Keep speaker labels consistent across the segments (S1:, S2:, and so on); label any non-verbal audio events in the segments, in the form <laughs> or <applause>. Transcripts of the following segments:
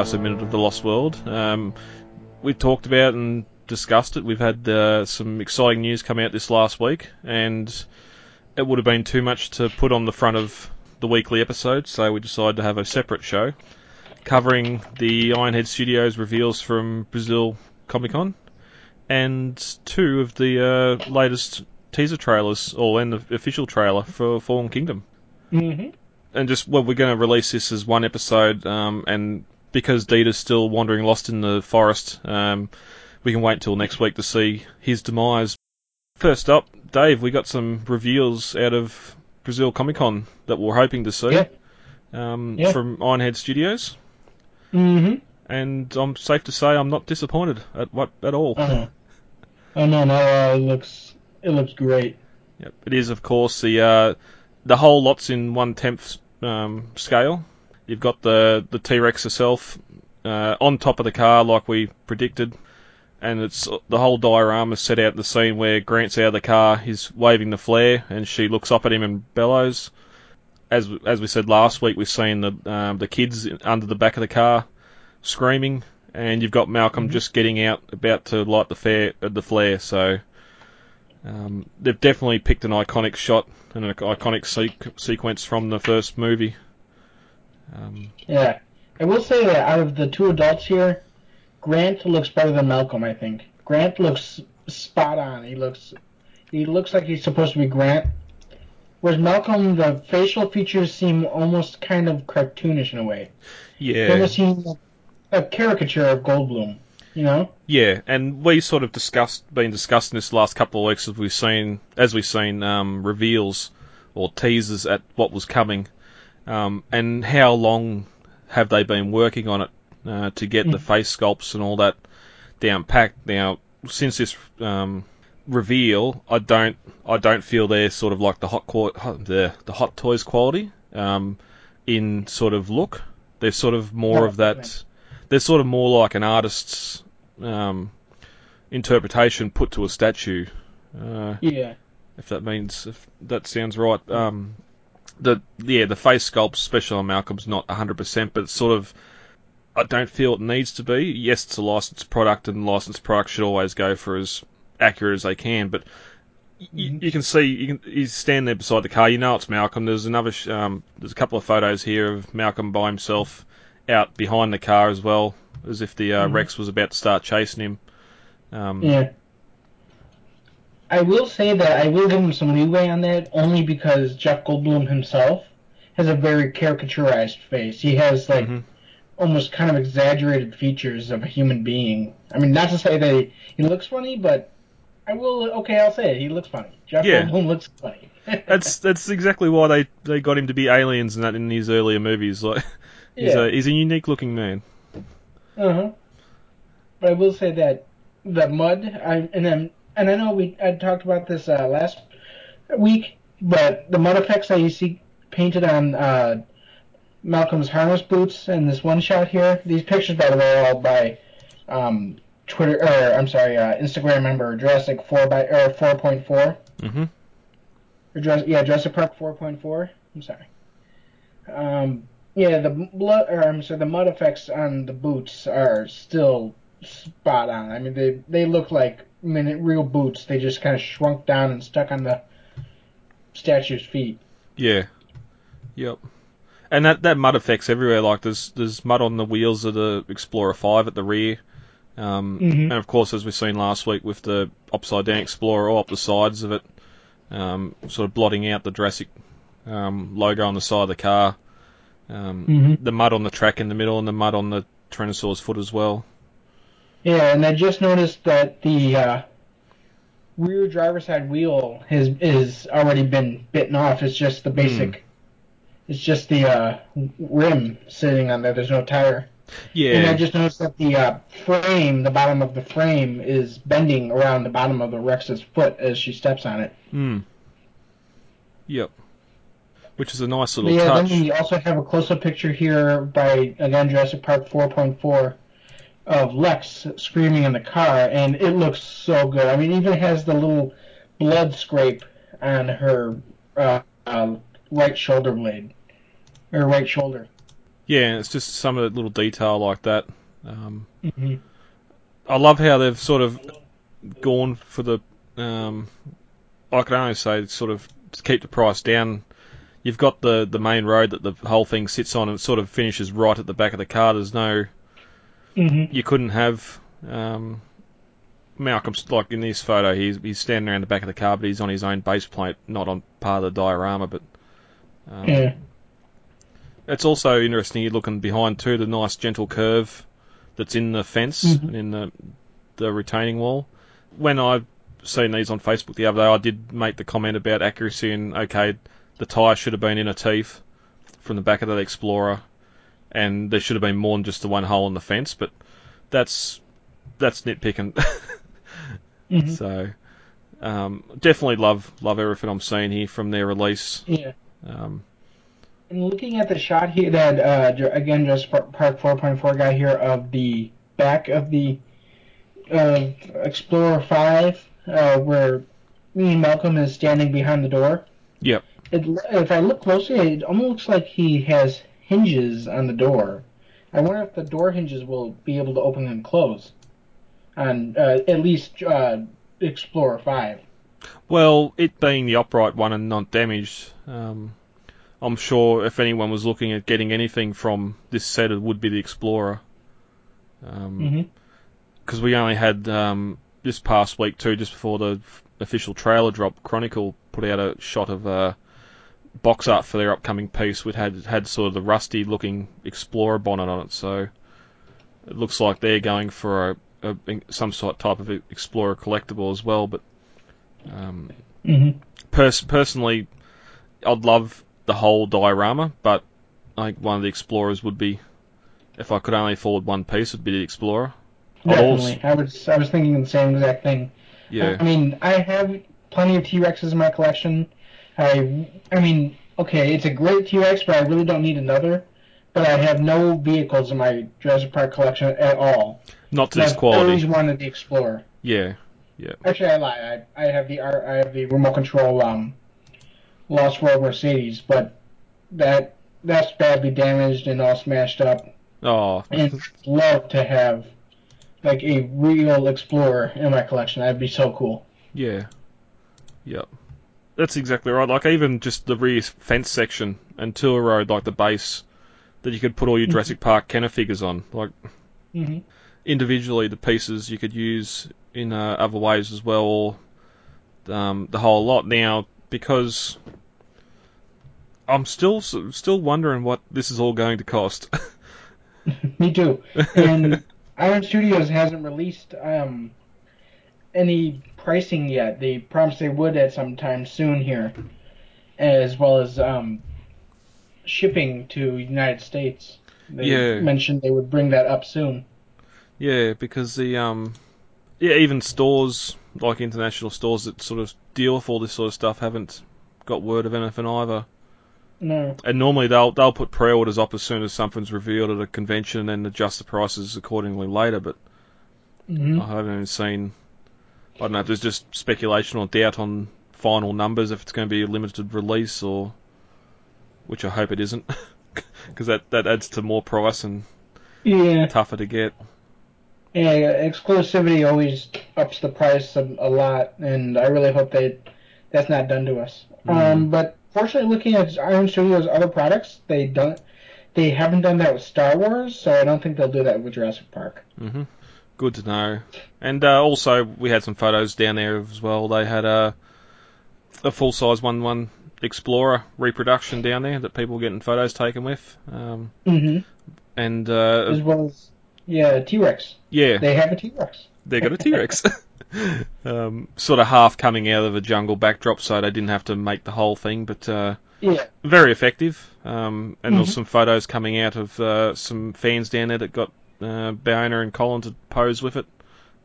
S1: discuss A Minute of the Lost World. Um, we talked about and discussed it. We've had uh, some exciting news come out this last week, and it would have been too much to put on the front of the weekly episode, so we decided to have a separate show covering the Ironhead Studios reveals from Brazil Comic Con and two of the uh, latest teaser trailers, or and the official trailer for Fallen Kingdom.
S2: Mm-hmm.
S1: And just well, we're going to release this as one episode, um, and because Dieter's still wandering lost in the forest, um, we can wait till next week to see his demise. First up, Dave, we got some reveals out of Brazil Comic Con that we're hoping to see
S2: Yeah.
S1: um,
S2: Yeah.
S1: from Ironhead Studios,
S2: Mm-hmm.
S1: and I'm safe to say I'm not disappointed at what at all.
S2: Uh-huh. Oh no, no, uh, it looks it looks great.
S1: Yep. It is, of course, the uh, the whole lot's in one tenth um, scale. You've got the the T Rex herself uh, on top of the car, like we predicted, and it's the whole diorama set out the scene where Grant's out of the car, he's waving the flare, and she looks up at him and bellows. As as we said last week, we've seen the um, the kids under the back of the car screaming, and you've got Malcolm
S2: Mhm.
S1: just getting out, about to light the flare, uh, the flare. So um, they've definitely picked an iconic shot and an iconic sequ- sequence from the first movie. Um,
S2: Yeah, I will say that out of the two adults here, Grant looks better than Malcolm. I think Grant looks spot on. He looks he looks like he's supposed to be Grant. Whereas Malcolm, the facial features seem almost kind of cartoonish in a way. They
S1: yeah,
S2: almost seem like a caricature of Goldblum. You know?
S1: yeah, and we sort of discussed, been discussing this last couple of weeks as we've seen, as we've seen um, reveals or teasers at what was coming, um, and how long have they been working on it uh, to get the
S2: Mm.
S1: face sculpts and all that down packed. Now, since this um, reveal, I don't, I don't feel they're sort of like the hot, the the hot toys quality um, in sort of look. They're sort of more
S2: No,
S1: of that. They're sort of more like an artist's um, interpretation put to a statue. Uh,
S2: Yeah.
S1: if that means if that sounds right. Um, the yeah, the face sculpt, especially on Malcolm's, not 100%, but it's sort of. I don't feel it needs to be. Yes, it's a licensed product, and licensed products should always go for as accurate as they can. But y-
S2: Mhm.
S1: you can see, you can he's standing there beside the car. You know it's Malcolm. There's another, sh- um, there's a couple of photos here of Malcolm by himself out behind the car as well, as if the uh,
S2: Mhm.
S1: Rex was about to start chasing him. Um,
S2: Yeah. I will say that I will give him some leeway on that only because Jeff Goldblum himself has a very caricaturized face. He has like
S1: mhm.
S2: almost kind of exaggerated features of a human being. I mean, not to say that he, he looks funny, but I will. Okay, I'll say it. He looks funny. Jeff
S1: Yeah.
S2: Goldblum looks funny. <laughs>
S1: That's that's exactly why they, they got him to be aliens and that in his earlier movies. Like <laughs> he's
S2: yeah.
S1: a he's a unique looking man.
S2: Uh huh. But I will say that the mud, I and then and I know we I talked about this uh, last week, but the mud effects that you see painted on uh, Malcolm's harness boots in this one shot here. These pictures, by the way, are all by um, Twitter or I'm sorry, uh, Instagram member Jurassic four by or four point four.
S1: hmm
S2: Or Jurassic, yeah, Jurassic Park 4.4. I'm sorry. Um, yeah, the blood, or I'm sorry, the mud effects on the boots are still spot on. I mean, they they look like I mean, real boots. They just kind of shrunk down and stuck on the statue's feet.
S1: Yeah. Yep. And that that mud effects everywhere. Like there's there's mud on the wheels of the Explorer Five at the rear. Um,
S2: Mhm.
S1: And of course, as we've seen last week with the upside down Explorer, all up the sides of it, um, sort of blotting out the Jurassic um, logo on the side of the car. Um,
S2: Mm-hmm.
S1: The mud on the track in the middle, and the mud on the Tyrannosaurus foot as well.
S2: Yeah, and I just noticed that the uh, rear driver's side wheel has is already been bitten off. It's just the basic. It's just the uh, rim sitting on there. There's no tire. Yeah. And I just noticed that the uh, frame, the bottom of the frame, is bending around the bottom of the Rex's foot as she steps on it.
S1: Mm. Yep. Which is a nice little
S2: yeah,
S1: touch.
S2: then we also have a close-up picture here by again Jurassic Park 4.4 of Lex screaming in the car, and it looks so good. I mean, even has the little blood scrape on her uh, uh, right shoulder blade or right shoulder.
S1: Yeah, it's just some of the little detail like that. Um,
S2: hmm
S1: I love how they've sort of gone for the. Um, I can only say sort of to keep the price down. You've got the the main road that the whole thing sits on, and it sort of finishes right at the back of the car. There's no,
S2: hmm
S1: you couldn't have. Um, Malcolm's like in this photo, he's he's standing around the back of the car, but he's on his own base plate, not on part of the diorama. But um,
S2: Yeah.
S1: it's also interesting. You're looking behind too, the nice gentle curve that's in the fence
S2: Mhm.
S1: and in the the retaining wall. When I seen these on Facebook the other day, I did make the comment about accuracy and okay, the tyre should have been in a teeth from the back of that Explorer, and there should have been more than just the one hole in the fence. But that's that's nitpicking. <laughs>
S2: hmm
S1: so um, definitely love love everything I'm seeing here from their release.
S2: Yeah.
S1: Um,
S2: And looking at the shot here, that uh, again, just Park 4.4 guy here of the back of the uh, Explorer 5, uh, where me and Malcolm is standing behind the door.
S1: Yep.
S2: It, if I look closely, it almost looks like he has hinges on the door. I wonder if the door hinges will be able to open and close on uh, at least uh, Explorer 5.
S1: Well, it being the upright one and not damaged, um, I'm sure if anyone was looking at getting anything from this set, it would be the Explorer. Because we only had um, this past week too, just before the f- official trailer drop. Chronicle put out a shot of uh, box art for their upcoming piece, which had had sort of the rusty looking Explorer bonnet on it. So it looks like they're going for a, a some sort type of Explorer collectible as well, but. Um,
S2: hmm
S1: pers- personally, I'd love the whole diorama, but I think one of the explorers would be, if I could only afford one piece, would be the explorer. I'd also-
S2: Definitely. I was I was thinking the same exact thing.
S1: yeah,
S2: I mean, I have plenty of T Rexes in my collection. I, I mean, okay, it's a great T Rex, but I really don't need another. But I have no vehicles in my Jurassic Park collection at all.
S1: not to
S2: And
S1: this
S2: I've
S1: quality.
S2: always wanted the Explorer.
S1: Yeah, yeah.
S2: Actually, I lie. I, I have the I have the remote control um, Lost World Mercedes, but that that's badly damaged and all smashed up.
S1: oh,
S2: And I'd love to have like a real Explorer in my collection. That'd be so cool.
S1: yeah, yep. That's exactly right. Like even just the rear fence section and tour road, like the base that you could put all your Jurassic Park Kenner figures on. Like
S2: hmm
S1: individually the pieces you could use in uh, other ways as well, or um, the whole lot. Now, because I'm still still wondering what this is all going to cost. <laughs>
S2: Me too. And Iron Studios hasn't released um, any pricing yet. They promised they would at some time soon here, as well as um, shipping to United States. They
S1: Yeah.
S2: mentioned they would bring that up soon.
S1: yeah, because the um, yeah, even stores like international stores that sort of deal with all this sort of stuff haven't got word of anything either.
S2: No.
S1: And normally they'll they'll put pre-orders up as soon as something's revealed at a convention and then adjust the prices accordingly later. But
S2: hmm
S1: I haven't even seen. I don't know if there's just speculation or doubt on final numbers if it's going to be a limited release or, which I hope it isn't, <laughs> because that that adds to more price and
S2: Yeah.
S1: tougher to get.
S2: Yeah, exclusivity always ups the price a, a lot, and I really hope they that's not done to us. Um, but fortunately, looking at Iron Studios' other products, they don't they haven't done that with Star Wars, so I don't think they'll do that with Jurassic Park.
S1: hmm Good to know. And uh, also we had some photos down there as well. They had a a full size one one Explorer reproduction down there that people were getting photos taken with. Um,
S2: Mm-hmm.
S1: and uh,
S2: As well as yeah, T Rex.
S1: yeah,
S2: They have a T Rex.
S1: they got a T Rex. <laughs> um, sort of half coming out of a jungle backdrop, so they didn't have to make the whole thing, but uh,
S2: Yeah.
S1: very effective. Um, and there was
S2: Mhm.
S1: some photos coming out of uh, some fans down there that got uh, and Colin to pose with it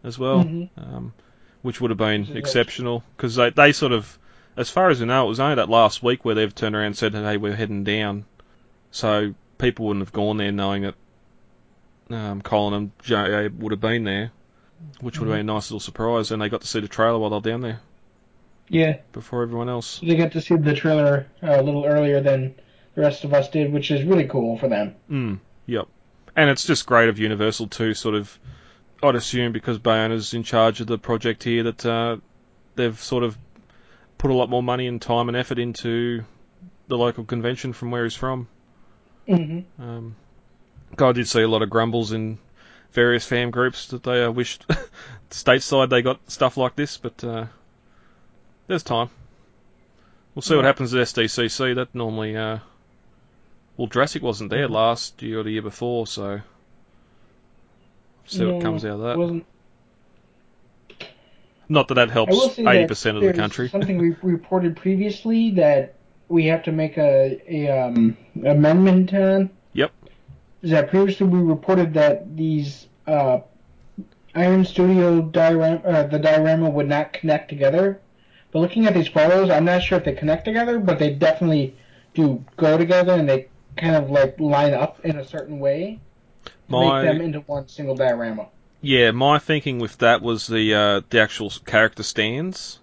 S1: as well,
S2: Mhm.
S1: um, which would have been
S2: is
S1: exceptional because they they sort of, as far as we know, it was only that last week where they've turned around and said, "Hey, we're heading down," so people wouldn't have gone there knowing that um, Colin and J.A. would have been there, which would have been a nice little surprise, and they got to see the trailer while they're down there
S2: Yeah.
S1: before everyone else.
S2: They got to see the trailer uh, a little earlier than the rest of us did, which is really cool for them.
S1: Mm, yep. And it's just great of Universal to sort of, I'd assume because Bayona's in charge of the project here, that uh, they've sort of put a lot more money and time and effort into the local convention from where he's from.
S2: Mm-hmm.
S1: Um, I did see a lot of grumbles in various fan groups that they uh, wished <laughs> stateside they got stuff like this, but uh, there's time. We'll see what happens at SDCC. That normally, uh, well, Jurassic wasn't there last year or the year before, so see what comes out of that.
S2: Wasn't
S1: Not that that helps eighty percent of the country.
S2: something we <laughs> reported previously that we have to make a, a um, amendment on.
S1: Yep.
S2: Is that previously we reported that these uh, Iron Studio diorama, uh, the diorama would not connect together. But looking at these photos, I'm not sure if they connect together, but they definitely do go together, and they kind of like line up in a certain way to
S1: My
S2: make them into one single diorama.
S1: Yeah, my thinking with that was the uh, the actual character stands,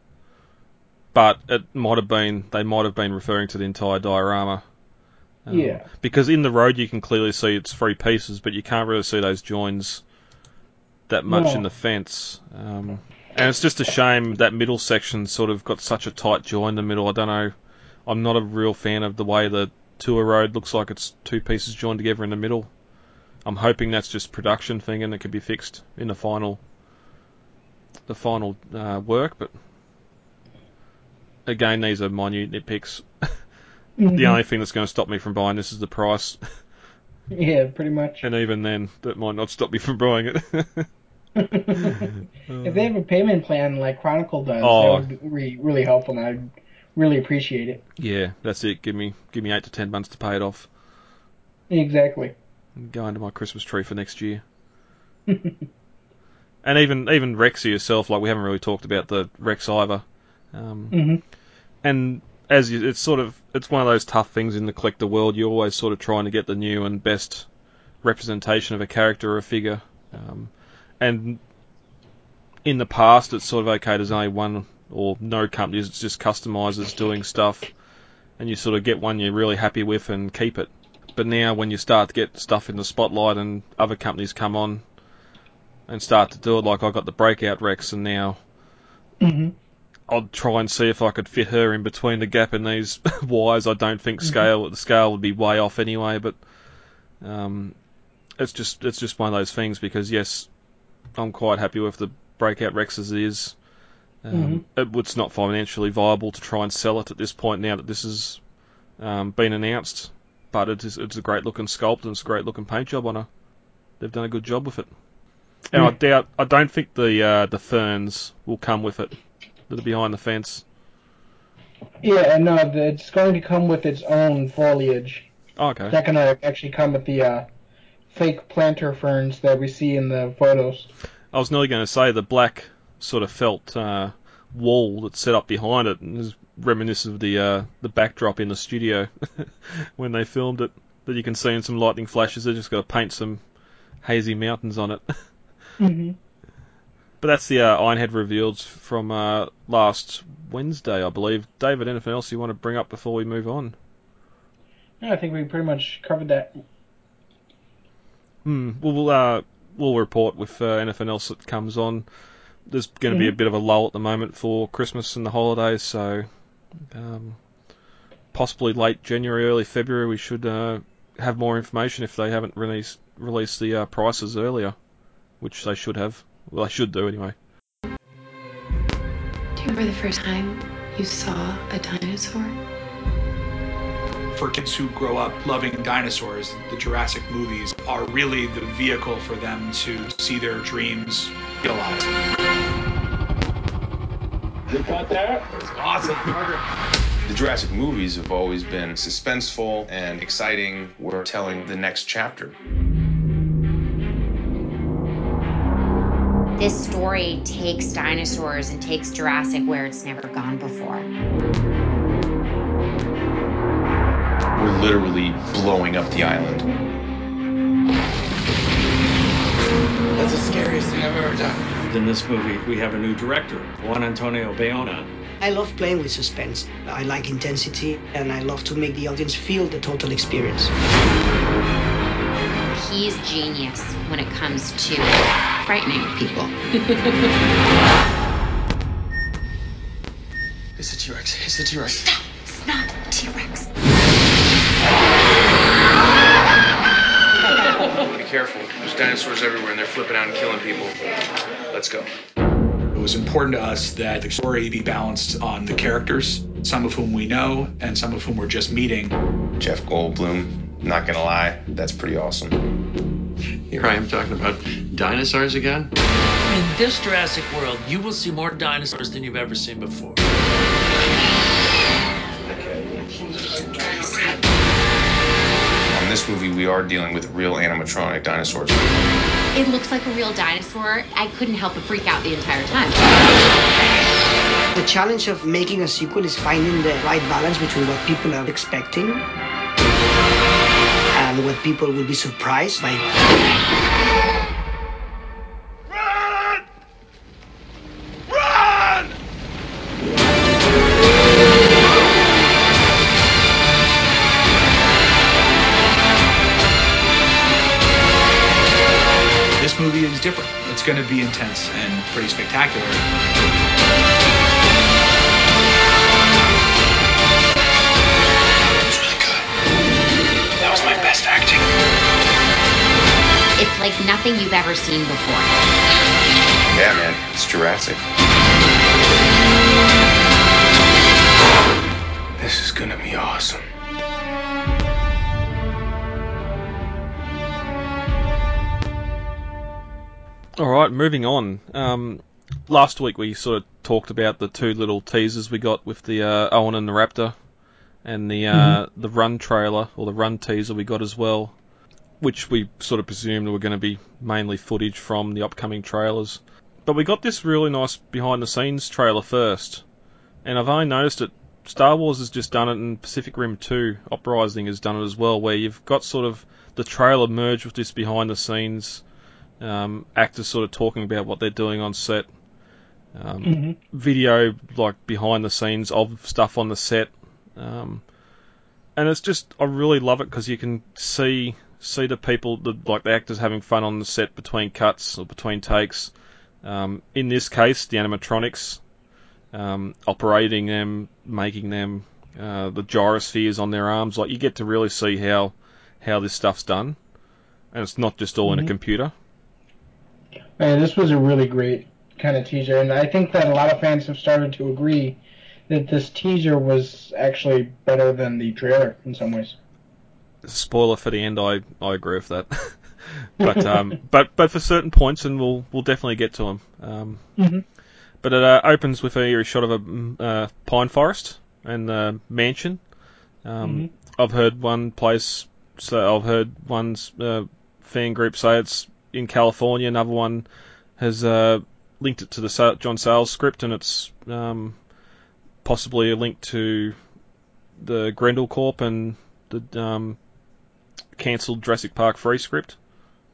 S1: but it might have been they might have been referring to the entire diorama. Um,
S2: Yeah.
S1: Because in the road you can clearly see it's three pieces, but you can't really see those joins that much
S2: No.
S1: in the fence. Um, and it's just a shame that middle section sort of got such a tight join in the middle. I don't know. I'm not a real fan of the way the tour road looks like it's two pieces joined together in the middle. I'm hoping that's just production thing and it could be fixed in the final the final uh, work, but again, these are minute nitpicks. <laughs> The
S2: Mhm.
S1: only thing that's going to stop me from buying this is the price, <laughs>
S2: Yeah, pretty much.
S1: and even then, that might not stop me from buying it. <laughs>
S2: if they have a payment plan like Chronicle does,
S1: Oh.
S2: that would be really helpful, and I'd really appreciate it.
S1: yeah, that's it. Give me give me eight to ten months to pay it off.
S2: Exactly.
S1: and Go under my Christmas tree for next year. <laughs> And even even Rexy herself, like we haven't really talked about the Rex either. Um,
S2: hmm
S1: and as you, it's sort of it's one of those tough things in the collector world. You're always sort of trying to get the new and best representation of a character or a figure. Um, and in the past, it's sort of okay. There's only one or no companies. It's just customizers doing stuff, and you sort of get one you're really happy with and keep it. But now, when you start to get stuff in the spotlight and other companies come on and start to do it, like I got the Breakout Rex, and now
S2: hmm
S1: I'll try and see if I could fit her in between the gap in these <laughs> wires. I don't think scale the scale would be way off anyway, but um, it's just it's just one of those things because yes, I'm quite happy with the breakout Rex as it is. Um, it, it's not financially viable to try and sell it at this point now that this has um, been announced, but it is it's a great looking sculpt and it's a great looking paint job on her. They've done a good job with it. And I doubt I don't think the uh, the ferns will come with it that are behind the fence.
S2: Yeah, and no, the, it's going to come with its own foliage.
S1: Oh, okay.
S2: It's not going to actually come with the uh, fake planter ferns that we see in the photos.
S1: I was nearly going to say the black sort of felt uh, wall that's set up behind it, and is reminiscent of the uh, the backdrop in the studio <laughs> when they filmed it. That you can see in some lightning flashes. They just got to paint some hazy mountains on it. <laughs>
S2: hmm
S1: But that's the uh, Ironhead revealed from uh, last Wednesday, I believe. David, anything else you want to bring up before we move on?
S2: I think we pretty much covered that.
S1: Hmm. Well, we'll uh, we'll report with uh, anything else that comes on. There's going to be a bit of a lull at the moment for Christmas and the holidays, so um, possibly late January, early February, we should uh, have more information if they haven't released released the uh, prices earlier, which they should have. Well, they should do anyway.
S3: Do you remember the first time you saw a dinosaur?
S4: For kids who grow up loving dinosaurs, the Jurassic movies are really the vehicle for them to see their dreams realized.
S5: The Jurassic movies have always been suspenseful and exciting. We're telling the next chapter.
S6: This story takes dinosaurs and takes Jurassic where it's never gone before.
S5: We're literally blowing up the island.
S7: That's the scariest thing I've ever done.
S8: In this movie, we have a new director, Juan Antonio Bayona.
S7: I love playing with suspense. I like intensity, and I love to make the audience feel the total experience.
S6: He's genius when it comes to frightening people.
S5: It's the T-Rex. It's the T-Rex.
S6: Stop!
S5: Careful. There's dinosaurs everywhere and they're flipping out and killing people. Let's go.
S4: It was important to us that the story be balanced on the characters, some of whom we know and some of whom we're just meeting.
S5: Jeff Goldblum. Not gonna lie, that's pretty awesome.
S8: Here I am talking about dinosaurs again.
S9: In this Jurassic World, you will see more dinosaurs than you've ever seen before.
S5: This movie, we are dealing with real animatronic dinosaurs.
S6: It looks like a real dinosaur. I couldn't help but freak out the entire time.
S7: The challenge of making a sequel is finding the right balance between what people are expecting and what people will be surprised by.
S4: It's going to be intense and pretty spectacular.
S5: That was really good. That was my best acting.
S6: It's like nothing you've ever seen before.
S5: Yeah, man. It's Jurassic. This is gonna be awesome.
S1: All right, moving on. Um, last week we sort of talked about the two little teasers we got with the uh, Owen and the Raptor, and the uh, the Run trailer or the Run teaser we got as well, which we sort of presumed were going to be mainly footage from the upcoming trailers. But we got this really nice behind the scenes trailer first, and I've only noticed it. Star Wars has just done it, and Pacific Rim 2 Uprising has done it as well, where you've got sort of the trailer merged with this behind the scenes um, actors sort of talking about what they're doing on set, um,
S2: Mhm.
S1: video like behind the scenes of stuff on the set, um, and it's just I really love it because you can see see the people the like the actors having fun on the set between cuts or between takes. Um, in this case, the animatronics um, operating them, making them, uh, the gyrospheres on their arms, like you get to really see how how this stuff's done, and it's not just all in a
S2: Mhm.
S1: computer.
S2: Man, this was a really great kind of teaser, and I think that a lot of fans have started to agree that this teaser was actually better than the trailer in some ways.
S1: Spoiler for the end, I, I agree with that. <laughs> but um, but but for certain points, and we'll we'll definitely get to them. Um,
S2: Mhm.
S1: But it uh, opens with a shot of a mm, uh, pine forest and the mansion. Um,
S2: Mhm.
S1: I've heard one place, so I've heard one uh, fan group say it's in California. Another one has uh, linked it to the John Sayles script, and it's um, possibly a link to the Grendel Corp and the um, cancelled Jurassic Park free script.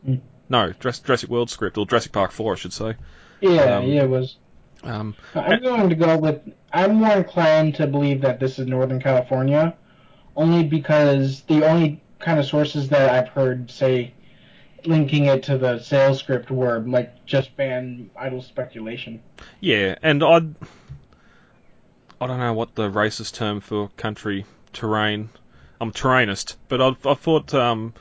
S2: Mm.
S1: No, Jurassic World script, or Jurassic Park 4, I should say.
S2: Yeah,
S1: Um,
S2: yeah, it was.
S1: Um,
S2: I'm going to go with. I'm more inclined to believe that this is Northern California, only because the only kind of sources that I've heard say linking it to the Sayles script were like just ban idle speculation.
S1: Yeah, and I I don't know what the racist term for country terrain. I'm terrainist, but I I thought um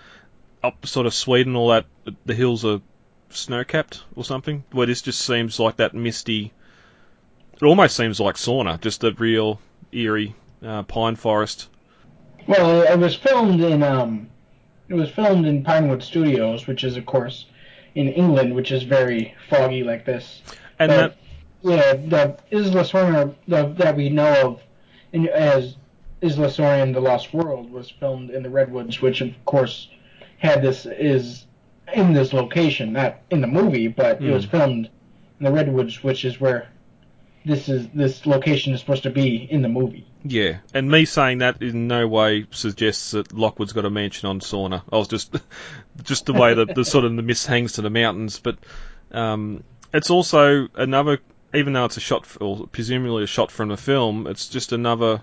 S1: up sort of Sweden, all that the hills are snow capped or something. Where this just seems like that misty. It almost seems like Sorna, just a real eerie uh, pine forest.
S2: Well, it, it was filmed in um, it was filmed in Pinewood Studios, which is of course in England, which is very foggy like this.
S1: And
S2: But,
S1: that
S2: yeah, the Isla Sorna the, that we know of in, as Isla Sorna and the Lost World was filmed in the Redwoods, which of course had this is in this location, not in the movie, but it was
S1: Hmm.
S2: filmed in the Redwoods, which is where this is this location is supposed to be in the movie.
S1: Yeah, and me saying that in no way suggests that Lockwood's got a mansion on Sorna. I was just, <laughs> just the way the, the sort of the mist hangs to the mountains. But um, it's also another even though it's a shot, or presumably a shot from the film, it's just another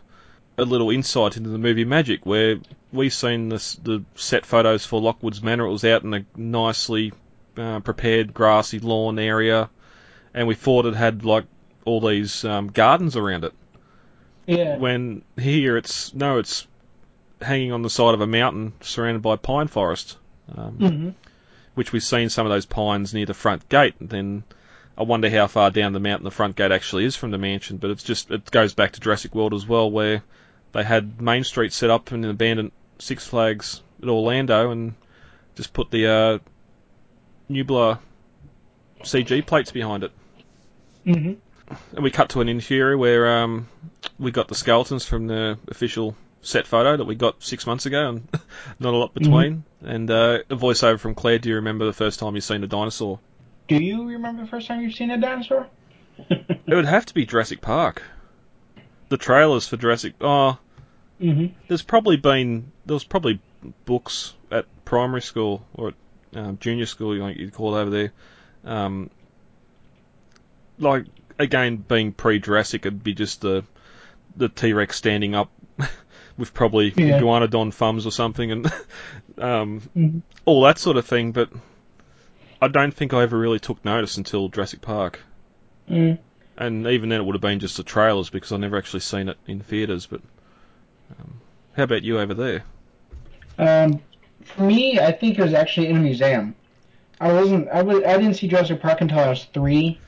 S1: a little insight into the movie magic where we've seen the set photos for Lockwood's Manor. It was out in a nicely uh, prepared grassy lawn area, and we thought it had like all these um, gardens around it.
S2: Yeah.
S1: When here it's no, it's hanging on the side of a mountain surrounded by pine forest, um,
S2: hmm
S1: which we've seen some of those pines near the front gate. Then I wonder how far down the mountain the front gate actually is from the mansion. But it's just it goes back to Jurassic World as well, where they had Main Street set up in an abandoned Six Flags at Orlando and just put the uh, Nublar CG plates behind it.
S2: hmm
S1: And we cut to an interior where um, we got the skeletons from the official set photo that we got six months ago, and <laughs> not a lot between. And uh, a voiceover from Claire. Do you remember the first time you've seen a dinosaur?
S2: Do you remember the first time you've seen a dinosaur? <laughs>
S1: It would have to be Jurassic Park. The trailers for Jurassic. Oh,
S2: hmm
S1: there's probably been there was probably books at primary school or at um, junior school, like you'd call it over there. Um, like again, being pre-Jurassic, it'd be just the the T-Rex standing up <laughs> with probably
S2: Yeah.
S1: iguanodon thumbs or something, and <laughs> um,
S2: Mhm.
S1: all that sort of thing. But I don't think I ever really took notice until Jurassic Park.
S2: Mm.
S1: And even then, it would have been just the trailers because I never actually seen it in theatres. But um, how about you over there?
S2: Um, for me, I think it was actually in a museum. I wasn't. I was. I didn't see Jurassic Park until I was three,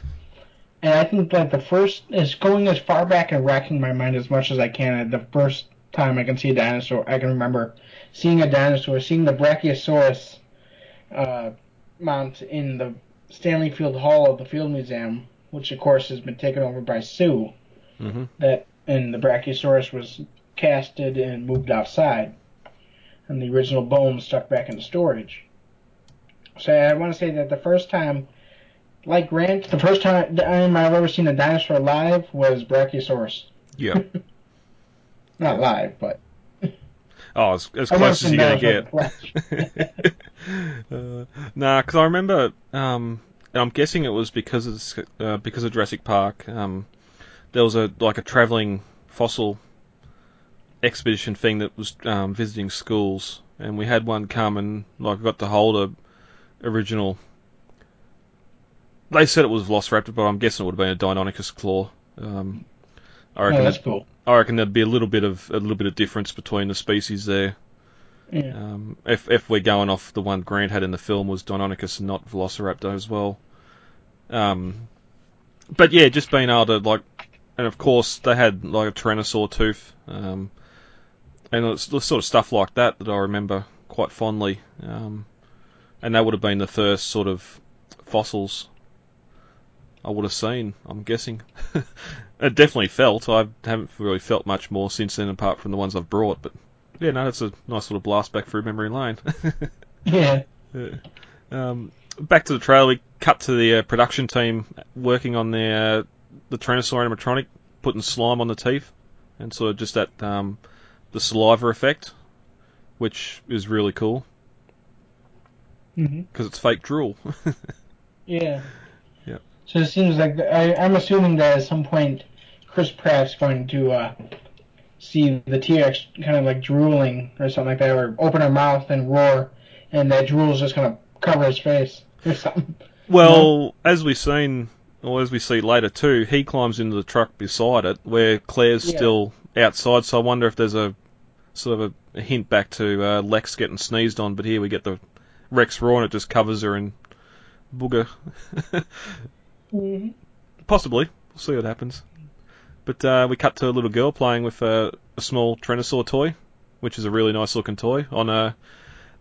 S2: and I think that the first is going as far back and racking my mind as much as I can. The first time I can see a dinosaur, I can remember seeing a dinosaur, seeing the Brachiosaurus uh, mount in the Stanley Field Hall of the Field Museum, which of course has been taken over by Sue.
S1: hmm
S2: That and the Brachiosaurus was casted and moved outside and the original bone stuck back in storage. So I want to say that the first time, like Grant, the first time I've ever seen a dinosaur live was Brachiosaurus.
S1: Yeah. <laughs>
S2: Not live, but <laughs>
S1: Oh, as, as close as you're gonna get. <laughs> uh, nah, because I remember, um, and I'm guessing it was because of this- uh, because of Jurassic Park. Um, there was a like a travelling fossil expedition thing that was um, visiting schools, and we had one come and like got to hold a original. They said it was Velociraptor, but I'm guessing it would have been a Deinonychus claw. Um, I
S2: Oh,
S1: reckon.
S2: that's
S1: it-
S2: cool.
S1: I reckon there'd be a little bit of a little bit of difference between the species there.
S2: Yeah.
S1: Um, if if we're going off the one Grant had in the film was Deinonychus not Velociraptor as well. Um, but yeah, just being able to like, and of course they had like a Tyrannosaur tooth, um, and it's the sort of stuff like that that I remember quite fondly. Um, and that would have been the first sort of fossils I would have seen. I'm guessing. <laughs> it definitely felt. I haven't really felt much more since then, apart from the ones I've brought. But yeah, no, that's a nice little blast back through memory lane. <laughs>
S2: Yeah.
S1: Yeah. Um, back to the trailer, we cut to the uh, production team working on the uh, the Tyrannosaur animatronic, putting slime on the teeth, and sort of just that um, the saliva effect, which is really cool because it's fake drool. <laughs>
S2: Yeah. So it seems like I, I'm assuming that at some point Chris Pratt's going to uh, see the T-Rex kind of like drooling or something like that, or open her mouth and roar, and that drool is just going to cover his face or something.
S1: well, as we've seen, or as we see later too, he climbs into the truck beside it, where Claire's
S2: Yeah.
S1: still outside. So I wonder if there's a sort of a, a hint back to uh, Lex getting sneezed on, but here we get the Rex roar and it just covers her in booger. <laughs>
S2: hmm
S1: Possibly. We'll see what happens. But uh, we cut to a little girl playing with a, a small Tyrannosaur toy, which is a really nice looking toy. On a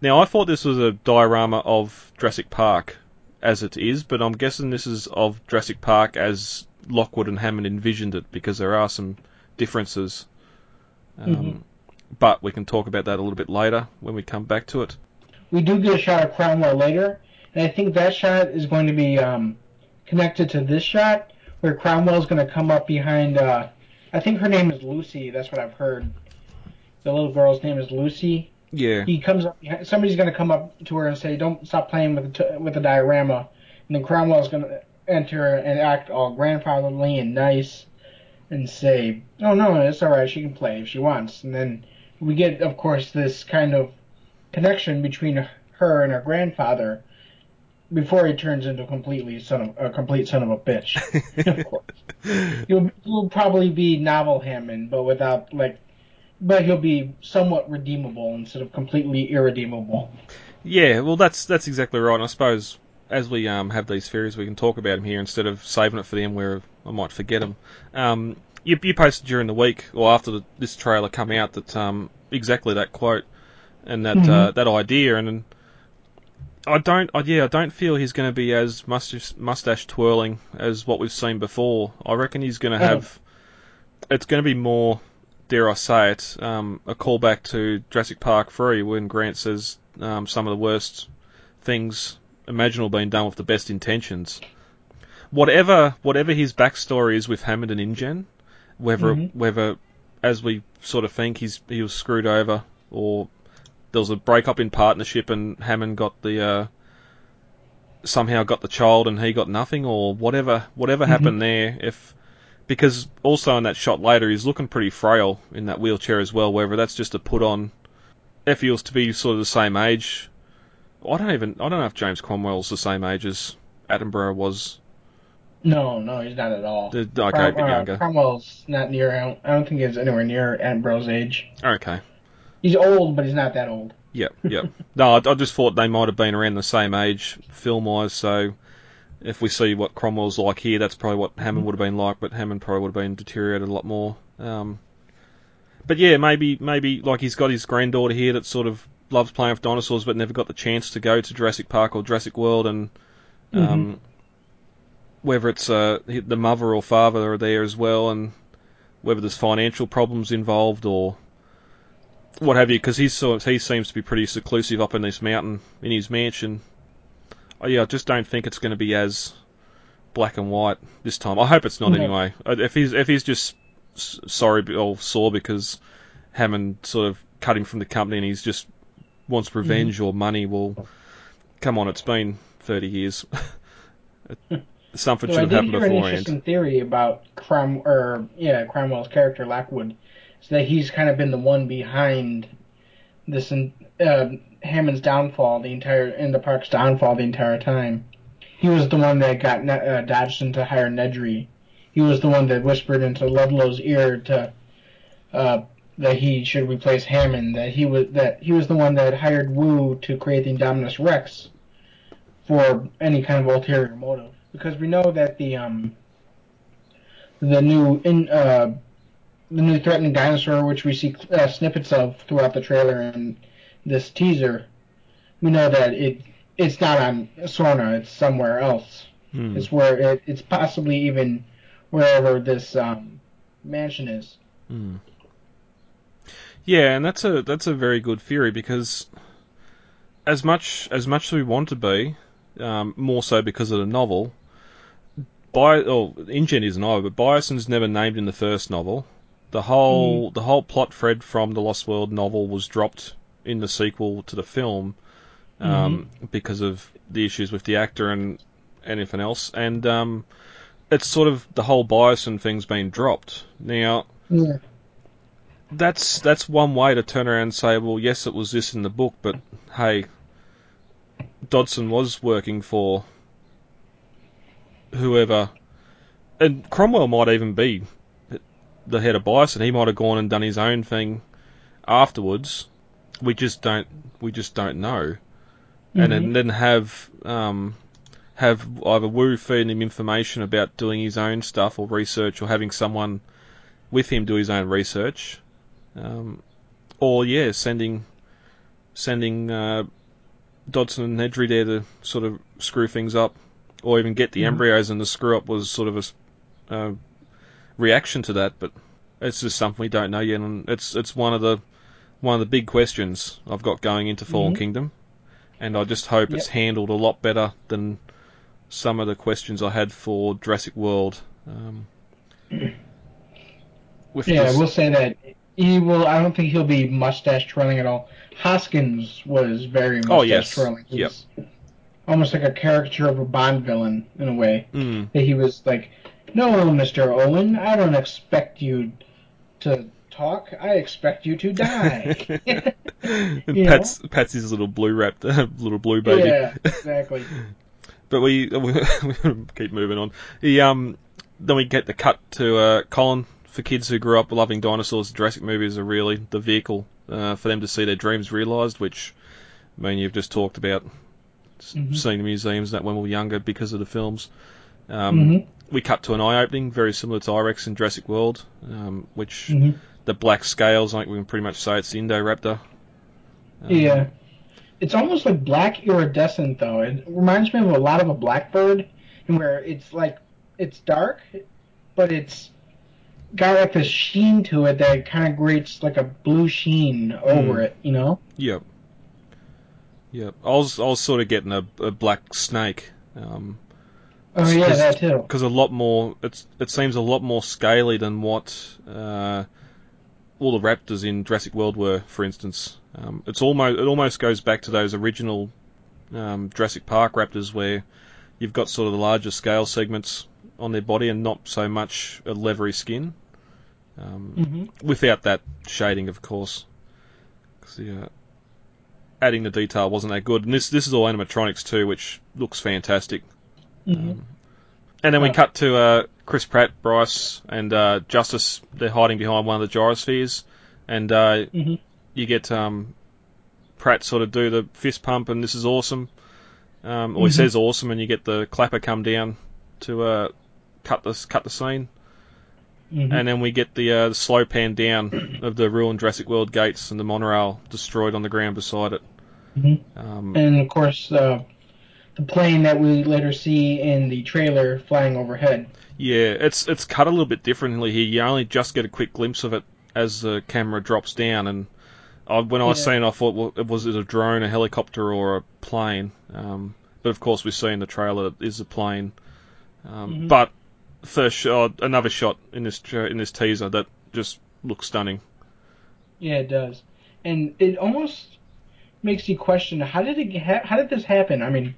S1: now, I thought this was a diorama of Jurassic Park, as it is, but I'm guessing this is of Jurassic Park as Lockwood and Hammond envisioned it, because there are some differences. Um,
S2: Mhm.
S1: But we can talk about that a little bit later when we come back to it.
S2: We do get a shot of Cromwell later, and I think that shot is going to be um, connected to this shot, where Cromwell's going to come up behind. Uh, I think her name is Lucy. That's what I've heard. The little girl's name is Lucy.
S1: Yeah.
S2: he comes up behind, somebody's going to come up to her and say don't stop playing with the t- with the diorama and then cromwell's going to enter and act all grandfatherly and nice and say, "Oh no, it's all right. She can play if she wants." And then we get, of course, this kind of connection between her and her grandfather before he turns into completely son of a complete son of a bitch. <laughs> of course, he'll, he'll probably be novel Hammond, but without like, but he'll be somewhat redeemable instead of completely irredeemable.
S1: Yeah, well, that's that's exactly right. And I suppose as we um, have these theories, we can talk about them here instead of saving it for them where I might forget them. Um, you, you posted during the week or after the, this trailer come out that um, exactly that quote and that
S2: Mm-hmm.
S1: uh, that idea, and, and I don't, I, yeah, I don't feel he's going to be as mustache, mustache twirling as what we've seen before. I reckon he's going to
S2: Oh.
S1: have. It's going to be more, dare I say it, um, a callback to Jurassic Park 3 when Grant says um, some of the worst things imaginable being done with the best intentions. Whatever, whatever his backstory is with Hammond and InGen, whether
S2: Mhm.
S1: whether as we sort of think he's he was screwed over or there was a breakup in partnership and Hammond got the uh, somehow got the child and he got nothing or whatever whatever happened there if because also in that shot later he's looking pretty frail in that wheelchair as well whether that's just a put on if he was to be sort of the same age I don't even I don't know if James Cromwell's the same age as Attenborough was
S2: No, no, he's not at all.
S1: The- okay, a bit
S2: Crom- uh,
S1: younger.
S2: Cromwell's not near. I don't, I don't think he's anywhere near Ambrose's age.
S1: okay
S2: He's old, but he's not that old.
S1: Yep, yep. <laughs> no, I, I just thought they might have been around the same age film-wise. So if we see what Cromwell's like here, that's probably what Hammond would have been like. But Hammond probably would have been deteriorated a lot more. Um, but yeah, maybe maybe like he's got his granddaughter here that sort of loves playing with dinosaurs, but never got the chance to go to Jurassic Park or Jurassic World, and um, whether it's uh, the mother or father are there as well, and whether there's financial problems involved or what have you, because he's sort he seems to be pretty seclusive up in this mountain in his mansion. Oh, yeah, I just don't think it's going to be as black and white this time. I hope it's not
S2: No.
S1: anyway. Uh, If he's if he's just sorry or sore because Hammond sort of cut him from the company and he's just wants revenge or money, well, come on, it's been thirty years. <laughs> Something
S2: So I
S1: should have
S2: did
S1: happened
S2: hear an
S1: beforehand.
S2: interesting theory about Crom or yeah Cromwell's character Lockwood, is that he's kind of been the one behind this uh, Hammond's downfall the entire in the park's downfall the entire time. He was the one that got uh, Dodgson to hire Nedry. He was the one that whispered into Ludlow's ear to uh, that he should replace Hammond. That he was that he was the one that hired Wu to create the Indominus Rex for any kind of ulterior motive. Because we know that the um the new in uh the new threatening dinosaur, which we see uh, snippets of throughout the trailer and this teaser, we know that it it's not on Sorna. It's somewhere else.
S1: Hmm.
S2: It's where it, it's possibly even wherever this um, mansion is.
S1: Mm. Yeah, and that's a that's a very good theory because as much as much as we want to be, um, more so because of the novel. Bi- oh, InGen isn't either, but Biosyn's never named in the first novel. The whole the whole plot thread from the Lost World novel was dropped in the sequel to the film um, because of the issues with the actor and anything else, and um, it's sort of the whole Biosyn thing's been dropped. Now
S2: Yeah.
S1: that's that's one way to turn around and say, well, yes, it was this in the book, but hey, Dodgson was working for whoever, and Cromwell might even be the head of Biosyn. He might have gone and done his own thing afterwards. We just don't we just don't know, and then, then have um, have either Wu feeding him information about doing his own stuff or research, or having someone with him do his own research, um, or yeah, sending sending uh, Dodgson and Nedry there to sort of screw things up, or even get the embryos, and the screw up was sort of a uh, reaction to that. But it's just something we don't know yet, and it's it's one of the one of the big questions I've got going into Fallen
S2: Mhm.
S1: Kingdom, and I just hope it's handled a lot better than some of the questions I had for Jurassic World. Um, <clears throat> with
S2: Yeah,
S1: this-
S2: I will say that he will. I don't think he'll be mustache twirling at all. Hoskins was very mustache
S1: Oh, yes.
S2: twirling.
S1: Yep.
S2: He's- almost like a caricature of a Bond villain in a way.
S1: Mm.
S2: That he was like, "No, Mister Owen, I don't expect you to talk. I expect you to die." <laughs> <laughs> You?
S1: Pat's Pat's his little blue wrapped <laughs> little blue baby.
S2: yeah, exactly.
S1: But we we keep moving on. He um then we get the cut to uh, Colin for kids who grew up loving dinosaurs. Jurassic movies are really the vehicle uh, for them to see their dreams realised. Which I mean you've just talked about s
S2: Mhm.
S1: seeing the museums that when we were younger because of the films. Um,
S2: Mhm.
S1: We cut to an eye opening very similar to I-Rex in Jurassic World, um, which
S2: Mhm.
S1: the black scales I think we can pretty much say it's the Indoraptor. Um,
S2: Yeah. It's almost like black iridescent though. It reminds me of a lot of a blackbird, and where it's like it's dark, but it's got like this sheen to it that kind of creates like a blue sheen over
S1: Mm.
S2: it. You know?
S1: Yep. Yep. I was I was sort of getting a, a black snake. Um,
S2: Oh yeah, that too.
S1: Because a lot more, it's it seems a lot more scaly than what uh, all the raptors in Jurassic World were, for instance. Um, it's almost it almost goes back to those original um, Jurassic Park raptors where you've got sort of the larger scale segments on their body and not so much a leathery skin. Um,
S2: Mhm.
S1: Without that shading, of course, because uh, adding the detail wasn't that good. And this this is all animatronics too, which looks fantastic.
S2: Mhm.
S1: And then we
S2: Oh.
S1: cut to uh, Chris Pratt, Bryce, and uh, Justice. They're hiding behind one of the gyrospheres, and uh,
S2: Mhm.
S1: you get um, Pratt sort of do the fist pump, and this is awesome. Um, or he
S2: Mhm.
S1: says awesome, and you get the clapper come down to uh, cut the cut the scene,
S2: Mhm.
S1: and then we get the, uh, the slow pan down of the ruined Jurassic World gates and the monorail destroyed on the ground beside it.
S2: Mhm.
S1: Um,
S2: And of course, uh, the plane that we later see in the trailer flying overhead.
S1: Yeah, it's it's cut a little bit differently here. You only just get a quick glimpse of it as the camera drops down, and I, when I was
S2: Yeah.
S1: seeing, it, I thought, well, was it a drone, a helicopter, or a plane? Um, but of course, we see in the trailer it is a plane. Um,
S2: Mhm.
S1: But first shot, another shot in this in this teaser that just looks stunning.
S2: Yeah, it does, and it almost makes you question how did it ha- how did this happen? I mean,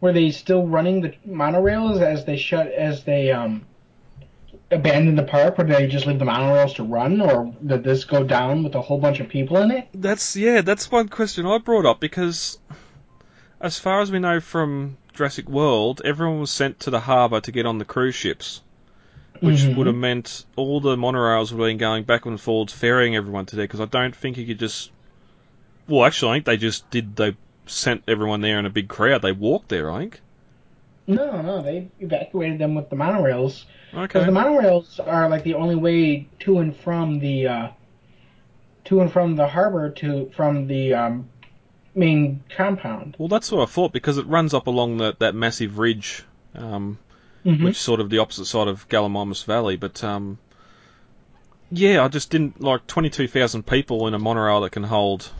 S2: were they still running the monorails as they shut as they um abandoned the park, or did they just leave the monorails to run, or did this go down with a whole bunch of people in it?
S1: That's yeah, that's one question I brought up because, as far as we know from Jurassic World, everyone was sent to the harbour to get on the cruise ships, which
S2: Mhm.
S1: would have meant all the monorails would have been going back and forwards, ferrying everyone to there. Because I don't think you could just. Well, actually, I think they just did. They sent everyone there in a big crowd. They walked there, I think.
S2: No, no, they evacuated them with the monorails.
S1: Okay.
S2: Because the monorails are like the only way to and from the uh, to and from the harbor to from the um, main compound.
S1: Well, that's what I thought because it runs up along that that massive ridge, um,
S2: Mhm.
S1: which is sort of the opposite side of Gallimimus Valley. But um, yeah, I just didn't like twenty two thousand people in a monorail that can hold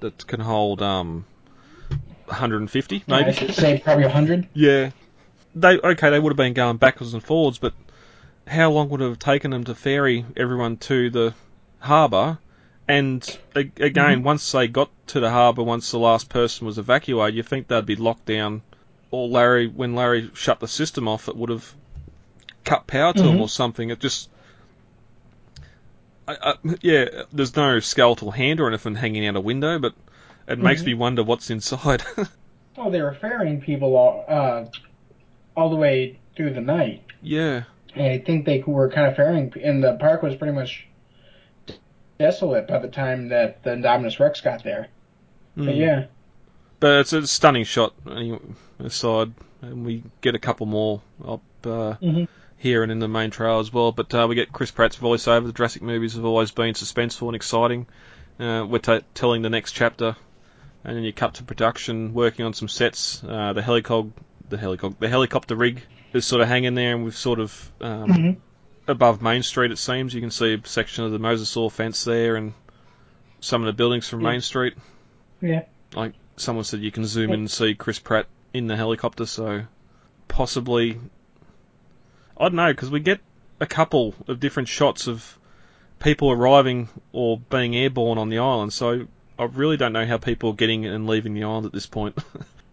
S1: that can hold um, 150 maybe.
S2: should say probably hundred.
S1: Yeah, they okay. They would have been going backwards and forwards, but how long would it have taken them to ferry everyone to the harbour? And again, once they got to the harbour, once the last person was evacuated, you think they'd be locked down. Or Larry, when Larry shut the system off, it would have cut power to them
S2: Mhm.
S1: or something. It just, I, I, yeah, there's no skeletal hand or anything hanging out a window, but it makes
S2: Mhm.
S1: me wonder what's inside.
S2: Well, they were ferrying people all, uh, all the way through the night.
S1: yeah.
S2: And I think they were kind of ferrying, and the park was pretty much desolate by the time that the Indominus Rex got there. But
S1: Mm.
S2: yeah,
S1: But it's a stunning shot anyway, aside, and we get a couple more up uh,
S2: Mhm.
S1: Here and in the main trail as well. But uh, we get Chris Pratt's voiceover. The Jurassic movies have always been suspenseful and exciting. Uh, we're t- telling the next chapter, and then you cut to production, working on some sets. Uh, the helicog, the helicog, the helicopter rig is sort of hanging there, and we've sort of um,
S2: Mhm.
S1: above Main Street. It seems you can see a section of the Mosasaur fence there, and some of the buildings from
S2: Yeah.
S1: Main Street
S2: yeah.
S1: like someone said you can zoom in and see Chris Pratt in the helicopter, so possibly I don't know because we get a couple of different shots of people arriving or being airborne on the island, so I really don't know how people are getting and leaving the island at this point.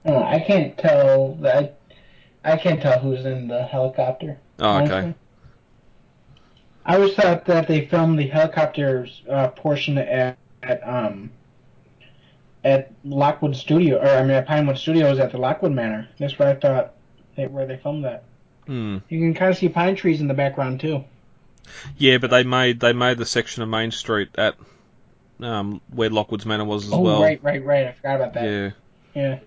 S2: Uh, <laughs> I can't tell that. I can't tell who's in the helicopter.
S1: Oh, okay.
S2: honestly. I always thought that they filmed the helicopters uh, portion at, at um at Lockwood Studio, or I mean at Pinewood Studios at the Lockwood Manor. That's where I thought they, where they filmed that.
S1: Hmm.
S2: You can kind of see pine trees in the background too.
S1: Yeah, but they made they made the section of Main Street at um, where Lockwood's Manor was as
S2: oh,
S1: well.
S2: right, right, right. I forgot about that.
S1: Yeah,
S2: Yeah.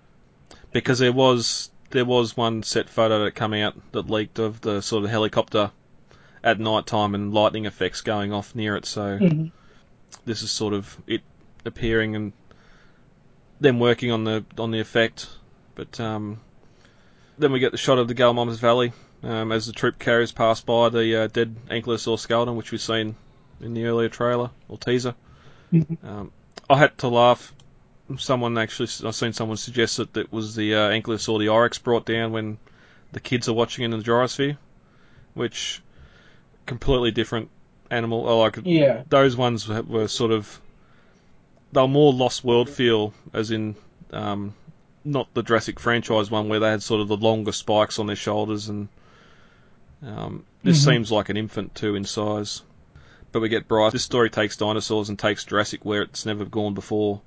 S1: because there was there was one set photo that come out that leaked of the sort of helicopter at night time and lightning effects going off near it. So
S2: Mhm.
S1: this is sort of it appearing and them working on the on the effect. But um, then we get the shot of the Gallimimus Valley um, as the troop carriers pass by the uh, dead Ankylosaur skeleton, which we've seen in the earlier trailer or teaser.
S2: Mhm.
S1: Um, I had to laugh. Someone actually, I've seen someone suggest that it was the uh, Ankylosaur the I-Rex brought down when the kids are watching in the gyrosphere, which completely different animal. I like
S2: Yeah.
S1: those ones were, were sort of they were more Lost World feel, as in um, not the Jurassic franchise one where they had sort of the longer spikes on their shoulders, and um, this
S2: Mhm.
S1: seems like an infant too in size. But we get Bryce. This story takes dinosaurs and takes Jurassic where it's never gone before,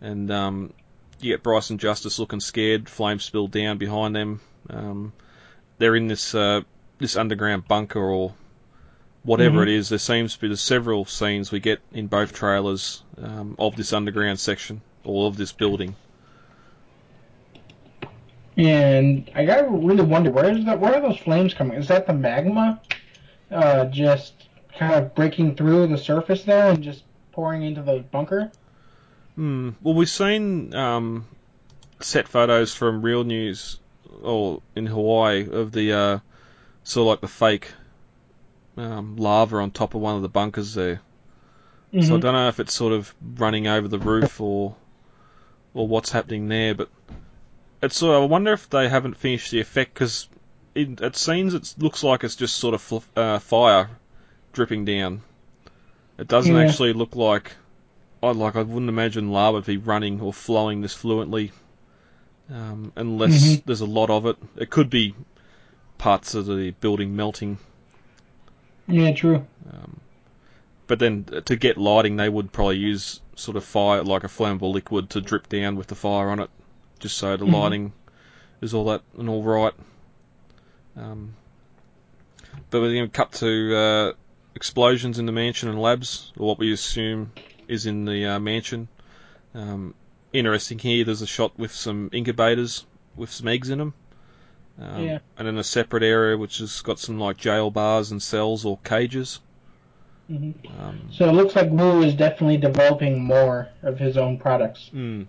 S1: and um, you get Bryce and Justice looking scared. Flames spill down behind them. Um, they're in this uh, this underground bunker or whatever
S2: Mhm.
S1: it is. There seems to be there's several scenes we get in both trailers um, of this underground section or of this building.
S2: And I gotta really wonder where is that? Where are those flames coming? Is that the magma, uh, just kind of breaking through the surface there and just pouring into the bunker?
S1: Hmm. Well, we've seen um, set photos from Real News or in Hawaii of the uh, sort of like the fake um, lava on top of one of the bunkers there. So I don't know if it's sort of running over the roof or or what's happening there, but it's sort of, I wonder if they haven't finished the effect because it, it seems it looks like it's just sort of fl- uh, fire dripping down. It doesn't
S2: Yeah.
S1: actually look like I like I wouldn't imagine lava to be running or flowing this fluently um, unless
S2: Mhm.
S1: there's a lot of it. It could be parts of the building melting
S2: Yeah, true.
S1: um, but then uh, to get lighting, they would probably use sort of fire, like a flammable liquid, to drip down with the fire on it, just so the
S2: Mhm.
S1: lighting is all that and all right. Um, but we're going to cut to uh, explosions in the mansion and labs, or what we assume is in the uh, mansion. Um, interesting here, there's a shot with some incubators with some eggs in them. Um,
S2: Yeah.
S1: And then a separate area which has got some like jail bars and cells or cages.
S2: hmm
S1: Um,
S2: So it looks like Wu is definitely developing more of his own products.
S1: Mm.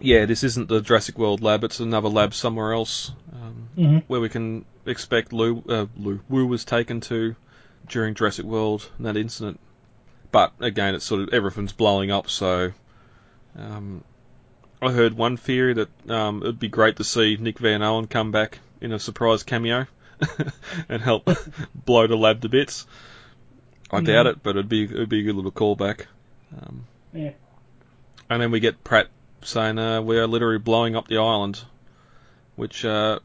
S1: Yeah, this isn't the Jurassic World lab; it's another lab somewhere else, um,
S2: Mhm.
S1: where we can expect Lou, uh, Lou Wu was taken to during Jurassic World and that incident. But again, it's sort of everything's blowing up, so um, I heard one theory that um, it'd be great to see Nick Van Owen come back in a surprise cameo <laughs> and help <laughs> blow the lab to bits. I doubt
S2: Mhm.
S1: it, but it'd be it'd be a good little callback. Um,
S2: Yeah.
S1: and then we get Pratt saying uh, we are literally blowing up the island, which uh,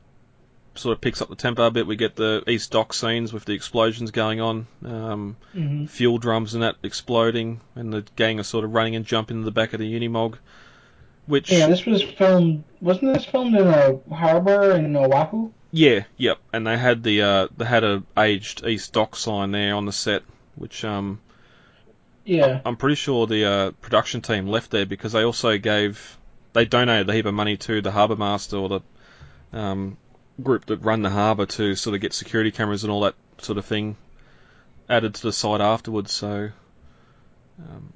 S1: sort of picks up the tempo a bit. We get the East Dock scenes with the explosions going on, um,
S2: Mhm.
S1: fuel drums and that exploding, and the gang are sort of running and jumping into the back of the Unimog. Which
S2: Yeah, this was filmed. Wasn't this filmed in a harbor in Oahu?
S1: Yeah, yep. And they had the uh, they had a aged East Dock sign there on the set, which um
S2: Yeah.
S1: I'm pretty sure the uh, production team left there because they also gave they donated a heap of money to the harbour master or the um, group that run the harbour to sort of get security cameras and all that sort of thing added to the site afterwards. So um,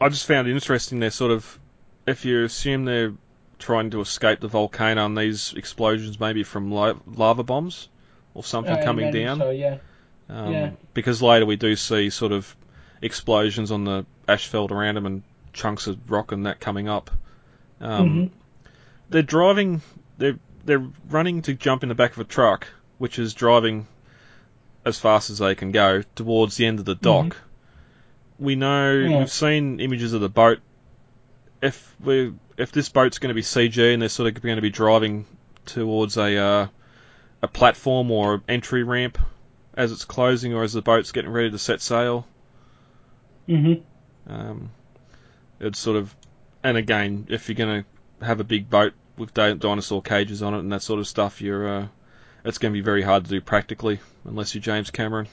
S1: I just found it interesting. They're sort of if you assume they're trying to escape the volcano and these explosions maybe from lava bombs or something
S2: I
S1: coming down.
S2: So yeah.
S1: Um,
S2: Yeah.
S1: Because later we do see sort of explosions on the asphalt around them and chunks of rock and that coming up. Um,
S2: Mhm.
S1: They're driving. They're they're running to jump in the back of a truck, which is driving as fast as they can go towards the end of the dock.
S2: Mhm.
S1: We know
S2: Yeah.
S1: we've seen images of the boat. If we're if this boat's going to be CG and they're sort of going to be driving towards a uh, a platform or entry ramp as it's closing or as the boat's getting ready to set sail.
S2: Hmm
S1: Um, it's sort of, and again, if you're going to have a big boat with di- dinosaur cages on it and that sort of stuff, you're uh, it's going to be very hard to do practically unless you're James Cameron.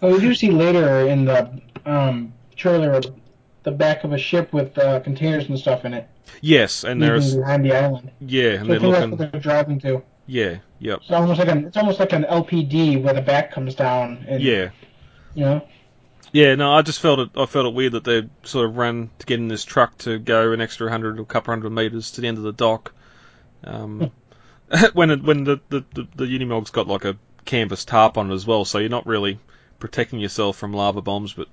S2: Well, we do see later in the um, trailer the back of a ship with uh, containers and stuff in it.
S1: Yes, and there's
S2: behind the island.
S1: yeah, and
S2: I
S1: they're
S2: think that's
S1: looking
S2: what they're driving to.
S1: yeah, yep,
S2: It's almost like an it's almost like an LPD where the back comes down. And,
S1: yeah.
S2: You know.
S1: Yeah, no, I just felt it. I felt it weird that they sort of ran to get in this truck to go an extra hundred or a couple hundred meters to the end of the dock. Um, <laughs> when it, when the the the, the Unimog's got like a canvas tarp on it as well, so you're not really protecting yourself from lava bombs. But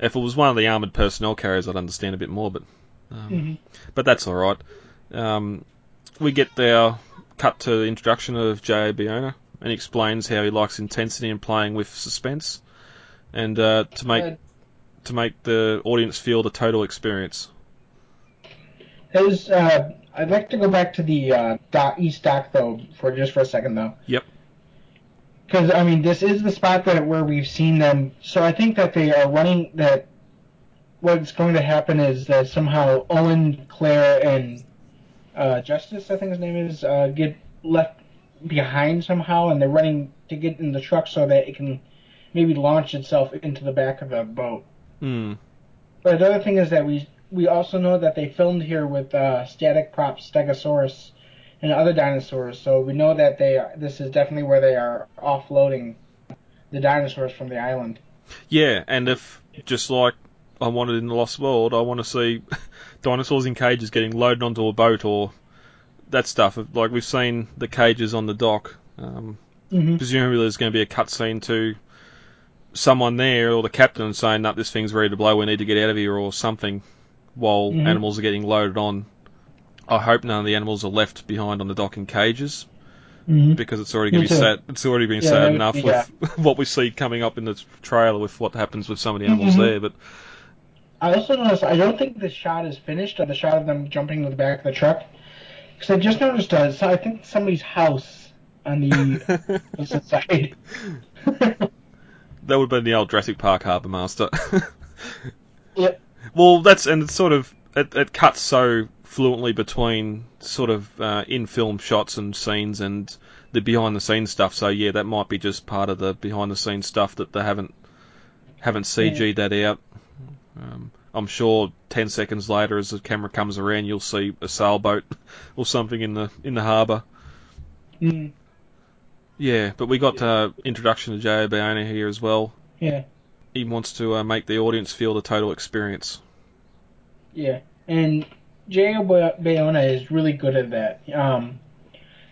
S1: if it was one of the armored personnel carriers, I'd understand a bit more. But um,
S2: Mhm.
S1: but that's all right. Um, we get our cut to the introduction of J.A. Bayona, and he explains how he likes intensity and playing with suspense, and uh, to make
S2: Uh,
S1: to make the audience feel the total experience.
S2: There's, uh, I'd like to go back to the uh, East Dock though for just for a second though.
S1: Yep.
S2: Because I mean, this is the spot that where we've seen them. So I think that they are running. That what's going to happen is that somehow Owen, Claire, and uh, Justice, I think his name is, uh, get left behind somehow, and they're running to get in the truck so that it can maybe launch itself into the back of the boat.
S1: Hmm.
S2: But the other thing is that we we also know that they filmed here with uh, static props, Stegosaurus, and other dinosaurs. So we know that they are, this is definitely where they are offloading the dinosaurs from the island.
S1: Yeah, and if just like I wanted in the Lost World, I want to see <laughs> dinosaurs in cages getting loaded onto a boat or that stuff. Like we've seen the cages on the dock. Um,
S2: Mhm.
S1: Presumably, there's going to be a cutscene to someone there or the captain saying that this thing's ready to blow. We need to get out of here or something. While
S2: Mhm.
S1: animals are getting loaded on. I hope none of the animals are left behind on the dock in cages.
S2: Mhm.
S1: because it's already going to be sad. It's already been
S2: Yeah,
S1: sad enough
S2: be,
S1: with <laughs> what we see coming up in the trailer with what happens with some of the animals
S2: Mhm.
S1: there. But
S2: I also noticed I don't think the shot is finished of the shot of them jumping to the back of the truck because I just noticed uh, I think somebody's house on the <laughs> opposite side. <laughs>
S1: that would be the old Jurassic Park Harbour Master. <laughs>
S2: Yep.
S1: Well, that's and it's sort of it, it cuts so fluently between sort of uh, in-film shots and scenes and the behind-the-scenes stuff. So yeah, that might be just part of the behind-the-scenes stuff that they haven't haven't CG'd that out. Um, I'm sure ten seconds later, as the camera comes around, you'll see a sailboat <laughs> or something in the in the harbour.
S2: Mm,
S1: Yeah, but we got uh, introduction to J.A. Bayona here as well.
S2: yeah,
S1: He wants to uh, make the audience feel the total experience.
S2: yeah, and J.O. Bay- Bayona is really good at that. Um,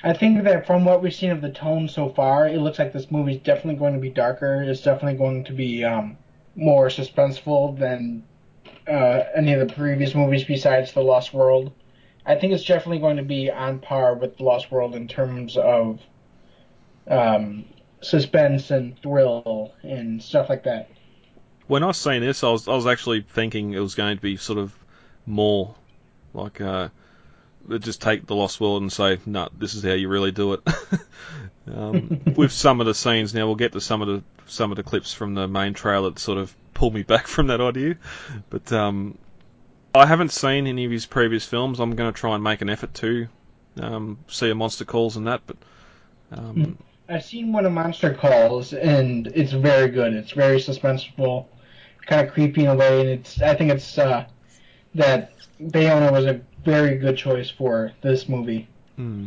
S2: I think that from what we've seen of the tone so far, it looks like this movie is definitely going to be darker. It's definitely going to be um, more suspenseful than uh, any of the previous movies besides The Lost World. I think it's definitely going to be on par with The Lost World in terms of um, suspense and thrill and stuff like that.
S1: When I was seeing this, I was I was actually thinking it was going to be sort of more like uh, just take the Lost World and say, "No, this is how you really do it." <laughs> um, <laughs> with some of the scenes, now we'll get to some of the some of the clips from the main trailer that sort of pull me <laughs> back from that idea. But um, I haven't seen any of his previous films. I'm going to try and make an effort to um, see a Monster Calls and that, but. Um,
S2: I've seen one of Monster Calls, and it's very good. It's very suspenseful, kind of creepy in a way, and it's. I think it's uh, that Bayona was a very good choice for this movie.
S1: hmm.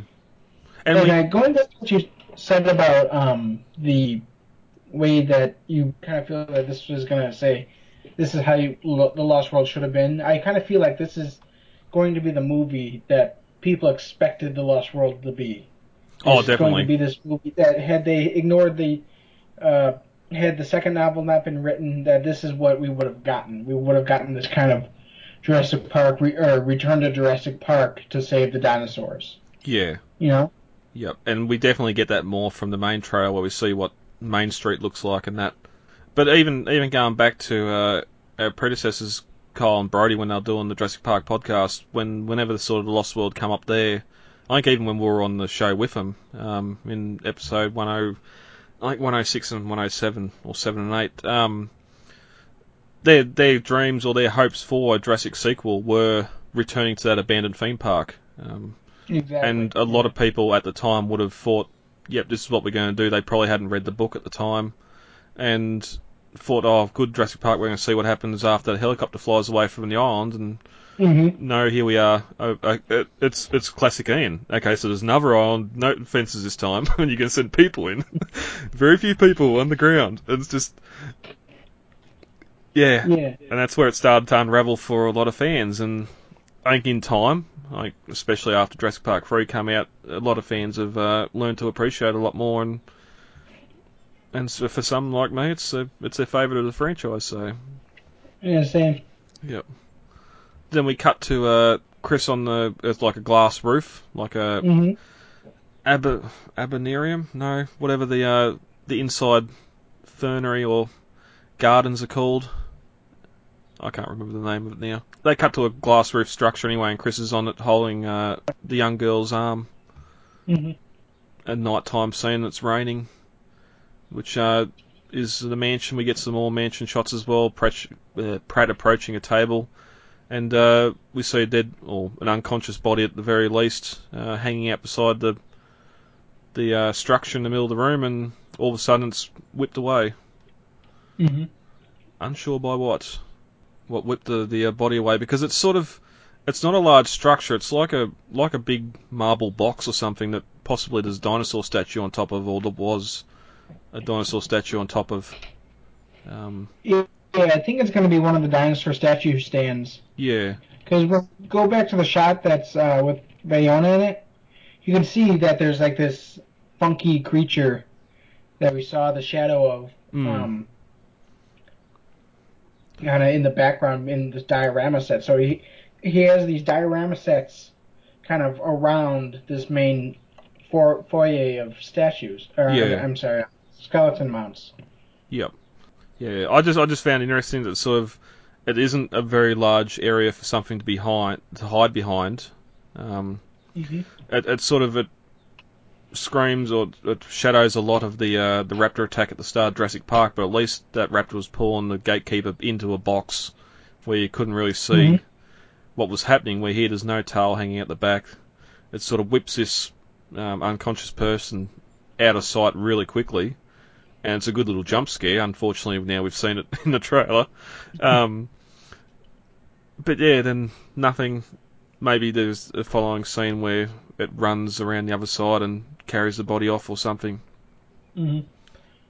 S2: And,
S1: And we,
S2: uh, going back to what you said about um, the way that you kind of feel that this was gonna say, this is how you, lo- the Lost World should have been. I kind of feel like this is going to be the movie that people expected the Lost World to be.
S1: Oh,
S2: It's going
S1: definitely.
S2: to be this movie that had they ignored the, uh, had the second novel not been written, that this is what we would have gotten. We would have gotten this kind of Jurassic Park re- or Return to Jurassic Park to save the dinosaurs.
S1: yeah.
S2: You know.
S1: Yep, and we definitely get that more from the main trail where we see what Main Street looks like and that. But even even going back to uh, our predecessors, Kyle and Brody when they were doing the Jurassic Park podcast. When whenever the sort of the Lost World come up there, I think even when we were on the show with them um, in episode 10, I think 106 and 107 or 7 and 8, um, their their dreams or their hopes for a Jurassic sequel were returning to that abandoned theme park. Um,
S2: Exactly.
S1: and a lot of people at the time would have thought, "Yep, this is what we're going to do." They probably hadn't read the book at the time, and thought, "Oh, good Jurassic Park. We're going to see what happens after the helicopter flies away from the island." And
S2: Mm-hmm.
S1: no, here we are. Oh, uh, it, it's it's classic Ian. Okay, so there's another island, no fences this time, <laughs> and you can send people in. <laughs> Very few people on the ground. It's just, yeah,
S2: Yeah.
S1: and that's where it started to unravel for a lot of fans. And I think in time, like especially after Jurassic Park 3 came out, a lot of fans have uh, learned to appreciate a lot more. And and so for some like me, it's a, it's their favourite of the franchise. So
S2: Yeah, same.
S1: yep. Then we cut to uh, Chris on the it's like a glass roof, like a
S2: Mm-hmm.
S1: ab- abonarium, no, whatever the uh, the inside fernery or gardens are called. I can't remember the name of it now. They cut to a glass roof structure anyway, and Chris is on it holding uh, the young girl's arm.
S2: Mm-hmm.
S1: A nighttime scene that's raining, which uh, is the mansion. We get some more mansion shots as well. Pratt, uh, Pratt approaching a table, and uh, we see a dead or an unconscious body at the very least, uh, hanging out beside the the uh, structure in the middle of the room, and all of a sudden it's whipped away.
S2: Mm-hmm.
S1: Unsure by what, what whipped the the uh, body away because it's sort of it's not a large structure. It's like a like a big marble box or something that possibly there's a dinosaur statue on top of, or there was a dinosaur statue on top of. Um,
S2: Yeah, I think it's going to be one of the dinosaur statue stands.
S1: yeah,
S2: Because we'll go back to the shot that's uh, with Bayona in it. You can see that there's like this funky creature that we saw the shadow of,
S1: Mm.
S2: um, kind of in the background in this diorama set. So he he has these diorama sets kind of around this main for, foyer of statues. Or,
S1: Yeah.
S2: I'm sorry, skeleton mounts.
S1: Yep. Yeah, I just I just found it interesting that sort of it isn't a very large area for something to be hide to hide behind. Um,
S2: Mm-hmm.
S1: it, it sort of it screams or it shadows a lot of the uh, the raptor attack at the start of Jurassic Park, but at least that raptor was pulling the gatekeeper into a box where you couldn't really see
S2: Mhm.
S1: what was happening. Where here there's no tail hanging out the back. It sort of whips this um, unconscious person out of sight really quickly, and it's a good little jump scare. Unfortunately, now we've seen it <laughs> in the trailer. Um, but yeah, then nothing. Maybe there's a following scene where it runs around the other side and carries the body off or something.
S2: hmm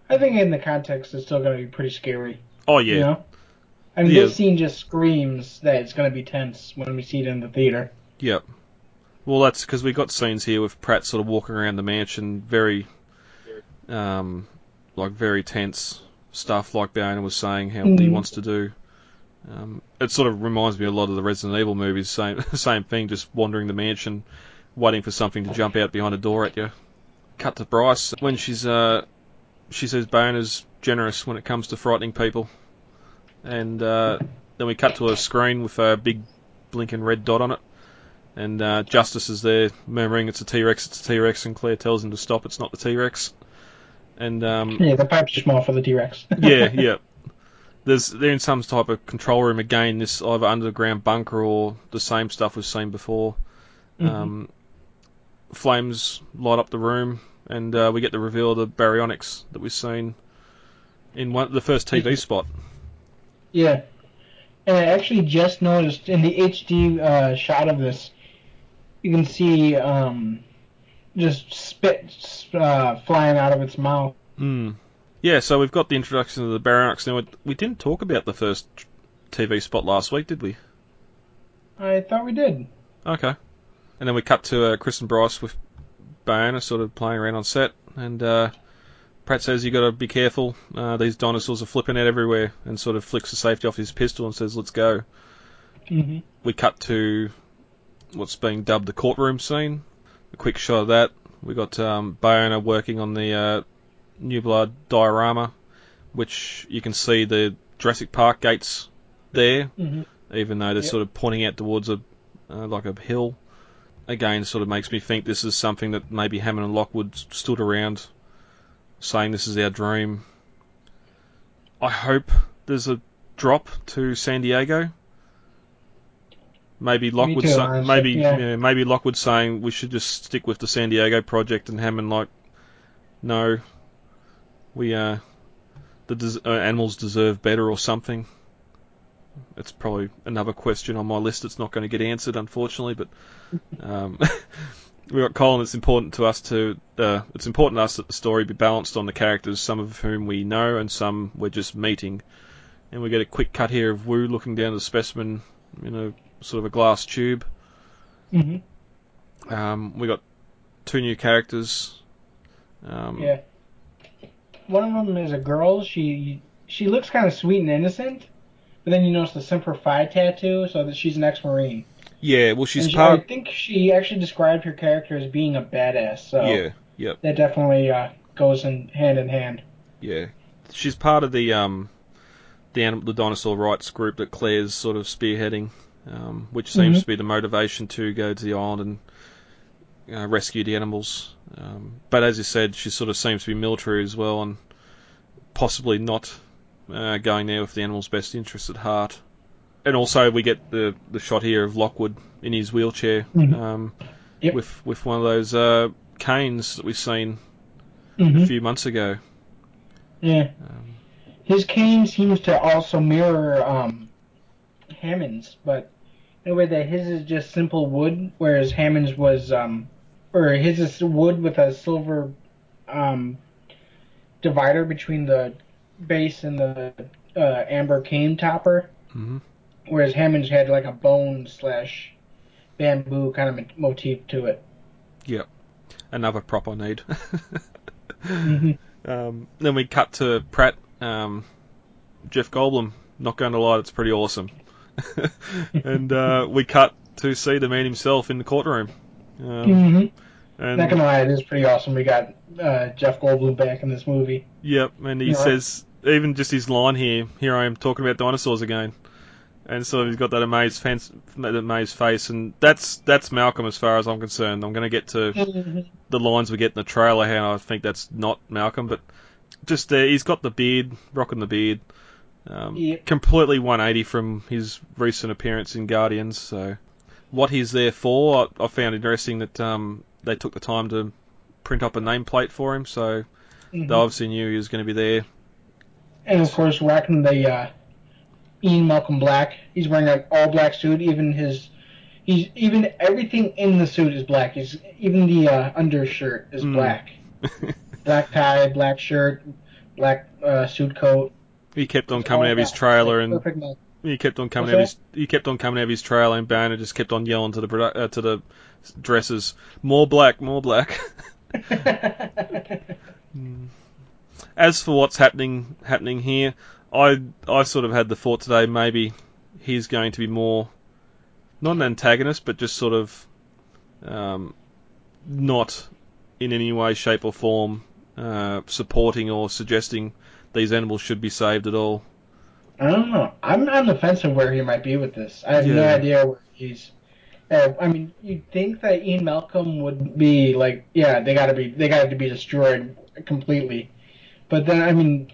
S2: I think in the context, it's still going to be pretty scary.
S1: Oh yeah,
S2: You know? I mean,
S1: Yeah.
S2: this scene just screams that it's going to be tense when we see it in the theater.
S1: Yep. Well, that's because we got scenes here with Pratt sort of walking around the mansion, very, um, like very tense stuff, like Bayona was saying, how he
S2: Mhm.
S1: wants to do. Um, it sort of reminds me a lot of the Resident Evil movies. Same, <laughs> same thing, just wandering the mansion, waiting for something to jump out behind a door at you. Cut to Bryce when she's, uh, she says Bayona's generous when it comes to frightening people, and uh, then we cut to a screen with a big blinking red dot on it. And uh, Justice is there murmuring, "It's a T-Rex! It's a T-Rex!" And Claire tells him to stop. It's not the T-Rex. And um,
S2: Yeah, the pipe's too small for the T Rex.
S1: yeah, yeah. <laughs> There's they're in some type of control room again. This either underground bunker or the same stuff we've seen before.
S2: Mhm.
S1: Um, flames light up the room, and uh, we get the reveal of the baryonyx that we've seen in one the first TV spot.
S2: Yeah. And I actually just noticed in the HD uh, shot of this, you can see um, just spit uh, flying out of its mouth.
S1: Hmm. Yeah, so we've got the introduction of the baryonyx. Now we- didn't talk about the first TV spot last week, did we?
S2: I thought we did.
S1: Okay. And then we cut to uh, Chris and Bryce with Bayona sort of playing around on set, and uh, Pratt says you got to be careful. Uh, these dinosaurs are flipping out everywhere, and sort of flicks the safety off his pistol and says, "Let's go."
S2: hmm
S1: We cut to what's being dubbed the courtroom scene. A quick shot of that. We got um, Bayona working on the uh, New Blood diorama, which you can see the Jurassic Park gates there
S2: hmm
S1: even though they're
S2: Yep.
S1: sort of pointing out towards a uh, like a hill. Again, sort of makes me think this is something that maybe Hammond and Lockwood stood around saying this is our dream. I hope there's a drop to San Diego. Maybe Lockwood,
S2: too,
S1: sa- maybe
S2: yeah.
S1: yeah, maybe Lockwood saying we should just stick with the San Diego project, and Hammond like, no, we uh, the des- uh, animals deserve better or something. It's probably another question on my list that's not going to get answered, unfortunately. But um, <laughs> we got Colin. It's important to us to uh, it's important to us that the story be balanced on the characters, some of whom we know and some we're just meeting. And we get a quick cut here of Wu looking down at the specimen in a sort of a glass tube.
S2: hmm
S1: Um, we got two new characters. Um,
S2: Yeah. One of them is a girl. She she looks kind of sweet and innocent, but then you notice the Semper Fi tattoo, so that she's an ex-marine.
S1: yeah, well, she's
S2: she-
S1: part.
S2: I think she actually described her character as being a badass. So
S1: Yeah, yep.
S2: that definitely uh, goes in hand in hand.
S1: Yeah, she's part of the um, the the dinosaur rights group that Claire's sort of spearheading, um, which seems
S2: Mhm.
S1: to be the motivation to go to the island and uh, rescue the animals. Um, but as you said, she sort of seems to be military as well, and possibly not uh, going there with the animals' best interests at heart. And also, we get the the shot here of Lockwood in his wheelchair
S2: Mhm.
S1: um,
S2: Yep.
S1: with with one of those uh, canes that we've seen a
S2: Mhm.
S1: few months ago.
S2: Yeah.
S1: Um,
S2: His cane seems to also mirror um, Hammond's, but in a way that his is just simple wood, whereas Hammond's was, um, or his is wood with a silver um, divider between the base and the uh, amber cane topper,
S1: mm-hmm.
S2: whereas Hammond's had like a bone slash bamboo kind of motif to it.
S1: Yep. Another prop I need. <laughs>
S2: Mhm.
S1: um, then we cut to Pratt, um, Jeff Goldblum. Not going to lie, it's pretty awesome. <laughs> and uh, we cut to see the man himself in the courtroom. Um,
S2: Mhm.
S1: and
S2: it is pretty awesome. We got uh, Jeff Goldblum back in this movie.
S1: Yep, and he
S2: Yeah.
S1: says even just his line here. Here I am talking about dinosaurs again, and so he's got that amazed face, that amazed face, and that's that's Malcolm as far as I'm concerned. I'm going to get to the lines we get in the trailer. How I think that's not Malcolm, but just uh, he's got the beard, rocking the beard, um,
S2: Yep.
S1: completely 180 from his recent appearance in Guardians. So what he's there for, I, I found interesting that um, they took the time to print up a nameplate for him. So
S2: Mhm.
S1: they obviously knew he was going to be there.
S2: And of course, rocking the uh, Ian Malcolm black. He's wearing an all black suit. Even his, he's even everything in the suit is black. He's even the uh, undershirt is
S1: Mm.
S2: black. <laughs> black tie, black shirt, black uh, suit coat.
S1: He kept on coming
S2: all
S1: out of his trailer and he kept on coming
S2: What's
S1: out of his he kept on coming out of his trailer and Banner just kept on yelling to the produ- uh, to the dressers, more black, more black. <laughs> As for what's happening happening here, I I sort of had the thought today maybe he's going to be more not an antagonist, but just sort of um, not in any way, shape, or form uh, supporting or suggesting these animals should be saved at all.
S2: I don't know. I'm on the fence of where he might be with this. I have no idea where he's. Uh, I mean, you'd think that Ian Malcolm would be like, yeah, they gotta be, they gotta be destroyed completely. But then, I mean,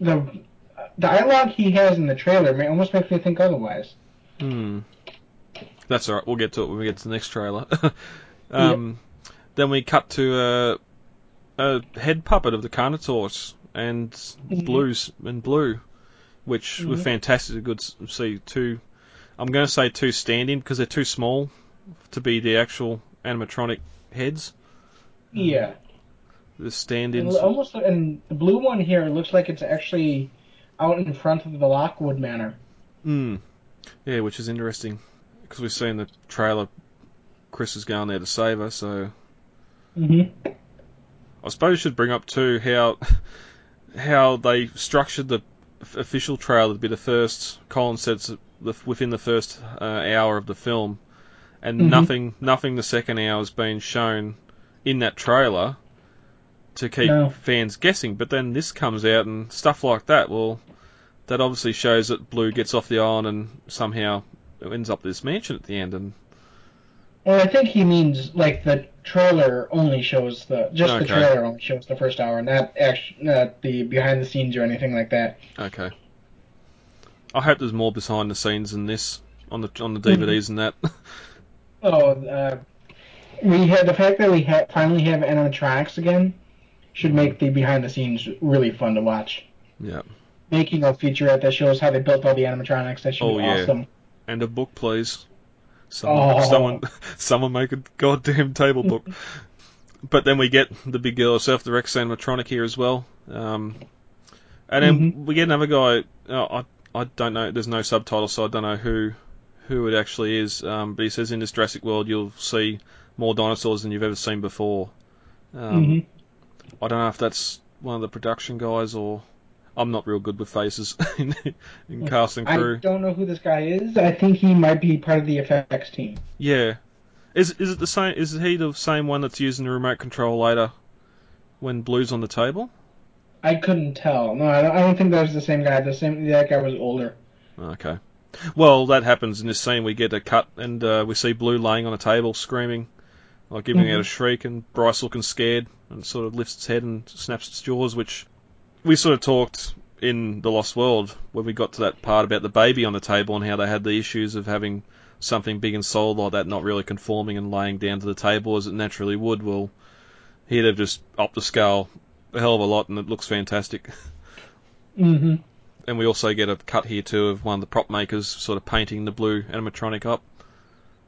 S2: the dialogue he has in the trailer may almost makes me think otherwise.
S1: Hmm. That's alright. We'll get to it when we get to the next trailer. <laughs> um, Then we cut to a, a head puppet of the Carnotaurus and
S2: Mhm.
S1: blues and blue, which were
S2: Mhm.
S1: fantastic. Good to see two. I'm going to say two stand-in because they're too small to be the actual animatronic heads.
S2: Yeah.
S1: The stand-ins.
S2: almost, and the blue one here looks like it's actually out in front of the Lockwood Manor.
S1: Mm. Yeah, which is interesting because we've seen the trailer. Chris is going there to save her, so
S2: Mm-hmm.
S1: I suppose you should bring up too how <laughs> how they structured the f- official trailer to be the first. Colin said within the first uh, hour of the film, and
S2: Mhm.
S1: nothing nothing the second hour has been shown in that trailer to keep
S2: No.
S1: fans guessing. But then this comes out and stuff like that. Well, that obviously shows that Blue gets off the island and somehow ends up this mansion at the end. And
S2: Well, I think he means like the trailer only shows the just the trailer only shows the first hour, not actually not the behind the scenes or anything like that.
S1: okay, I hope there's more behind the scenes than this on the on the DVDs and that. <laughs>
S2: Oh, uh, we had the fact that we ha- finally have animatronics again should make the behind the scenes really fun to watch.
S1: yeah.
S2: Making a featurette that shows how they built all the animatronics that should
S1: Oh,
S2: be
S1: yeah.
S2: awesome.
S1: And a book, please. Someone,
S2: Oh.
S1: someone, <laughs> someone make a goddamn table book. <laughs> but then we get the big girl herself, the Rex animatronic here as well. Um, and then
S2: Mhm.
S1: we get another guy. Uh, I I don't know. There's no subtitles, so I don't know who who it actually is. Um, but he says in this Jurassic World you'll see more dinosaurs than you've ever seen before. Um,
S2: Mhm.
S1: I don't know if that's one of the production guys or I'm not real good with faces <laughs> in, in cast and crew.
S2: I don't know who this guy is. I think he might be part of the effects team.
S1: Yeah. Is is it the same? Is he the same one that's using the remote control later when Blue's on the table?
S2: I couldn't tell. No, I don't, I don't think that was the same guy. The same that guy was older.
S1: Okay. Well, that happens in this scene. We get a cut and uh, we see Blue laying on a table screaming, like giving out a shriek, and Bryce looking scared and sort of lifts its head and snaps its jaws, which we sort of talked in The Lost World when we got to that part about the baby on the table and how they had the issues of having something big and solid like that not really conforming and laying down to the table as it naturally would. Well, he'd have just upped the scale a hell of a lot and it looks fantastic. <laughs>
S2: Mm-hmm.
S1: And we also get a cut here too of one of the prop makers sort of painting the blue animatronic up.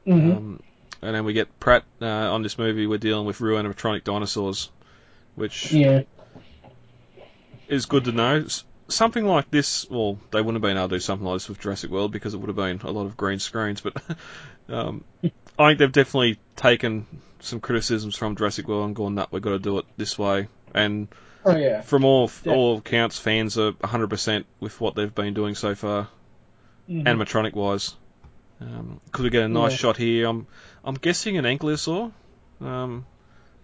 S2: Mm-hmm.
S1: Um, and then we get Pratt uh, on this movie. We're dealing with real animatronic dinosaurs, which
S2: yeah.
S1: Is good to know. Something like this, well, they wouldn't have been able to do something like this with Jurassic World because it would have been a lot of green screens. But <laughs> um, I think they've definitely taken some criticisms from Jurassic World and gone, "Nah, we've got to do it this way." And
S2: Oh yeah.
S1: from all
S2: Yeah.
S1: all accounts, fans are 100% with what they've been doing so far,
S2: Mhm.
S1: animatronic wise. Um, could we get a nice
S2: Yeah.
S1: shot here? I'm I'm guessing an ankylosaur, um,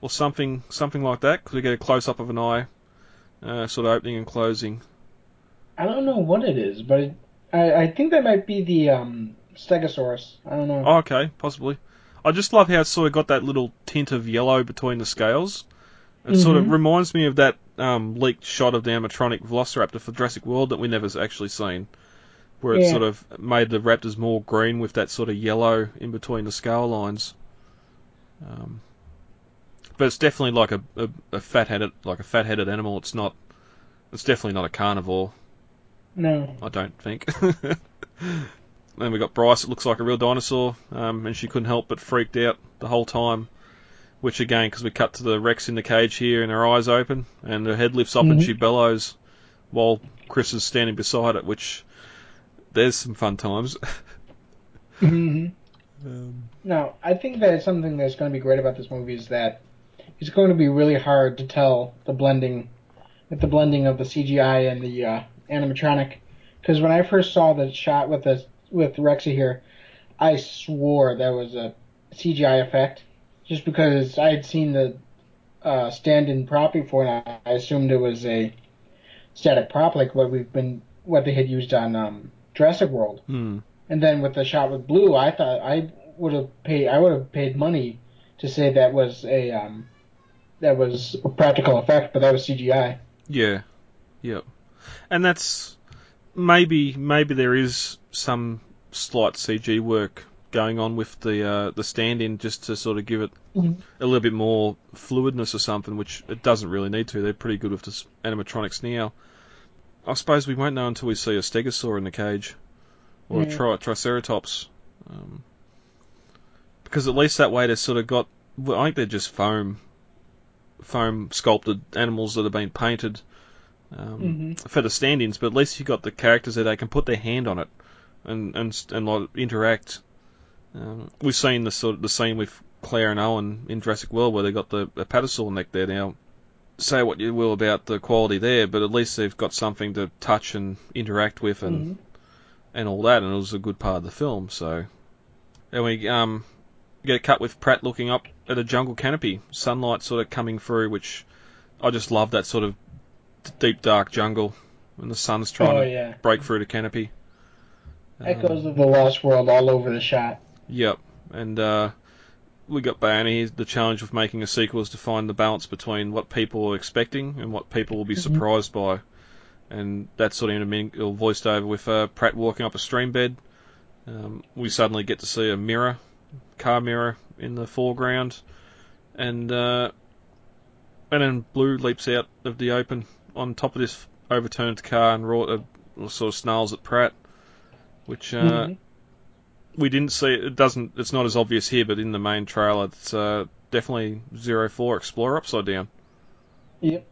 S1: or something something like that. Could we get a close up of an eye, uh, sort of opening and closing?
S2: I don't know what it is, but it, I I think that might be the um Stegosaurus. I don't know.
S1: Oh, okay, possibly. I just love how it's sort of got that little tint of yellow between the scales. It sort of
S2: Mhm.
S1: reminds me of that um, leaked shot of the animatronic Velociraptor for Jurassic World that we never actually seen, where it
S2: Yeah.
S1: sort of made the raptors more green with that sort of yellow in between the scale lines. Um, but it's definitely like a, a, a fat-headed like a fat-headed animal. It's not. It's definitely not a carnivore.
S2: No.
S1: I don't think. <laughs> then we got Bryce. It looks like a real dinosaur, um, and she couldn't help but freaked out the whole time. Which again, because we cut to the Rex in the cage here, and her eyes open, and her head lifts up, and
S2: Mhm.
S1: she bellows, while Chris is standing beside it. Which there's some fun times. <laughs>
S2: hmm
S1: um,
S2: No, I think that something that's going to be great about this movie is that it's going to be really hard to tell the blending, with the blending of the CGI and the uh, animatronic. Because when I first saw the shot with the with Rexy here, I swore that was a CGI effect, just because I had seen the uh, stand-in prop before, and I, assumed it was a static prop like what we've been what they had used on um, Jurassic World.
S1: hmm.
S2: And then with the shot with blue, I thought I would have paid. I would have paid money to say that was a um, that was a practical effect, but that was CGI.
S1: Yeah, yep. And that's maybe maybe there is some slight CG work going on with the uh, the stand-in just to sort of give it
S2: Mhm.
S1: a little bit more fluidness or something, which it doesn't really need to. They're pretty good with the animatronics now. I suppose we won't know until we see a stegosaur in the cage or a tri- triceratops, um, because at least that way they've sort of got. Well, I think they're just foam, foam sculpted animals that have been painted um,
S2: Mhm.
S1: for the stand-ins, but at least you've got the characters there. They can put their hand on it and and and like interact. Um, we've seen the sort of the scene with Claire and Owen in Jurassic World where they got the apatosaur neck there. Now, say what you will about the quality there, but at least they've got something to touch and interact with and
S2: Mhm.
S1: and all that, and it was a good part of the film. So, and we um get a cut with Pratt looking up at a jungle canopy, sunlight sort of coming through, which I just love that sort of deep dark jungle when the sun's trying
S2: Oh,
S1: to break through the canopy.
S2: Echoes of the Lost World all over the shot.
S1: Yep, and uh, we got Bayona. The challenge of making a sequel is to find the balance between what people are expecting and what people will be
S2: Mhm.
S1: surprised by, and that's sort of voiced over with uh, Pratt walking up a stream bed. Um, we suddenly get to see a mirror, car mirror in the foreground, and uh, and then Blue leaps out of the open on top of this overturned car and raw, uh, sort of snarls at Pratt, which uh,
S2: Mhm.
S1: we didn't see. It doesn't. It's not as obvious here, but in the main trailer, it's uh, definitely Zero Four Explorer upside down.
S2: Yep.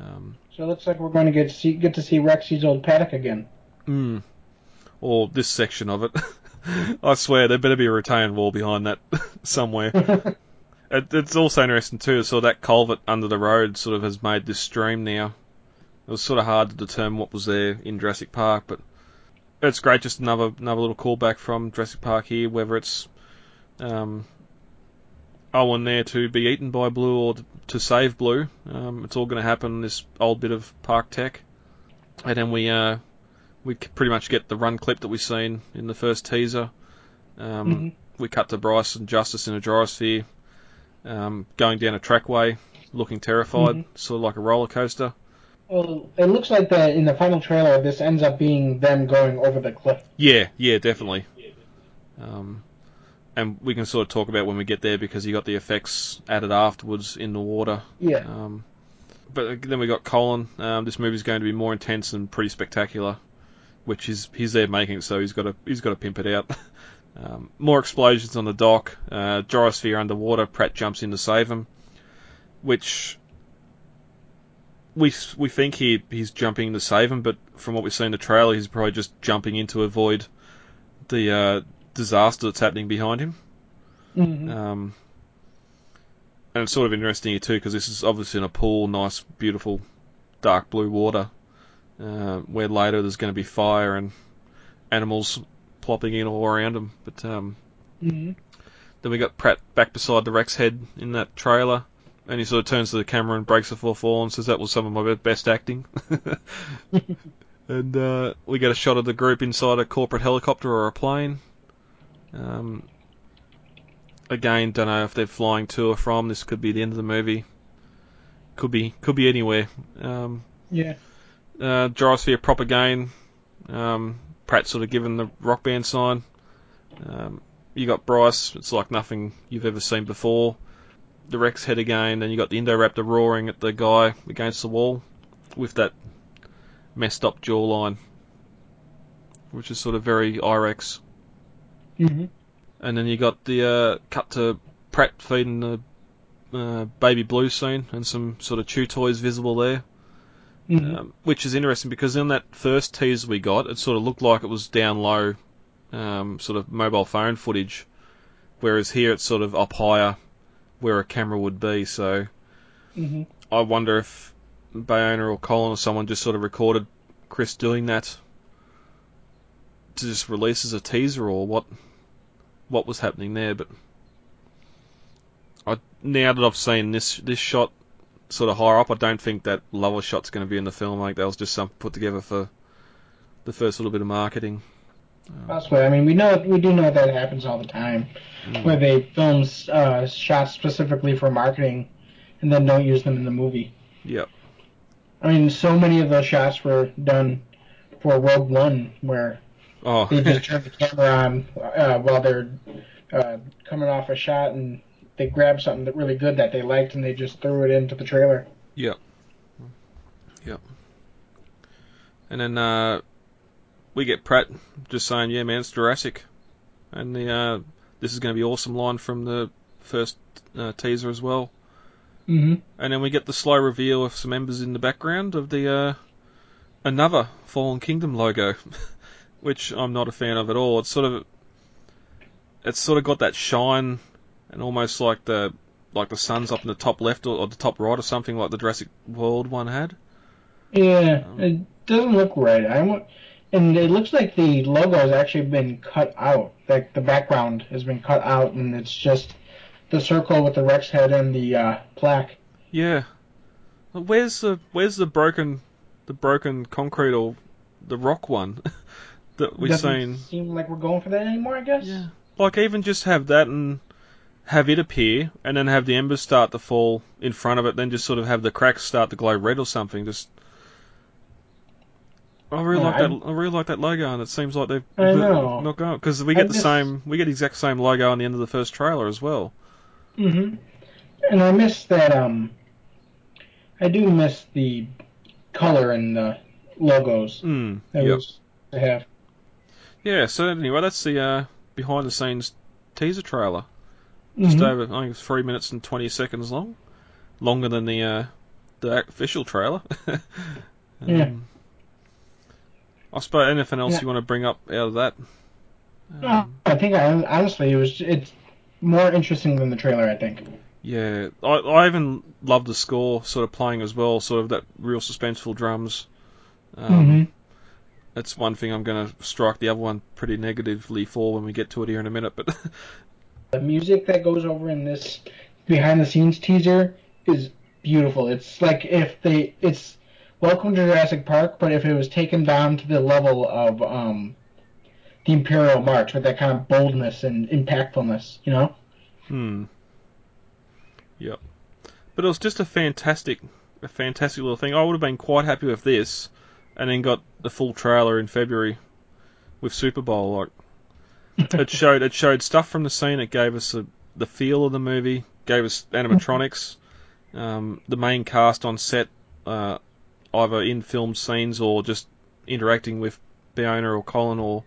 S1: Um,
S2: So it looks like we're going to get to see get to see Rexy's old paddock again.
S1: mm, or this section of it. <laughs> I swear there better be a retaining wall behind that <laughs> somewhere. <laughs> It, it's also interesting too. So that culvert under the road sort of has made this stream now. It was sort of hard to determine what was there in Jurassic Park, but it's great. Just another another little callback from Jurassic Park here, whether it's um, Owen there to be eaten by Blue or to save Blue. Um, it's all going to happen in this old bit of park tech, and then we uh, we pretty much get the run clip that we've seen in the first teaser. Um,
S2: Mhm.
S1: We cut to Bryce and Justice in a gyrosphere, um, going down a trackway, looking terrified,
S2: Mhm.
S1: sort of like a roller coaster.
S2: Well, it looks like that in the final trailer, this ends up being them going over the cliff.
S1: Yeah, yeah, definitely. Um, and we can sort of talk about when we get there because you got the effects added afterwards in the water.
S2: Yeah.
S1: Um, but then we got Colin. Um, this movie's going to be more intense and pretty spectacular, which is he's there making it, so he's got to he's got to pimp it out. <laughs> um, more explosions on the dock. Uh, gyrosphere underwater. Pratt jumps in to save him, which we we think he he's jumping to save him, but from what we see in the trailer, he's probably just jumping in to avoid the uh, disaster that's happening behind him.
S2: Mhm.
S1: Um, and it's sort of interesting here too because this is obviously in a pool, nice, beautiful, dark blue water, uh, where later there's going to be fire and animals plopping in all around him. But um,
S2: Mhm.
S1: then we got Pratt back beside the Rex head in that trailer, and he sort of turns to the camera and breaks the fourth wall and says that was some of my best acting. <laughs> <laughs> and uh, we get a shot of the group inside a corporate helicopter or a plane. Um, again, don't know if they're flying to or from. This could be the end of the movie. Could be, could be anywhere. Um,
S2: Yeah.
S1: Uh, gyrosphere prop again. Um, Pratt sort of given the rock band sign. Um, you got Bryce. It's like nothing you've ever seen before. The Rex head again. Then you got the Indoraptor roaring at the guy against the wall with that messed up jawline, which is sort of very I-Rex.
S2: Mhm.
S1: And then you got the uh, cut to Pratt feeding the uh, baby blue scene and some sort of chew toys visible there.
S2: Mhm.
S1: Um, which is interesting because in that first teaser we got, it sort of looked like it was down low, um, sort of mobile phone footage, whereas here it's sort of up higher, where a camera would be. So
S2: Mhm.
S1: I wonder if Bayona or Colin or someone just sort of recorded Chris doing that to just release as a teaser or what what was happening there. But I now that I've seen this this shot sort of higher up, I don't think that lower shot's going to be in the film. I think that was just something put together for the first little bit of marketing.
S2: Possibly. I mean, we know we do know that happens all the time,
S1: Mm.
S2: where they film uh, shots specifically for marketing, and then don't use them in the movie.
S1: Yep.
S2: I mean, so many of those shots were done for Rogue One, where
S1: Oh,
S2: they just turn the camera on uh, while they're uh, coming off a shot, and they grabbed something that really good that they liked, and they just threw it into the trailer.
S1: Yep. Yep. And then uh, we get Pratt just saying, "Yeah, man, it's Jurassic," and the uh, this is going to be awesome line from the first uh, teaser as well.
S2: Mm-hmm.
S1: And then we get the slow reveal of some embers in the background of the uh, another Fallen Kingdom logo, <laughs> which I'm not a fan of at all. It's sort of it's sort of got that shine and almost like the like the sun's up in the top left or, or the top right or something like the Jurassic World one had.
S2: Yeah, it doesn't look right. I want, and it looks like the logo has actually been cut out. Like the background has been cut out, and it's just the circle with the Rex head and the uh, plaque.
S1: Yeah. Where's the where's the broken the broken concrete or the rock one <laughs> that we've
S2: Doesn't
S1: seen.
S2: seem like we're going for that anymore. I guess.
S1: Yeah. Like even just have that and have it appear, and then have the embers start to fall in front of it, then just sort of have the cracks start to glow red or something. Just I really
S2: Yeah,
S1: like that.
S2: I-
S1: I really like that logo, and it seems like they've
S2: I
S1: not going because we
S2: I
S1: get the
S2: miss-
S1: same. We get the exact same logo on the end of the first trailer as well.
S2: hmm And I miss that. Um, I do miss the color and the logos
S1: Mm,
S2: that
S1: yep.
S2: have.
S1: Yeah. So anyway, that's the uh, behind the scenes teaser trailer. Just
S2: Mhm.
S1: over, I think it's three minutes and twenty seconds long, longer than the uh, the official trailer. <laughs>
S2: Yeah.
S1: Um, I suppose anything else
S2: Yeah.
S1: you want to bring up out of that?
S2: No, I think I, honestly it was it's more interesting than the trailer. I think.
S1: Yeah, I, I even love the score sort of playing as well, sort of that real suspenseful drums. Um,
S2: Mhm.
S1: That's one thing I'm going to strike the other one pretty negatively for when we get to it here in a minute. But <laughs>
S2: The music that goes over in this behind the scenes teaser is beautiful. It's like if they it's Welcome to Jurassic Park, but if it was taken down to the level of um the Imperial March with that kind of boldness and impactfulness, you know?
S1: hmm, yep. But it was just a fantastic, a fantastic little thing. I would have been quite happy with this, and then got the full trailer in February with Super Bowl. Like <laughs> it showed, it showed stuff from the scene. It gave us a, the feel of the movie. Gave us animatronics. <laughs> Um, the main cast on set, uh, either in film scenes or just interacting with Bayona or Colin or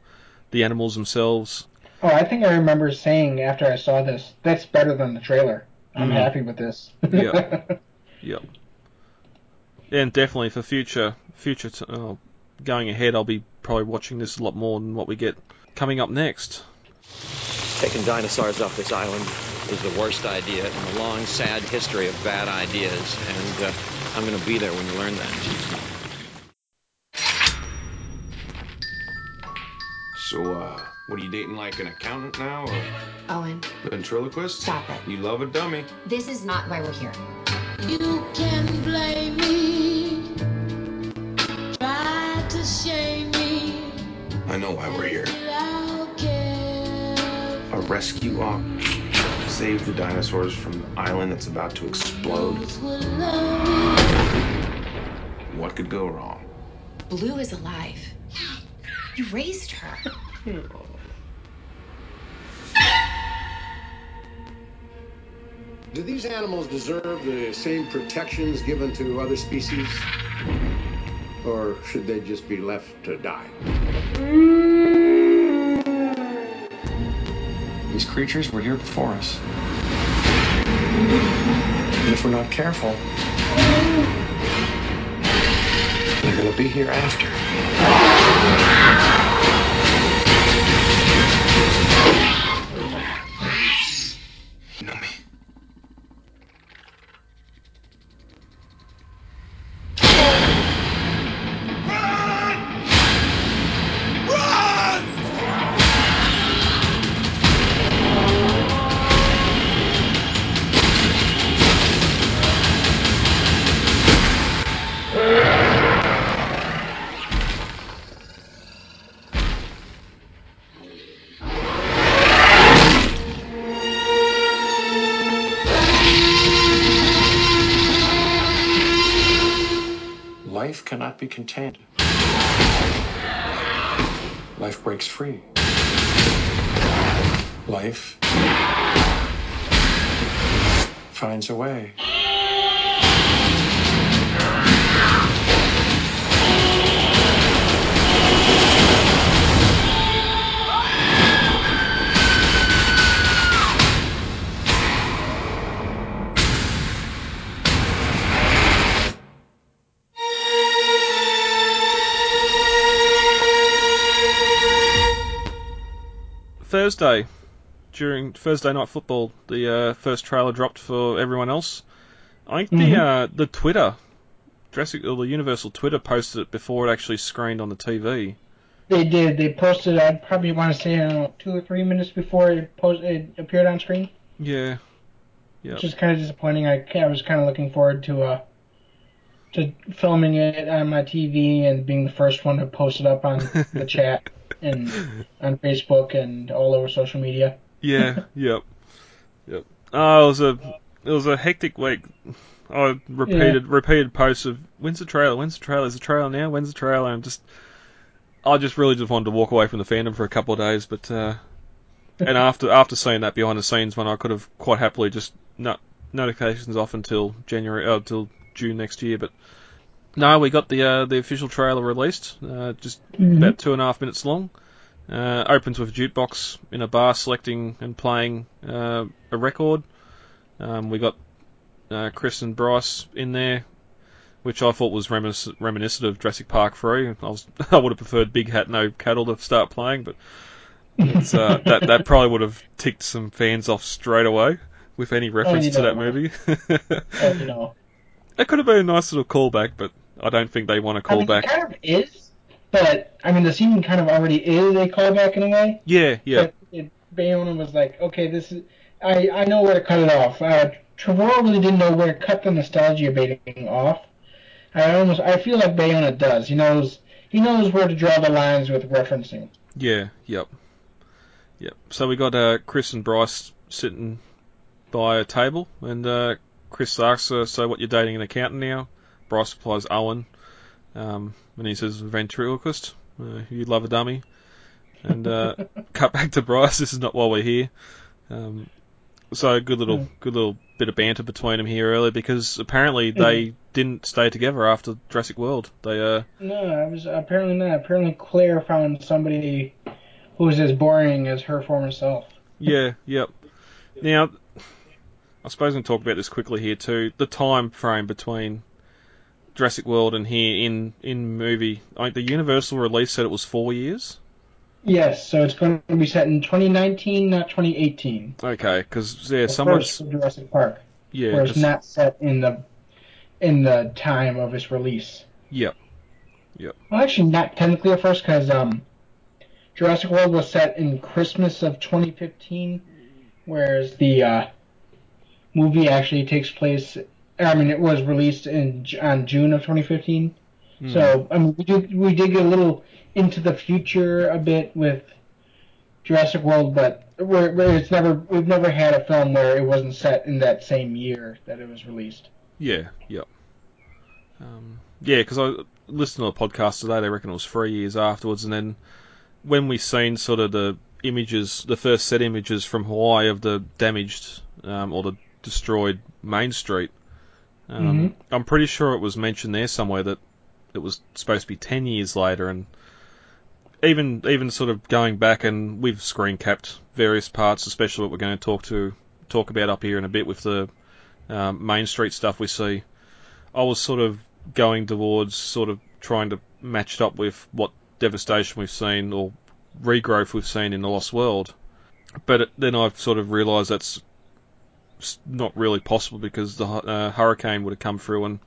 S1: the animals themselves.
S2: Oh, I think I remember saying after I saw this, that's better than the trailer. I'm
S1: Mhm.
S2: happy with this.
S1: Yeah. <laughs> Yep. And definitely for future future t- uh, going ahead, I'll be probably watching this a lot more than what we get coming up next.
S8: Taking dinosaurs off this island is the worst idea in a long, sad history of bad ideas, and uh, I'm going to be there when you learn that.
S5: So, uh, what are you dating like an accountant now or
S6: Owen,
S5: ventriloquist?
S6: stop it.
S5: You love a dummy.
S6: This is not why we're here.
S10: You can blame me,
S5: I know why we're here.
S10: but I'll care.
S5: A rescue op. Save the dinosaurs from the island that's about to explode.
S10: Those who love
S5: What could go wrong?
S6: Blue is alive. You raised her.
S11: Do these animals deserve the same protections given to other species? Or should they just be left to die?
S8: These creatures were here before us. And if we're not careful, they're going to be here after. Be contained. Life breaks free. Life finds a way.
S1: Thursday, during Thursday night football, the uh, first trailer dropped for everyone else. I think the uh, the Twitter, Jurassic or the Universal Twitter posted it before it actually screened on the TV.
S2: They did. They posted. I probably want to say I don't know, two or three minutes before it post it appeared on screen,
S1: Yeah. Yep.
S2: which is kind of disappointing. I, I was kind of looking forward to uh to filming it on my TV and being the first one to post it up on the <laughs> chat and on Facebook and all over social media.
S1: Yeah, <laughs> yep, yep. Oh, it was a it was a hectic week. I repeated repeated posts of when's the trailer? When's the trailer? Is the trailer now? When's the trailer? And just I just really just wanted to walk away from the fandom for a couple of days, but uh, <laughs> and after after seeing that behind the scenes one, I could have quite happily just not notifications off until January, uh, until June next year. But no, we got the uh, the official trailer released, uh, just about two and a half minutes long. Uh, opens with a jukebox in a bar selecting and playing uh, a record. Um, we got uh, Chris and Bryce in there, which I thought was reminis- reminiscent of Jurassic Park 3. I was <laughs> I would have preferred Big Hat No Cattle to start playing, but it's, uh, <laughs> that that probably would have ticked some fans off straight away with any reference
S2: you
S1: to that movie.
S2: Oh, you know.
S1: It could have been a nice little callback, but I don't think they want to
S2: I
S1: call
S2: mean,
S1: back.
S2: it kind of is, but I mean, the scene kind of already is a callback in a way.
S1: Yeah, yeah,
S2: But it, Bayona was like, okay, this is. I I know where to cut it off. Uh, Trevorrow really didn't know where to cut the nostalgia baiting off. I almost I feel like Bayona does. He knows he knows where to draw the lines with referencing.
S1: yeah, yep, yep. So we got uh, Chris and Bryce sitting by a table, and uh, Chris asks her, "So what? You're dating an accountant now?" Bryce replies, "Owen," um, and he says, "Ventriloquist, uh, you love a dummy." And uh, <laughs> cut back to Bryce. This is not why we're here. Um, so a good little, good little bit of banter between them here earlier because apparently they didn't stay together after Jurassic World. They uh,
S2: No, I was apparently not. Apparently Claire found somebody who was as boring as her former self.
S1: Yeah, <laughs> yep. Now, I suppose we can talk about this quickly here too. The time frame between Jurassic World and here in in movie, I think the Universal release said it was four years.
S2: Yes, so it's going to be set in 2019, not 2018.
S1: Okay, because yeah,
S2: The
S1: someone's
S2: first Jurassic Park,
S1: yeah,
S2: where it's not set in the in the time of its release.
S1: yep, yep,
S2: Well, actually, not technically at first, because um, Jurassic World was set in Christmas of 2015, whereas the uh, movie actually takes place. I mean, it was released in on June of 2015.
S1: Hmm.
S2: So I mean, we did we did get a little into the future a bit with Jurassic World, but we're, we're- it's never we've never had a film where it wasn't set in that same year that it was released.
S1: yeah, yep. Um, yeah, because I listened to a podcast today. They reckon it was three years afterwards, and then when we seen sort of the images, the first set images from Hawaii of the damaged um, or the destroyed Main Street, um, I'm pretty sure it was mentioned there somewhere that it was supposed to be ten years later, and even even sort of going back and we've screen capped various parts, especially what we're going to talk to talk about up here in a bit with the um, Main Street stuff we see. I was sort of going towards sort of trying to match it up with what devastation we've seen or regrowth we've seen in the Lost World. But it, then I've sort of realised that's not really possible because the uh, hurricane would have come through and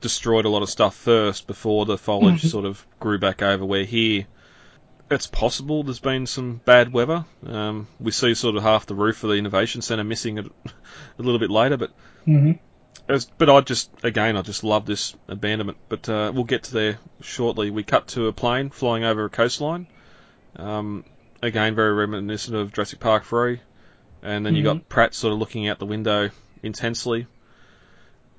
S1: destroyed a lot of stuff first before the foliage
S2: Mhm.
S1: sort of grew back over. Where here, it's possible there's been some bad weather. Um, we see sort of half the roof of the innovation centre missing a, <laughs> a little bit later, but
S2: Mm-hmm.
S1: as, but I just, again, I just love this abandonment. But uh, we'll get to there shortly. We cut to a plane flying over a coastline. Um, again, very reminiscent of Jurassic Park 3. And then you got Pratt sort of looking out the window intensely.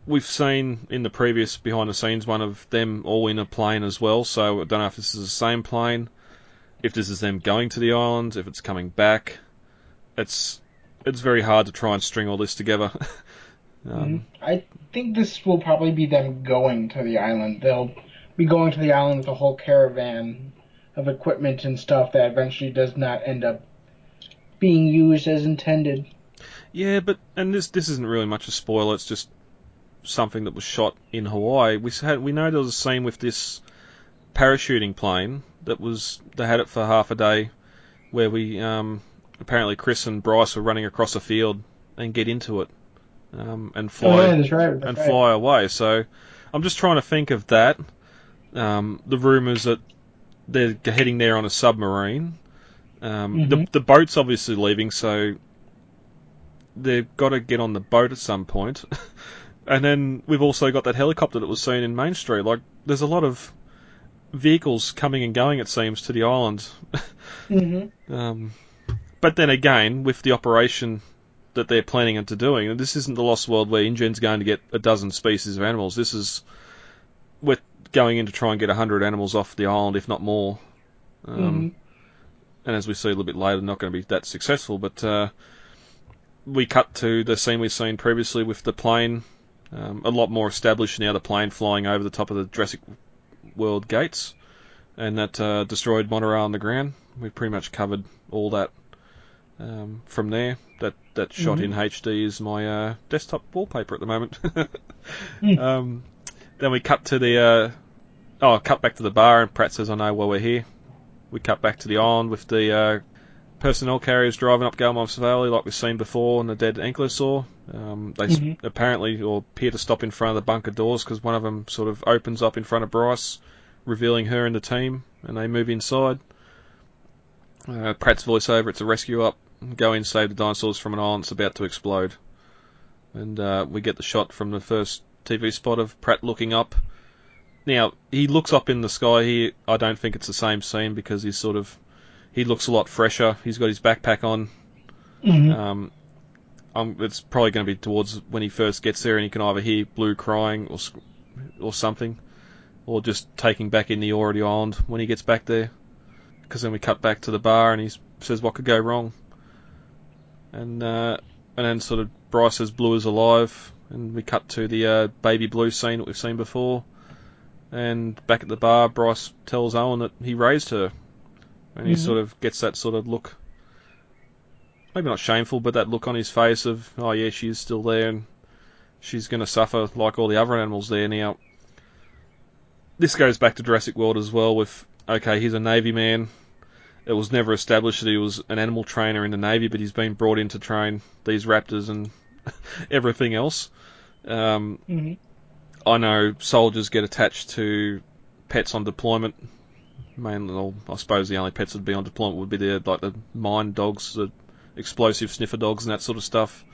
S1: We've seen in the previous behind the scenes one of them all in a plane as well, so I don't know if this is the same plane, if this is them going to the island, if it's coming back. It's it's very hard to try and string all this together. <laughs> um,
S2: I think this will probably be them going to the island. They'll be going to the island with a whole caravan of equipment and stuff that eventually does not end up being used as intended.
S1: Yeah, but and this this isn't really much a spoiler. It's just something that was shot in Hawaii. We had we know there was a scene with this parachuting plane that was they had it for half a day, where we um, apparently Chris and Bryce were running across a field and get into it um, and fly
S2: Oh, yeah, that's right, that's
S1: and
S2: right.
S1: fly away. So I'm just trying to think of that. Um, the rumours that they're heading there on a submarine. Um, the
S2: Mhm.
S1: the boat's obviously leaving, so they've got to get on the boat at some point. <laughs> And then we've also got that helicopter that was seen in Main Street. Like, there's a lot of vehicles coming and going, it seems, to the island. <laughs>
S2: Mm-hmm.
S1: Um, but then again, with the operation that they're planning into doing, this isn't the Lost World where InGen's going to get a dozen species of animals. This is we're going in to try and get hundred animals off the island, if not more. Um,
S2: Mhm.
S1: And as we see a little bit later, not going to be that successful. But uh, we cut to the scene we've seen previously with the plane, um, a lot more established now. The plane flying over the top of the Jurassic World gates, and that uh, destroyed monorail on the ground. We've pretty much covered all that um, from there. That that shot
S2: Mhm.
S1: in HD is my uh, desktop wallpaper at the moment.
S2: Hmm. <laughs>
S1: um, then we cut to the uh, oh, cut back to the bar, and Pratt says, "I know why we're here." We cut back to the island with the uh, personnel carriers driving up Gallimimus Valley like we've seen before in the dead ankylosaur. Um, they
S2: Mhm.
S1: apparently or appear to stop in front of the bunker doors because one of them sort of opens up in front of Bryce, revealing her and the team, and they move inside. Uh, Pratt's voiceover, it's a rescue up, go in, save the dinosaurs from an island that's about to explode. And uh, we get the shot from the first TV spot of Pratt looking up. Now, he looks up in the sky here. I don't think it's the same scene because he's sort of. He looks a lot fresher. He's got his backpack on.
S2: Mhm.
S1: Um, um, it's probably going to be towards when he first gets there, and you can either hear Blue crying or or something, or just taking back in the already island when he gets back there. Because then we cut back to the bar, and he says, "What could go wrong?" And uh, and then sort of Bryce says, "Blue is alive," and we cut to the uh, baby Blue scene that we've seen before. And back at the bar, Bryce tells Owen that he raised her, and he
S2: Mhm.
S1: sort of gets that sort of look maybe not shameful, but that look on his face of, oh yeah, she is still there and she's going to suffer like all the other animals there. Now, this goes back to Jurassic World as well with, okay, he's a Navy man. It was never established that he was an animal trainer in the Navy, but he's been brought in to train these raptors and <laughs> everything else. Um,
S2: Mhm.
S1: I know soldiers get attached to pets on deployment. Mainly, I suppose the only pets that'd be on deployment would be the like the mine dogs, the explosive sniffer dogs, and that sort of stuff.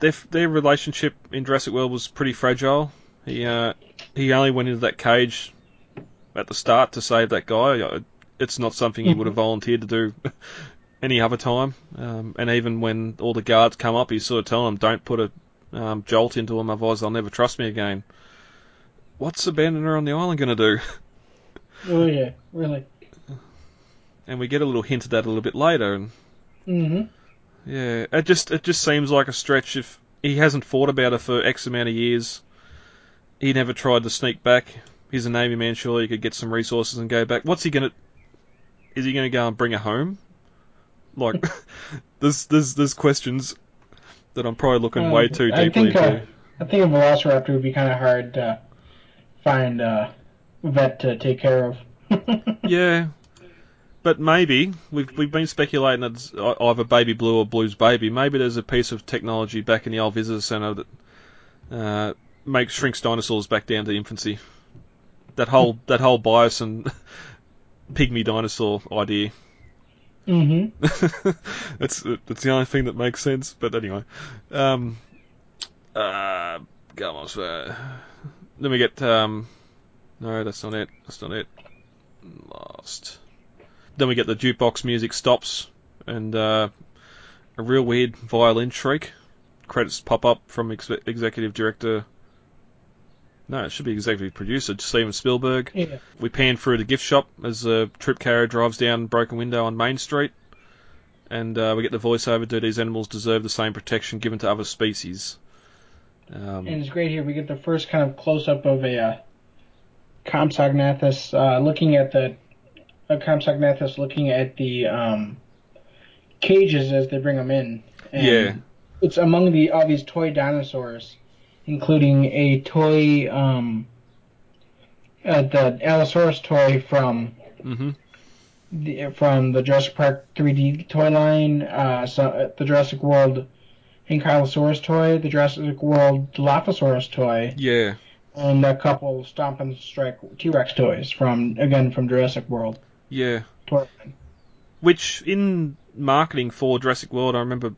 S1: Their their relationship in Jurassic World was pretty fragile. He uh, he only went into that cage at the start to save that guy. Uh, It's not something he would have volunteered to do <laughs> any other time. Um, and even when all the guards come up, he's sort of telling them, "Don't put a um, jolt into them, otherwise they'll never trust me again." What's abandoning her on the island going to do? <laughs>
S2: Oh yeah, really.
S1: and we get a little hint of that a little bit later. And
S2: Mm-hmm.
S1: yeah, it just it just seems like a stretch. If he hasn't thought about it for X amount of years, he never tried to sneak back. He's a navy man. Surely he could get some resources and go back. What's he gonna? Is he gonna go and bring her home? Like, <laughs> there's there's there's questions that I'm probably looking way too
S2: Uh, I
S1: deeply
S2: think
S1: into.
S2: uh, I think a Velociraptor would be kind of hard to find uh, a vet to take care of. <laughs>
S1: Yeah, but maybe we've we've been speculating that it's either Baby Blue or Blue's baby. Maybe there's a piece of technology back in the old visitor center that uh, makes shrinks dinosaurs back down to infancy. That whole that whole Biosyn <laughs> pygmy dinosaur idea.
S2: Mm-hmm. <laughs>
S1: that's that's the only thing that makes sense. But anyway, um, uh, go on. So, then we get um, no, that's not it. That's not it. Lost. Then we get the jukebox music stops and uh, a real weird violin shriek. Credits pop up from ex- executive director. No, it should be executive producer Steven Spielberg.
S2: Yeah.
S1: We pan through the gift shop as the trip carrier drives down broken window on Main Street, and uh, we get the voiceover: "Do these animals deserve the same protection given to other species?" Um,
S2: And it's great here. We get the first kind of close up of a uh, Compsognathus uh, looking at the a Compsognathus looking at the um, cages as they bring them in. And
S1: Yeah.
S2: It's among the all these toy dinosaurs, including a toy um, uh, the Allosaurus toy from
S1: hmm
S2: the, from the Jurassic Park 3D toy line, uh, so, uh, the Jurassic World Ankylosaurus toy, the Jurassic World Dilophosaurus toy,
S1: Yeah.
S2: and a couple Stomp and Strike T-Rex toys from again from Jurassic World.
S1: Yeah.
S2: Toy. line.
S1: Which in marketing for Jurassic World, I remember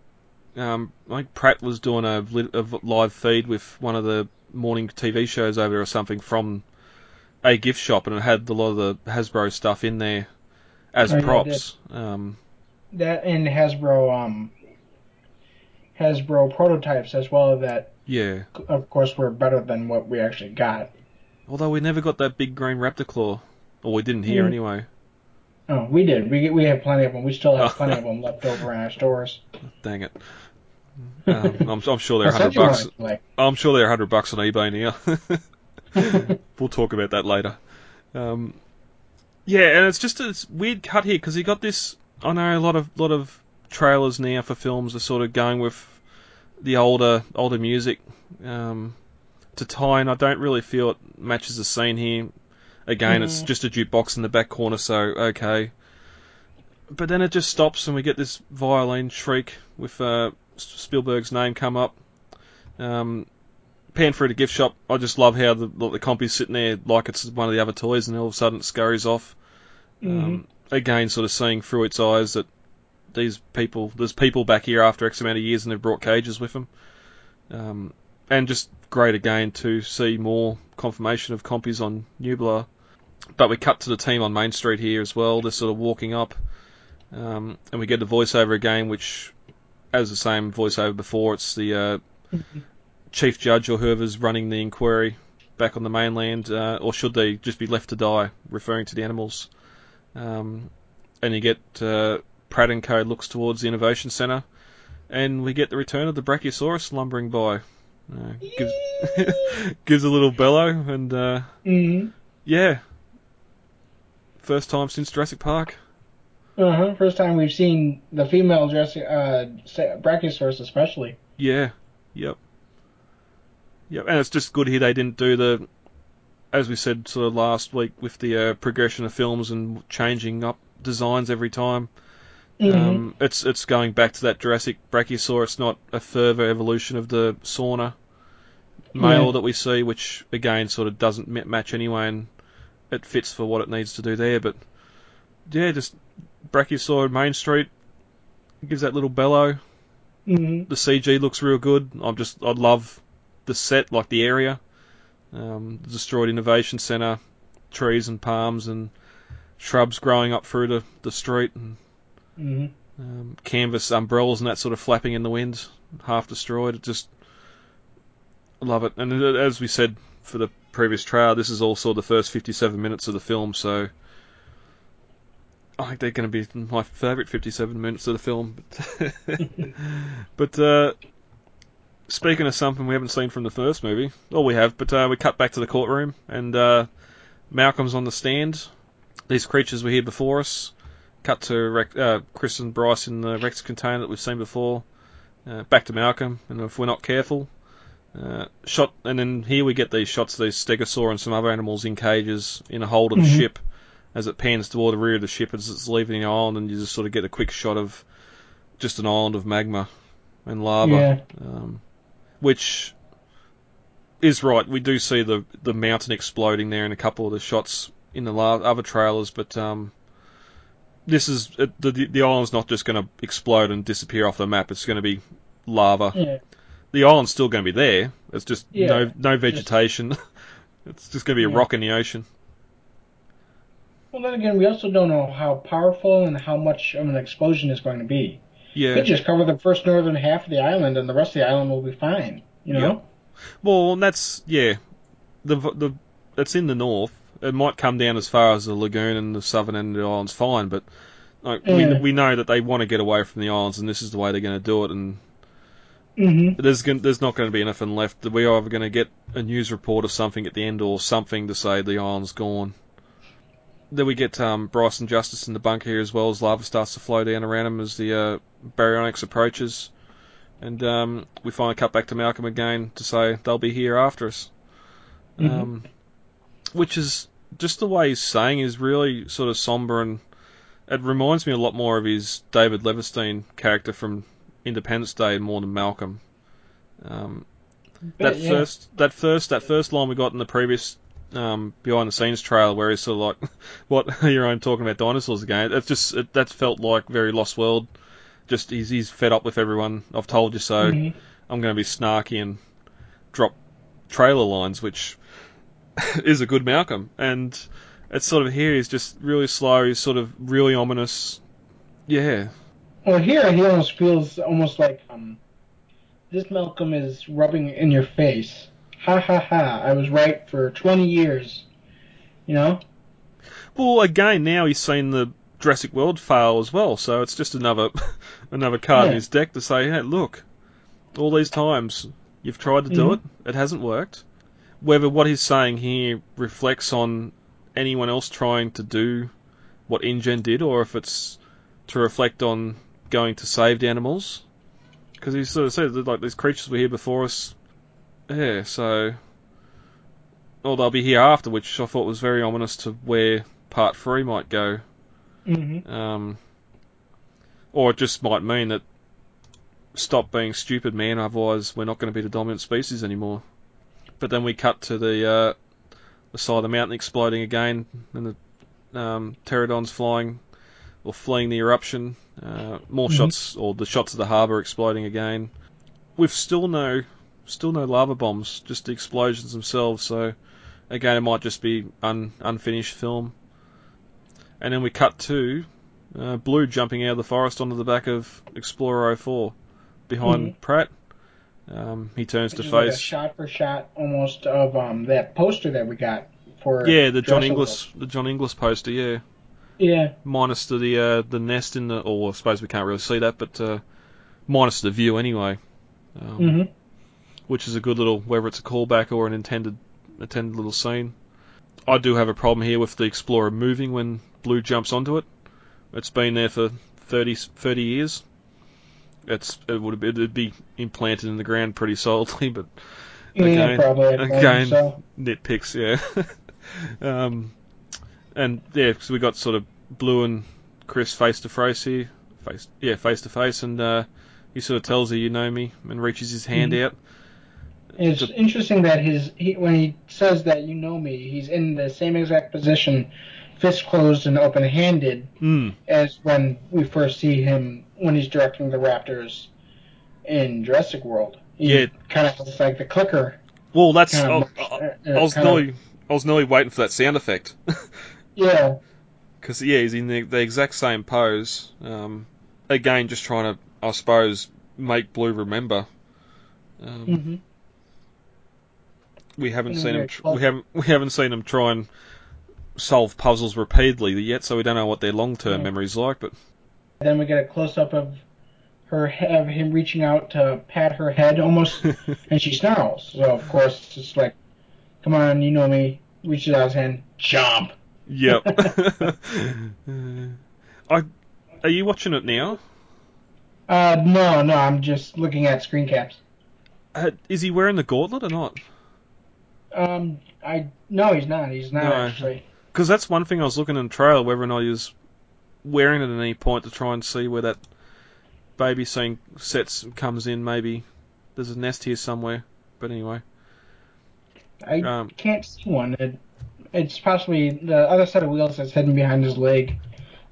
S1: Um, I think Pratt was doing a, a live feed with one of the morning TV shows over there or something from a gift shop, and it had a lot of the Hasbro stuff in there as
S2: Oh, yeah, it
S1: props. Um,
S2: That and Hasbro um Hasbro prototypes as well that
S1: yeah.
S2: of course were better than what we actually got.
S1: Although we never got that big green raptor claw, or we didn't hear
S2: Mm.
S1: anyway.
S2: Oh, we did. We we have plenty of them. We still have <laughs> plenty of them left over in our stores.
S1: Dang it. Um, I'm, I'm sure they're hundred
S2: send you one,
S1: bucks. I'm sure they're hundred bucks on eBay now. <laughs> we'll talk about that later. Um, yeah, and it's just a weird cut here because he got this. I know a lot of lot of trailers now for films are sort of going with the older older music um, to tie in. I don't really feel it matches the scene here. Again, it's
S2: Mm.
S1: just a jukebox in the back corner, so okay. But then it just stops, and we get this violin shriek with uh, Spielberg's name come up. Um, pan through the gift shop. I just love how the the compy's sitting there like it's one of the other toys, and all of a sudden it scurries off. Um, again, sort of seeing through its eyes that these people, there's people back here after X amount of years, and they've brought cages with them. Um, and just great again to see more confirmation of compies on Nublar. But we cut to the team on Main Street here as well. They're sort of walking up, um, and we get the voiceover again, which, as the same voiceover before, it's the uh, chief judge or whoever's running the inquiry back on the mainland, uh, or should they just be left to die, referring to the animals. Um, and you get uh, Pratt and Co. looks towards the Innovation Centre, and we get the return of the Brachiosaurus lumbering by. Uh, gives, <laughs> gives a little bellow, and uh,
S2: hmm
S1: yeah, first time since Jurassic Park.
S2: Uh huh. First time we've seen the female Jurassic uh, Brachiosaurus, especially.
S1: Yeah, yep, yep, and it's just good here they didn't do the, as we said sort of last week with the uh, progression of films and changing up designs every time.
S2: Mhm.
S1: Um, it's it's going back to that Jurassic Brachiosaurus, not a further evolution of the Sorna male
S2: Yeah.
S1: that we see, which again sort of doesn't match anyway, and it fits for what it needs to do there. But yeah, just Brachiosaur Main Street gives that little bellow.
S2: hmm
S1: The CG looks real good. I'm just I love the set, like the area, um, the destroyed innovation center, trees and palms and shrubs growing up through the the street and
S2: hmm
S1: um, canvas umbrellas and that sort of flapping in the wind, half destroyed. It just I love it. And uh, as we said for the previous trailer, this is also the first 57 minutes of the film, so I think they're going to be my favourite 57 minutes of the film. <laughs> but uh, speaking of something we haven't seen from the first movie, well, we have, but uh, we cut back to the courtroom, and uh, Malcolm's on the stand. These creatures were here before us. Cut to Rex, uh, Chris and Bryce in the Rex container that we've seen before. Uh, back to Malcolm, and if we're not careful, uh, shot, and then here we get these shots of these Stegosaur and some other animals in cages in a hold of the
S2: Mhm.
S1: ship as it pans toward the rear of the ship as it's leaving the island, and you just sort of get a quick shot of just an island of magma and lava,
S2: Yeah.
S1: um, which is right. We do see the the mountain exploding there in a couple of the shots in the la- other trailers, but um, this is it, the the island's not just going to explode and disappear off the map. It's going to be lava.
S2: Yeah.
S1: The island's still going to be there. It's just
S2: Yeah,
S1: no no vegetation. <laughs> it's just going to be a rock in the ocean.
S2: Well, then again, we also don't know how powerful and how much of an explosion is going to be.
S1: Yeah.
S2: Could just cover the first northern half of the island, and the rest of the island will be fine. You know.
S1: Well, and that's yeah, the the it's in the north. It might come down as far as the lagoon and the southern end of the island's fine, but like, we we know that they want to get away from the islands, and this is the way they're going to do it. And
S2: Mm-hmm.
S1: there's gon- there's not going to be anything left. We're either going to get a news report of something at the end, or something to say the island's gone. Then we get um, Bryce and Justice in the bunker here as well as lava starts to flow down around them as the uh, baryonyx approaches. And um, we finally cut back to Malcolm again to say they'll be here after us.
S2: Mhm.
S1: Um, which is just the way he's saying is really sort of somber and it reminds me a lot more of his David Levinson character from Independence Day more than Malcolm. Um, that
S2: yeah.
S1: first, that first, that first line we got in the previous um, behind the scenes trailer, where he's sort of like, "What <laughs> you're on talking about dinosaurs again?" That's just it, that felt like very Lost World, just he's he's fed up with everyone. I've told you so.
S2: Mhm.
S1: I'm going to be snarky and drop trailer lines, which <laughs> is a good Malcolm. And it's sort of here he's just really slow. He's sort of really ominous. Yeah,
S2: Well, here he almost feels almost like um, this Malcolm is rubbing in your face. Ha ha ha! I was right for 20 years. You know?
S1: Well, again, now he's seen the Jurassic World fail as well, so it's just another <laughs> another card in his deck to say, hey, look, all these times you've tried to do
S2: Mhm.
S1: it, it hasn't worked. Whether what he's saying here reflects on anyone else trying to do what InGen did, or if it's to reflect on going to save the animals, because he sort of said that like these creatures were here before us. Yeah, so. Or they'll be here after, which I thought was very ominous to where part three might go.
S2: Mm-hmm.
S1: Um, or it just might mean that stop being stupid, man. Otherwise, we're not going to be the dominant species anymore. But then we cut to the uh, the side of the mountain exploding again, and the um, pterodons flying or fleeing the eruption. Uh, more
S2: Mhm.
S1: shots, or the shots of the harbour exploding again. We've still no, still no lava bombs, just the explosions themselves. So again, it might just be un, unfinished film. And then we cut to uh, Blue jumping out of the forest onto the back of Explorer 04 behind
S2: Mhm.
S1: Pratt. Um, he turns
S2: Which
S1: to
S2: is like a
S1: face.
S2: shot for shot almost of um that poster that we got for
S1: yeah, the John
S2: Jurassic
S1: Inglis, the John Inglis poster. Yeah,
S2: Yeah.
S1: minus the the, uh, the nest in the. Or I suppose we can't really see that, but uh, minus the view anyway. Um,
S2: hmm
S1: which is a good little, whether it's a callback or an intended intended little scene. I do have a problem here with the Explorer moving when Blue jumps onto it. It's been there for 30, 30 years. It's it would it'd be implanted in the ground pretty solidly, but
S2: Yeah,
S1: again.
S2: I'd
S1: again,
S2: so.
S1: nitpicks, yeah. <laughs> um, and yeah, because we got sort of Blue and Chris face to face here, face yeah, face to face, and uh, he sort of tells her, "You know me," and reaches his hand
S2: Mhm.
S1: out.
S2: It's interesting that his he, when he says that you know me, he's in the same exact position, fist closed and open handed,
S1: Mm.
S2: as when we first see him when he's directing the Raptors in Jurassic World. He
S1: Yeah.
S2: kind of looks like the clicker.
S1: Well, that's
S2: Kind
S1: I,
S2: of
S1: I, I was
S2: kind of-
S1: nearly I was nearly waiting for that sound effect <laughs>
S2: Yeah.
S1: because yeah, he's in the, the exact same pose. Um, again, just trying to I suppose make Blue remember. Um,
S2: hmm
S1: We haven't seen him. Tr- we haven't we haven't seen him try and solve puzzles repeatedly yet, so we don't know what their long term
S2: Yeah.
S1: memory's like. But
S2: Then we get a close up of her of him reaching out to pat her head almost, <laughs> and she snarls. So of course it's like, come on, you know me. Reaches out his hand, jump.
S1: yep. <laughs> <laughs> I are you watching it now?
S2: Uh, no, no, I'm just looking at screen caps.
S1: Uh, is he wearing the gauntlet or not?
S2: Um, I no, he's not. He's not
S1: No.
S2: actually.
S1: Because that's one thing I was looking in the trailer, whether or not he was wearing it at any point to try and see where that baby scene sets comes in. Maybe there's a nest here somewhere. But anyway,
S2: I
S1: Um,
S2: can't see one. It, it's possibly the other set of wheels that's hidden behind his leg.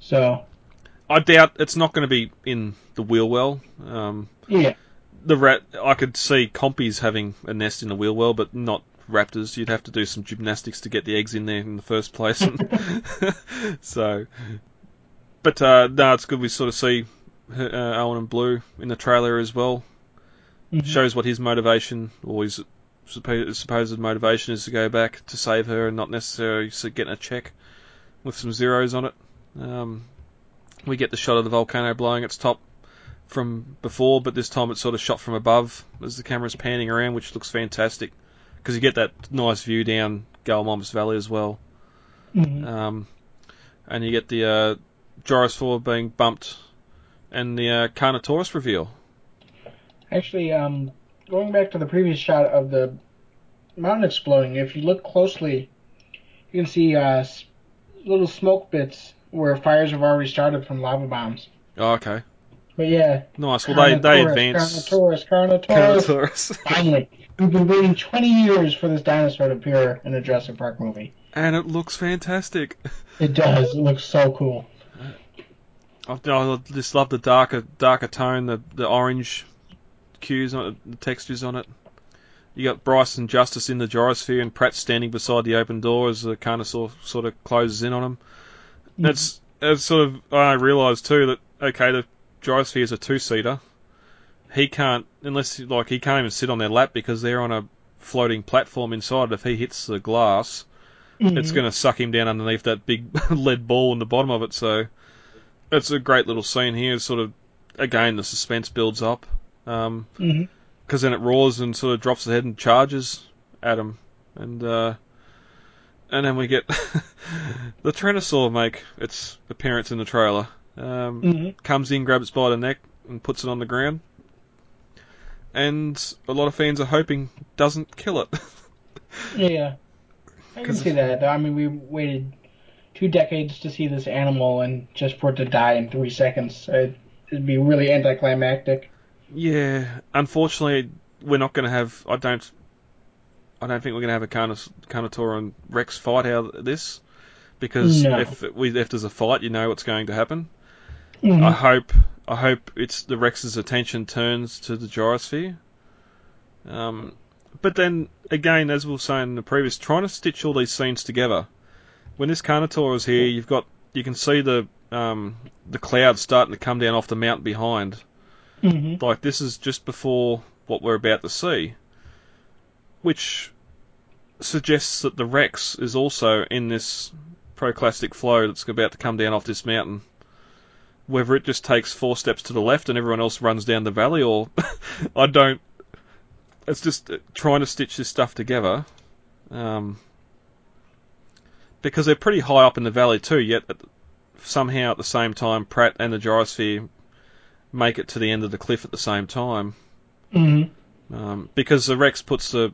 S2: So
S1: I doubt it's not going to be in the wheel well. Um,
S2: yeah,
S1: the rat, I could see compies having a nest in the wheel well, but not raptors. You'd have to do some gymnastics to get the eggs in there in the first place. <laughs> <laughs> so, but uh, no, it's good we sort of see uh, Owen and Blue in the trailer as well.
S2: Mhm.
S1: Shows what his motivation or his supposed, supposed motivation is to go back to save her and not necessarily getting a check with some zeros on it. Um, we get the shot of the volcano blowing its top from before, but this time it's sort of shot from above as the camera's panning around, which looks fantastic because you get that nice view down Gallimimus Valley as well.
S2: Mhm.
S1: Um, and you get the uh, 4 being bumped and the uh, Carnotaurus reveal.
S2: Actually, um, going back to the previous shot of the mountain exploding, if you look closely, you can see uh, little smoke bits where fires have already started from lava bombs.
S1: Oh, okay.
S2: But yeah,
S1: Nice. Well, they, they advance.
S2: Carnotaurus, Carnotaurus.
S1: Carnotaurus.
S2: Finally, we've been waiting 20 years for this dinosaur to appear in a Jurassic Park movie.
S1: and it looks fantastic. <laughs>
S2: It does. It looks so cool.
S1: I, I just love the darker darker tone, the the orange cues on it, the textures on it. You got Bryce and Justice in the gyrosphere, and Pratt standing beside the open door as the Carnosaur sort of closes in on him. Mm-hmm. That's that's sort of I realised too that okay, the gyrosphere is a two seater. He can't unless like he can't even sit on their lap because they're on a floating platform inside. If he hits the glass, it's
S2: Mhm.
S1: going to suck him down underneath that big <laughs> lead ball in the bottom of it. So it's a great little scene here. Sort of again the suspense builds up because
S2: Mhm.
S1: then it roars and sort of drops the head and charges at him, and uh, and then we get <laughs> the Tyrannosaur make its appearance in the trailer. Um,
S2: Mhm.
S1: Comes in, grabs it by the neck, and puts it on the ground. And a lot of fans are hoping doesn't kill it. <laughs>
S2: Yeah, I can see that. I mean, we waited two decades to see this animal, and just for it to die in three seconds, it, it'd be really anticlimactic.
S1: Yeah, unfortunately, we're not going to have. I don't. I don't think we're going to have a Carnos- Carnotaur and Rex fight out of this because
S2: No.
S1: if we if there's a fight, you know what's going to happen.
S2: Mhm.
S1: I hope I hope it's the Rex's attention turns to the gyrosphere. Um, but then again, as we were saying in the previous, trying to stitch all these scenes together. When this Carnotaur is here, you've got you can see the um, the clouds starting to come down off the mountain behind.
S2: Mhm.
S1: Like this is just before what we're about to see, which suggests that the Rex is also in this pyroclastic flow that's about to come down off this mountain. Whether it just takes four steps to the left and everyone else runs down the valley, or <laughs> I don't. It's just trying to stitch this stuff together. Um, because they're pretty high up in the valley too, yet at, somehow at the same time, Pratt and the gyrosphere make it to the end of the cliff at the same time.
S2: Mhm.
S1: Um, because the Rex puts the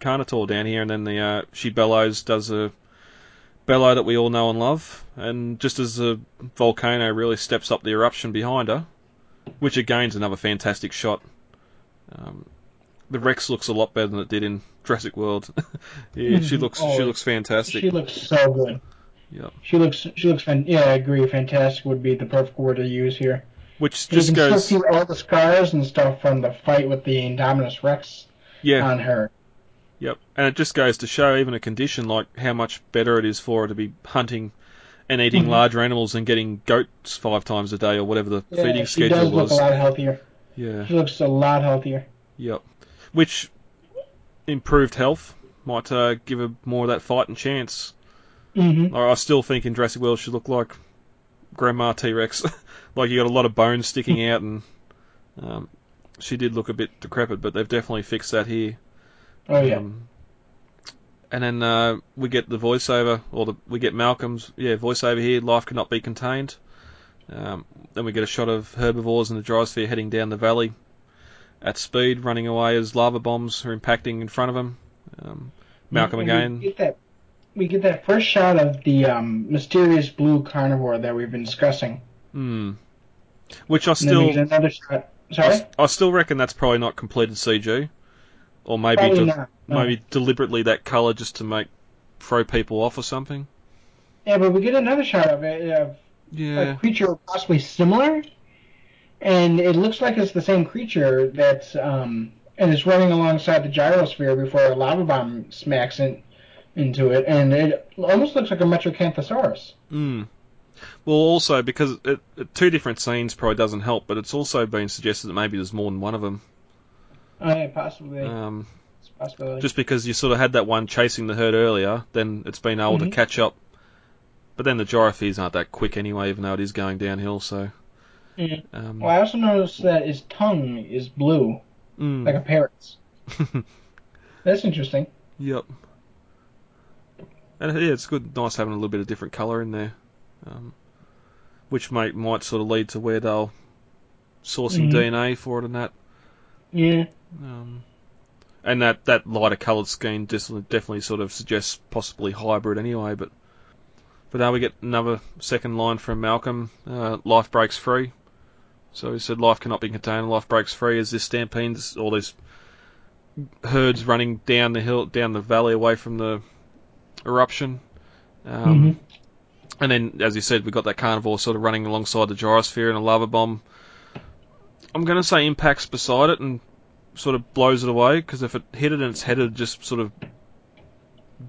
S1: Carnotaur down here, and then the uh, she bellows, does a bellow that we all know and love, and just as the volcano really steps up the eruption behind her, which again's another fantastic shot. Um, the Rex looks a lot better than it did in Jurassic World. <laughs> yeah, she
S2: Mhm.
S1: looks
S2: Oh,
S1: she looks fantastic.
S2: She looks so good.
S1: Yep.
S2: She looks. She looks. Fan- yeah, I agree. Fantastic would be the perfect word to use here.
S1: Which
S2: you
S1: just
S2: can
S1: goes-
S2: still see all the scars and stuff from the fight with the Indominus Rex
S1: Yeah.
S2: on her.
S1: Yep, and it just goes to show even a condition like how much better it is for her to be hunting and eating
S2: Mhm.
S1: larger animals and getting goats five times a day or whatever the
S2: Yeah,
S1: feeding
S2: she
S1: schedule
S2: does look
S1: was.
S2: a lot healthier.
S1: Yeah.
S2: She looks a lot healthier.
S1: Yep. Which improved health might uh, give her more of that fighting chance.
S2: Mhm.
S1: I still think in Jurassic World she looked like Grandma T Rex. <laughs> like you got a lot of bones sticking <laughs> out, and um, she did look a bit decrepit, but they've definitely fixed that here.
S2: Oh yeah.
S1: Um, and then uh, we get the voiceover, or the, we get Malcolm's yeah voiceover here. Life cannot be contained. Um, then we get a shot of herbivores in the gyrosphere heading down the valley at speed, running away as lava bombs are impacting in front of them. Um, Malcolm
S2: And
S1: again.
S2: We get that. We get that first shot of the um, mysterious blue carnivore that we've been discussing.
S1: Hmm. Which I still,
S2: another shot.
S1: I,
S2: Sorry.
S1: s- I still reckon that's probably not completed CG, or maybe
S2: Probably
S1: de-
S2: not, no.
S1: maybe deliberately that color just to make throw people off or something.
S2: Yeah, but we get another shot of it of
S1: Yeah.
S2: a creature possibly similar, and it looks like it's the same creature that's um and it's running alongside the gyrosphere before a lava bomb smacks in, into it, and it almost looks like a Metriacanthosaurus.
S1: Mm. Well, also because it, it, two different scenes probably doesn't help, but it's also been suggested that maybe there's more than one of them.
S2: Oh yeah, possibly.
S1: Um,
S2: possibility.
S1: just because you sort of had that one chasing the herd earlier, then it's been able
S2: Mhm.
S1: to catch up. But then the gyrospheres aren't that quick anyway, even though it is going downhill. So
S2: Yeah.
S1: um,
S2: Well, I also noticed that his tongue is blue,
S1: Mm.
S2: like a parrot's. <laughs> That's interesting.
S1: Yep. And yeah, it's good, nice having a little bit of different colour in there, um, which might might sort of lead to where they'll sourcing
S2: Mhm.
S1: DNA for it and that.
S2: Yeah.
S1: Um, and that that lighter coloured scheme definitely sort of suggests possibly hybrid anyway. But but now we get another second line from Malcolm. Uh, life breaks free. So he said life cannot be contained. Life breaks free as this stampedes all these herds running down the hill, down the valley away from the eruption. Um, And then, as you said, we've got that carnivore sort of running alongside the gyrosphere and a lava bomb. I'm going to say impacts beside it and sort of blows it away because if it hit it and it's headed, just sort of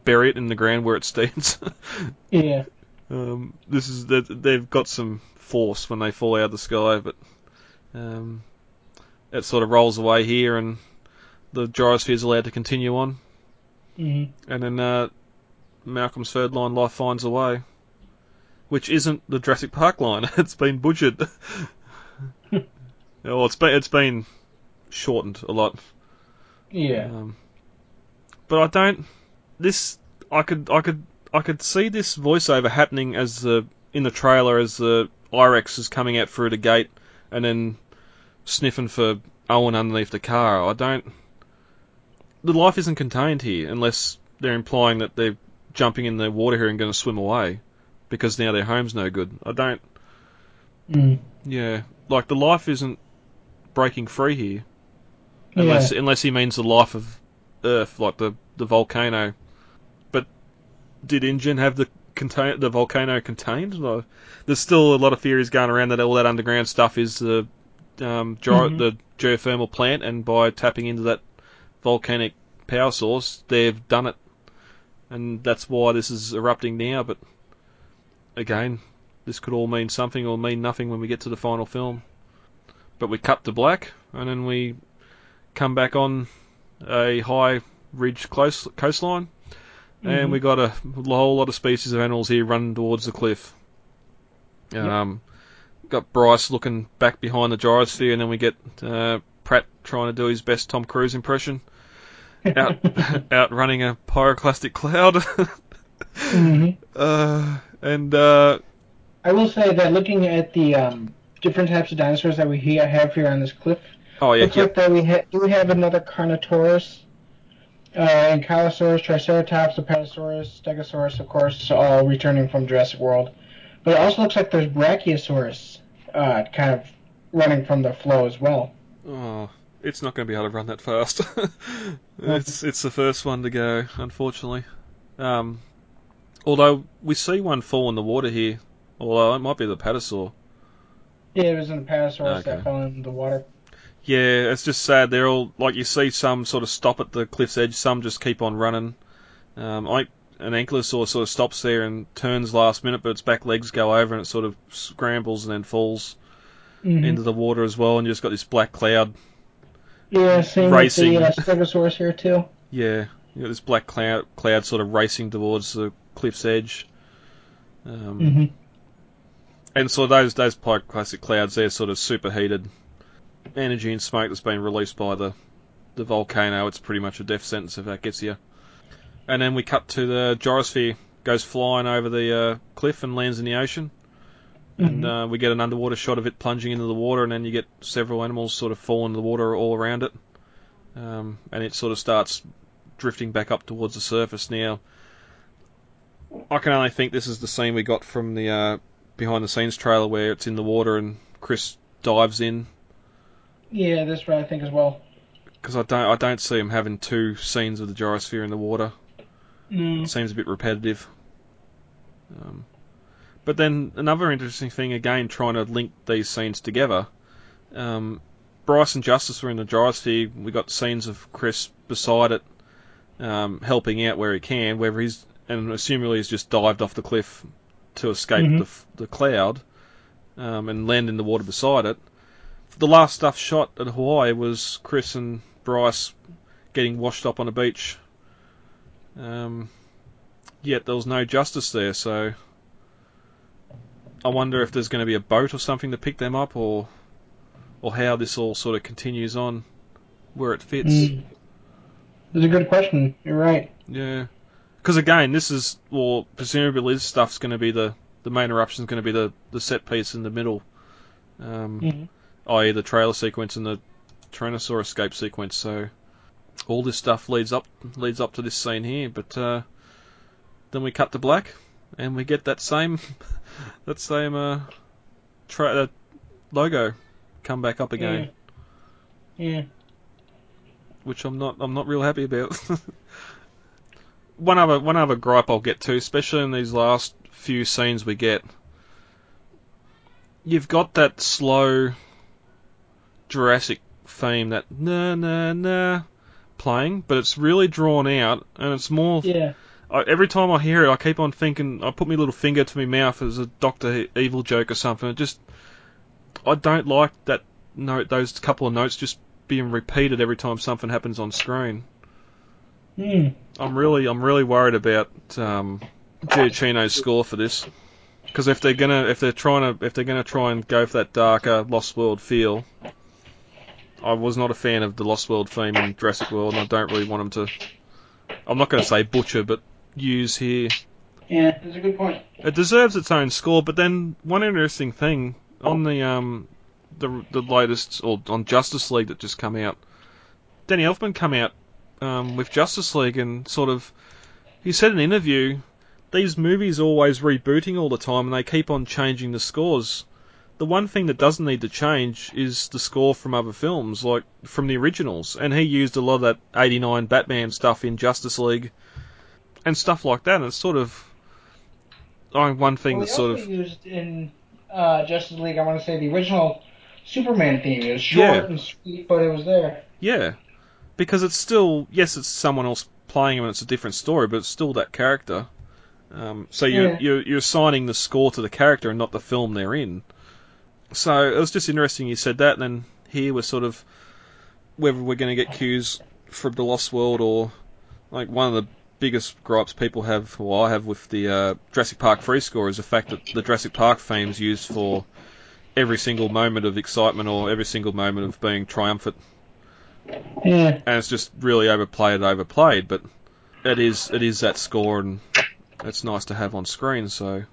S1: bury it in the ground where it stands. <laughs>
S2: Yeah.
S1: um, this is they- they've got some force when they fall out of the sky, but um, it sort of rolls away here and the gyrosphere is allowed to continue on.
S2: hmm
S1: And then uh, Malcolm's third line, Life Finds a Way, which isn't the Jurassic Park line. <laughs> It's been butchered. <laughs> well, it's been it's been shortened a lot.
S2: Yeah.
S1: Um, but I don't. This I could I could I could see this voiceover happening as the in the trailer as the I-Rex is coming out through the gate and then sniffing for Owen underneath the car. I don't. The life isn't contained here unless they're implying that they're jumping in the water here and going to swim away because now their home's no good. I don't.
S2: Mm.
S1: Yeah, like the life isn't breaking free here. Unless
S2: Yeah.
S1: unless he means the life of Earth, like the the volcano. But did InGen have the contain the volcano contained? There's still a lot of theories going around that all that underground stuff is the um, gy-
S2: Mhm.
S1: the geothermal plant, and by tapping into that volcanic power source, they've done it, and that's why this is erupting now. But again, this could all mean something or mean nothing when we get to the final film. But we cut to black, and then we come back on a high ridge close, coastline, and
S2: Mhm.
S1: we got a whole lot of species of animals here running towards the cliff. Um, got Bryce looking back behind the gyrosphere, and then we get uh, Pratt trying to do his best Tom Cruise impression, <laughs> out <laughs> outrunning a pyroclastic cloud. <laughs>
S2: hmm
S1: uh, and uh,
S2: I will say that looking at the um, different types of dinosaurs that we here have here on this cliff,
S1: oh yeah,
S2: looks
S1: yep.
S2: like that we ha- do have another Carnotaurus, uh, Ankylosaurus, Triceratops, Apatosaurus, Stegosaurus, of course, all returning from Jurassic World. But it also looks like there's Brachiosaurus, uh, kind of running from the flow as well.
S1: Oh, it's not going to be able to run that fast. <laughs> it's it's the first one to go, unfortunately. Um, although we see one fall in the water here, although it might be the Patasaur.
S2: Yeah, it was an Apatosaurus
S1: Okay.
S2: that fell in the water.
S1: Yeah, it's just sad. They're all like you see some sort of stop at the cliff's edge, some just keep on running. Um, I an ankylosaur sort of stops there and turns last minute, but its back legs go over and it sort of scrambles and then falls
S2: Mhm.
S1: into the water as well, and you just got this black cloud.
S2: Yeah, same
S1: Racing.
S2: with the uh, Stegosaurus here too.
S1: Yeah, you got this black cloud cloud sort of racing towards the cliff's edge. Um,
S2: hmm
S1: And so those those pyroclastic clouds, they're sort of superheated energy and smoke that's been released by the the volcano. It's pretty much a death sentence if that gets you. And then we cut to the gyrosphere goes flying over the uh, cliff and lands in the ocean. And uh, we get an underwater shot of it plunging into the water, and then you get several animals sort of fall into the water all around it. Um, and it sort of starts drifting back up towards the surface now. I can only think this is the scene we got from the uh, behind the scenes trailer where it's in the water and Chris dives in
S2: Yeah, that's what I think as well.
S1: because I don't I don't see him having two scenes of the gyrosphere in the water.
S2: Mm.
S1: It seems a bit repetitive. Um, but then another interesting thing again, trying to link these scenes together. Um, Bryce and Justice were in the gyrosphere. We got scenes of Chris beside it, um, helping out where he can. Whether he's and assumably he's just dived off the cliff to escape
S2: Mhm.
S1: the the cloud um, and land in the water beside it. The last stuff shot at Hawaii was Chris and Bryce getting washed up on a beach. Um, yet there was no justice there, so I wonder if there's going to be a boat or something to pick them up, or or how this all sort of continues on, where it fits.
S2: Mm. That's a good question. You're right.
S1: Yeah, because again, this is well, presumably this stuff's going to be the the main eruption is going to be the the set piece in the middle, um,
S2: Mhm.
S1: i.e. the trailer sequence and the Tyrannosaur escape sequence. So all this stuff leads up leads up to this scene here, but uh, then we cut to black and we get that same <laughs> that same uh, tra- uh, logo come back up again,
S2: Yeah.
S1: which I'm not I'm not real happy about. <laughs> one other one other gripe I'll get to, especially in these last few scenes we get, you've got that slow Jurassic theme, that na na na playing, but it's really drawn out and it's more.
S2: Yeah.
S1: I, every time I hear it, I keep on thinking. I put my little finger to my mouth as a Doctor Evil joke or something. It just, I don't like that note. Those couple of notes just being repeated every time something happens on screen.
S2: Hmm.
S1: I'm really, I'm really worried about um, Giacchino's score for this. Because if they're gonna, if they're trying to, if they're gonna try and go for that darker Lost World feel, I was not a fan of the Lost World theme in Jurassic World, and I don't really want them to. I'm not going to say butcher, but use here.
S2: Yeah, that's a good point.
S1: It deserves its own score, but then one interesting thing on the um the the latest or on Justice League that just come out, Danny Elfman come out um, with Justice League and sort of he said in an interview these movies are always rebooting all the time and they keep on changing the scores. The one thing that doesn't need to change is the score from other films, like from the originals. And he used a lot of that 89 Batman stuff in Justice League and stuff like that. And it's sort of. Oh, one thing
S2: Well,
S1: that sort of.
S2: used in uh, Justice League. I want to say the original Superman theme. It was short
S1: Yeah.
S2: and sweet, but it was there.
S1: Yeah. Because it's still. Yes, it's someone else playing him and it's a different story, but it's still that character. Um, so you're,
S2: Yeah.
S1: you're, you're assigning the score to the character and not the film they're in. So it was just interesting you said that, and then here we're sort of whether we're going to get cues from the Lost World or like one of the biggest gripes people have, or I have with the uh, Jurassic Park free score is the fact that the Jurassic Park theme is used for every single moment of excitement or every single moment of being triumphant,
S2: Yeah.
S1: and it's just really overplayed, overplayed. But it is it is that score, and it's nice to have on screen. So,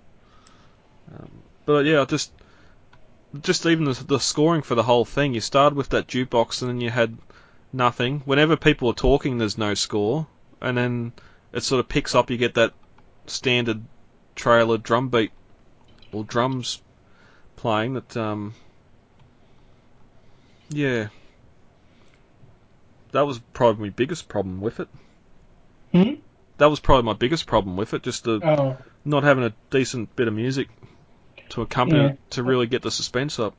S1: um, but yeah, I just just even the, the scoring for the whole thing. You started with that jukebox, and then you had nothing. Whenever people are talking, there's no score, and then it sort of picks up. You get that standard trailer drum beat or drums playing. That um, yeah, that was probably my biggest problem with it.
S2: Hmm?
S1: That was probably my biggest problem with it. Just the
S2: Oh.
S1: not having a decent bit of music to accompany
S2: Yeah.
S1: to really get the suspense up.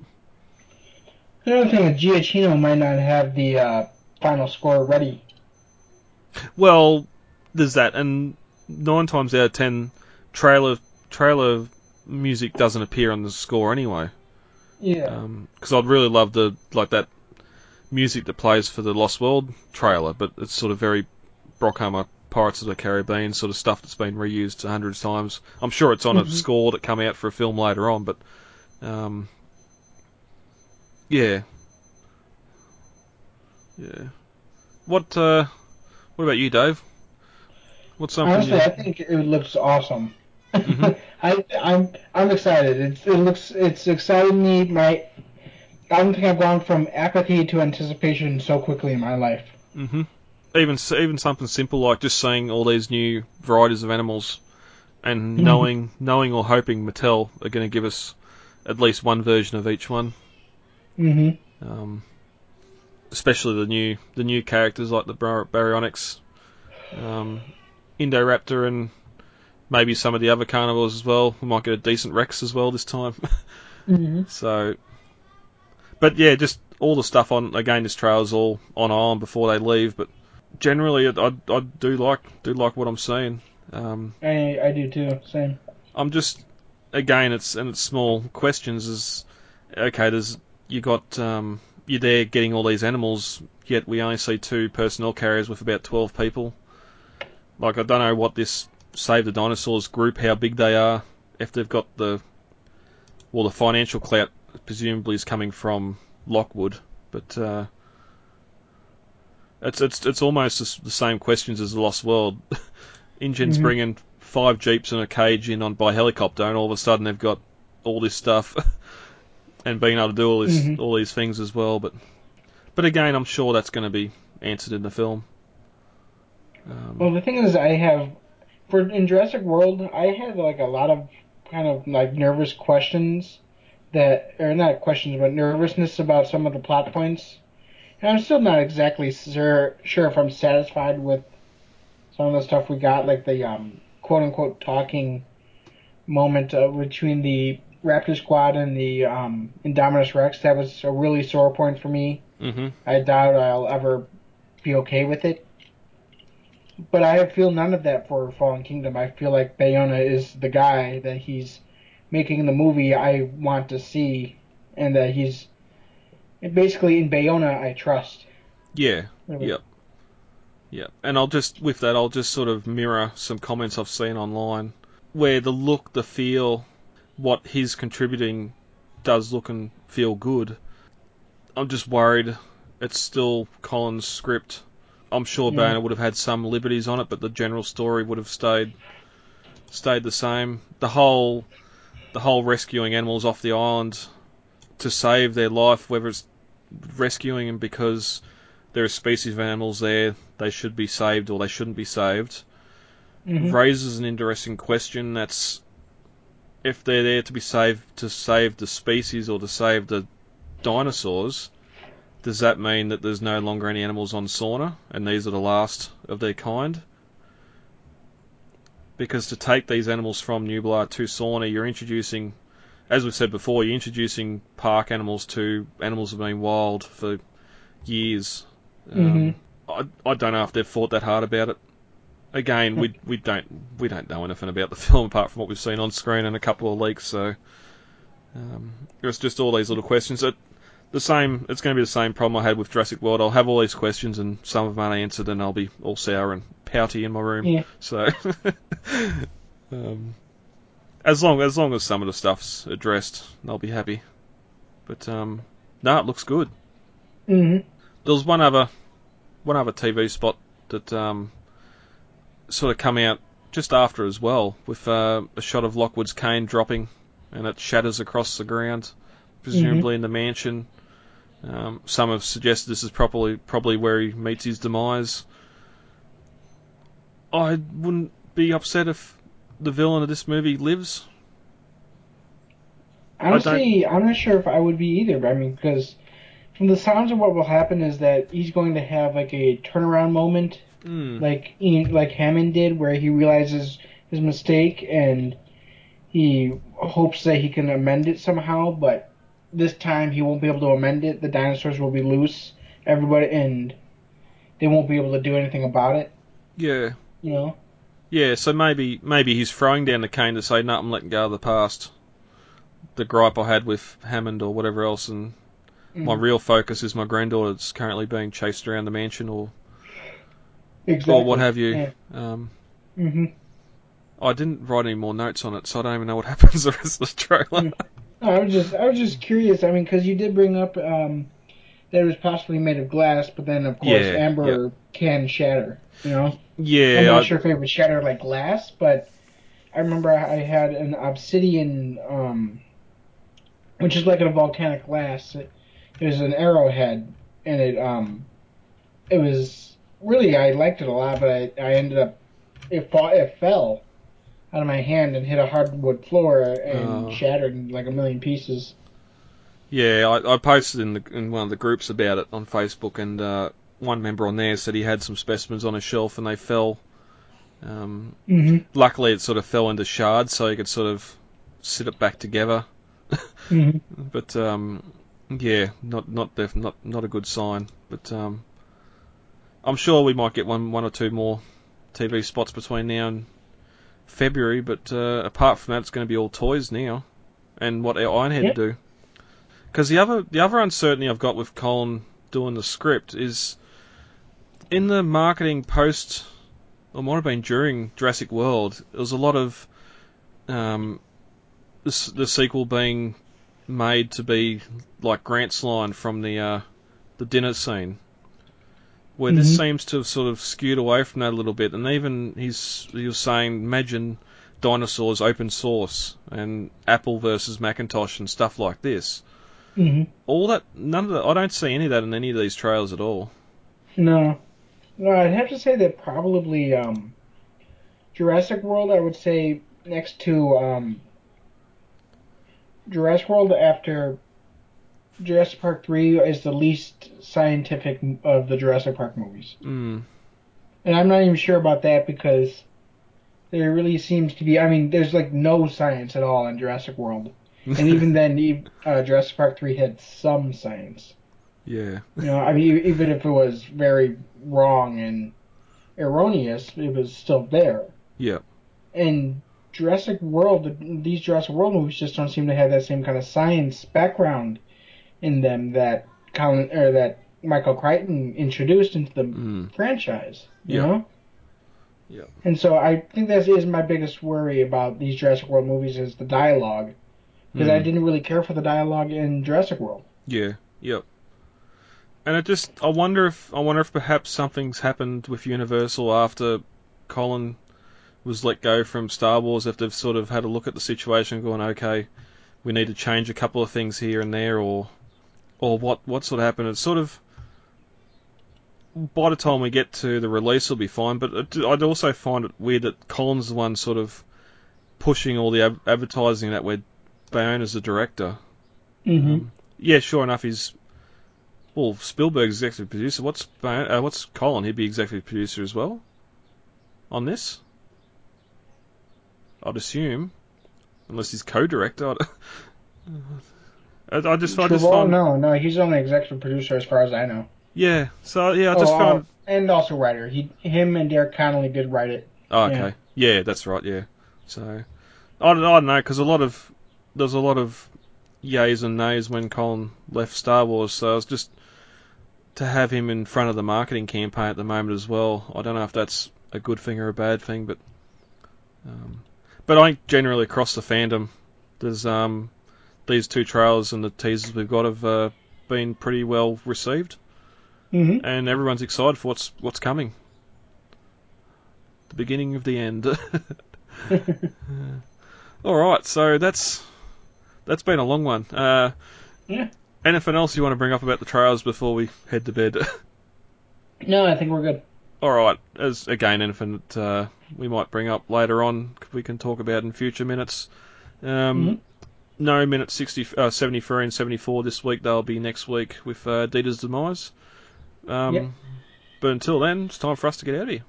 S2: Another thing is Giacchino might not have the uh, final score ready.
S1: Well, there's that, and nine times out of ten, trailer trailer music doesn't appear on the score anyway.
S2: Yeah.
S1: Because I'd really love the like that music that plays for the Lost World trailer, but it's sort of very Bruckheimer Pirates of the Caribbean sort of stuff that's been reused hundreds of times. I'm sure it's on a
S2: Mhm.
S1: score that come out for a film later on, but um, yeah, yeah. What uh, what about you, Dave? What's something
S2: Honestly,
S1: you?
S2: I think it looks awesome.
S1: Mhm. <laughs>
S2: I, I'm I'm excited. It's, it looks it's exciting me. My I don't think I've gone from apathy to anticipation so quickly in my life.
S1: hmm Even even something simple like just seeing all these new varieties of animals, and
S2: Mhm.
S1: knowing knowing or hoping Mattel are going to give us at least one version of each one.
S2: hmm
S1: Um, especially the new the new characters like the Bar- Baryonyx, um, Indoraptor, and maybe some of the other carnivores as well. We might get a decent Rex as well this time. <laughs>
S2: hmm
S1: So, but yeah, just all the stuff on again. This trail is all on on before they leave, but generally, I, I, I do like do like what I'm seeing. Um,
S2: I I do too. Same.
S1: I'm just again, it's and it's small questions. Is okay. There's you got um, you're there getting all these animals, yet we only see two personnel carriers with about twelve people. Like I don't know what this Save the Dinosaurs group, how big they are, if they've got the well, the financial clout presumably is coming from Lockwood, but uh, it's it's it's almost the same questions as the Lost World. <laughs> InGen's
S2: Mhm.
S1: bringing five jeeps and a cage in on by helicopter, and all of a sudden they've got all this stuff <laughs> and being able to do all this
S2: Mhm.
S1: all these things as well. But but again, I'm sure that's going to be answered in the film. Um,
S2: Well, the thing is, I have for in Jurassic World, I had like a lot of kind of like nervous questions that, or not questions, but nervousness about some of the plot points. And I'm still not exactly sure sure if I'm satisfied with some of the stuff we got, like the um, quote unquote talking moment uh, between the Raptor Squad and the um, Indominus Rex. That was a really sore point for me.
S1: Mm-hmm.
S2: I doubt I'll ever be okay with it. But I feel none of that for Fallen Kingdom. I feel like Bayona is the guy that he's making the movie I want to see, and that he's basically in Bayona I trust.
S1: Yeah. Yep. Yep. And I'll just with that, I'll just sort of mirror some comments I've seen online where the look, the feel, what he's contributing does look and feel good. I'm just worried it's still Colin's script. I'm sure
S2: Yeah.
S1: Would have had some liberties on it, but the general story would have stayed stayed the same. The whole the whole rescuing animals off the island to save their life, whether it's rescuing them because there are species of animals there they should be saved or they shouldn't be saved,
S2: Mhm.
S1: raises an interesting question. That's if they're there to be saved to save the species or to save the dinosaurs, does that mean that there's no longer any animals on Sorna and these are the last of their kind? Because to take these animals from Nublar to Sorna, you're introducing, as we've said before, you're introducing park animals to animals that have been wild for years. Um, I, I don't know if they've thought that hard about it. Again, we we don't we don't know anything about the <laughs> film apart from what we've seen on screen and a couple of leaks. So um, it's just all these little questions. It, the same. It's going to be the same problem I had with Jurassic World. I'll have all these questions and some of them unanswered, and I'll be all sour and pouty in my room.
S2: Yeah.
S1: So <laughs> um, as long as long as some of the stuff's addressed, they'll be happy. But um, no, it looks good.
S2: hmm
S1: There was one other one other TV spot that um, sort of come out just after as well, with uh, a shot of Lockwood's cane dropping, and it shatters across the ground, presumably in the mansion. Um, some have suggested this is probably probably where he meets his demise. I wouldn't be upset if the villain of this movie lives.
S2: Honestly, I'm not sure if I would be either. But I mean, because from the sounds of what will happen is that he's going to have like a turnaround moment,
S1: Mm.
S2: like like Hammond did, where he realizes his mistake and he hopes that he can amend it somehow. But this time he won't be able to amend it. The dinosaurs will be loose, everybody, and they won't be able to do anything about it.
S1: Yeah.
S2: You know.
S1: Yeah, so maybe maybe he's throwing down the cane to say, "No, I'm letting go of the past." The gripe I had with Hammond or whatever else, and my
S2: Mhm.
S1: real focus is my granddaughter that's currently being chased around the mansion or
S2: Exactly.
S1: or what have you.
S2: Yeah.
S1: Um,
S2: hmm
S1: I didn't write any more notes on it, so I don't even know what <laughs> happens the rest of the trailer.
S2: I was just I was just curious. I mean, because you did bring up um, that it was possibly made of glass, but then of course
S1: Yeah,
S2: amber can shatter. You know.
S1: Yeah,
S2: I'm not
S1: I-
S2: sure if it would shatter like glass, but I remember I had an obsidian, um, which is like a volcanic glass. It, it was an arrowhead, and it um, it was really I liked it a lot, but I, I ended up it fall, it fell out of my hand and hit a hardwood floor and
S1: Oh.
S2: shattered in like a million pieces.
S1: Yeah, I, I posted in the in one of the groups about it on Facebook, and uh, one member on there said he had some specimens on a shelf and they fell. Um,
S2: Mhm.
S1: Luckily, it sort of fell into shards, so he could sort of sit it back together. <laughs>
S2: Mhm.
S1: But um, yeah, not not def- not not a good sign. But um, I'm sure we might get one one or two more TV spots between now and February. But uh, apart from that, it's going to be all toys now, and what our Ironhead
S2: Yep.
S1: do. Because the other the other uncertainty I've got with Colin doing the script is in the marketing post, or might have been during Jurassic World. There was a lot of um, the, the sequel being made to be like Grant's line from the uh, the dinner scene, where this
S2: Mhm.
S1: seems to have sort of skewed away from that a little bit. And even he's he was saying, imagine dinosaurs open source and Apple versus Macintosh and stuff like this.
S2: Mhm.
S1: All that, none of that. I don't see any of that in any of these trailers at all.
S2: No, no, I'd have to say that probably um, Jurassic World. I would say next to um, Jurassic World after Jurassic Park three is the least scientific of the Jurassic Park movies,
S1: Mm.
S2: and I'm not even sure about that because There really seems to be. I mean, there's like no science at all in Jurassic World, and even <laughs> then, uh, Jurassic Park three had some science.
S1: Yeah.
S2: You know, I mean, even if it was very wrong and erroneous, it was still there.
S1: Yeah.
S2: And Jurassic World, these Jurassic World movies just don't seem to have that same kind of science background in them that Colin or that Michael Crichton introduced into the franchise. You
S1: Yeah.
S2: know.
S1: Yeah.
S2: And so I think that is my biggest worry about these Jurassic World movies is the dialogue, because I
S1: Mm.
S2: didn't really care for the dialogue in Jurassic World.
S1: Yeah. Yep. And it just, I wonder if, I wonder if perhaps something's happened with Universal after Colin was let go from Star Wars. If they've sort of had a look at the situation, and gone, okay, we need to change a couple of things here and there, or, or what, what sort of happened? It's sort of, by the time we get to the release, it'll be fine. But it, I'd also find it weird that Colin's the one sort of pushing all the ad- advertising that we're Bayona the director.
S2: Mm-hmm.
S1: Yeah, sure enough, he's well Spielberg's executive producer. What's uh, what's Colin? He'd be executive producer as well on this. I'd assume, unless he's co-director. <laughs> I, I just, I just find,
S2: no, no, he's only executive producer as far as I know.
S1: yeah. So yeah, I just
S2: Oh,
S1: found.
S2: oh, and also writer. He, him, and Derek Connolly did write it.
S1: Oh, okay. Yeah. that's right. Yeah. So I don't, I don't know because a lot of there's a lot of yays and nays when Colin left Star Wars. So I was just to have him in front of the marketing campaign at the moment as well. I don't know if that's a good thing or a bad thing, but um, but I think generally across the fandom, there's um these two trailers and the teasers we've got have uh, been pretty well received,
S2: Mm-hmm.
S1: and everyone's excited for what's what's coming. The beginning of the end. <laughs> <laughs> All right, so that's that's been a long one. Uh,
S2: Yeah.
S1: Anything else you want to bring up about the trials before we head to bed? <laughs>
S2: No, I think we're good.
S1: All right. As again, anything that uh, we might bring up later on, we can talk about in future minutes. Um,
S2: Mhm.
S1: No minutes 60, uh, 73 and 74 this week. They'll be next week with uh, Dieter's demise. Um,
S2: Yep.
S1: But until then, it's time for us to get out of here.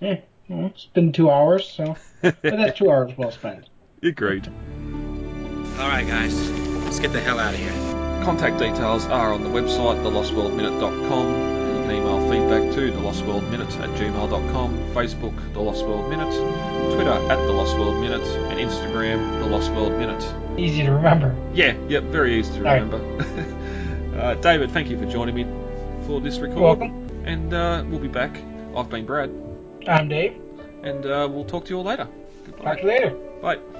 S2: Yeah, well, it's been two hours, so but that's two hours well spent. <laughs>
S1: Agreed.
S12: All right, guys, let's get the hell out of here.
S1: Contact details are on the website, thelostworldminute.com. You can email feedback to thelostworldminute at gmail.com, Facebook, The Lost World Minute, Twitter at The Lost World Minute, and Instagram, The Lost World Minute.
S2: Easy to remember.
S1: Yeah, yep, very easy to
S2: All right.
S1: remember. <laughs> uh, David, thank you for joining me for this record.
S2: welcome.
S1: And uh, we'll be back. I've been Brad,
S2: I'm Dave.
S1: and uh, we'll talk to you all later. Goodbye.
S2: Talk to you later.
S1: Bye.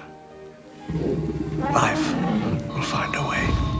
S13: life will find a way.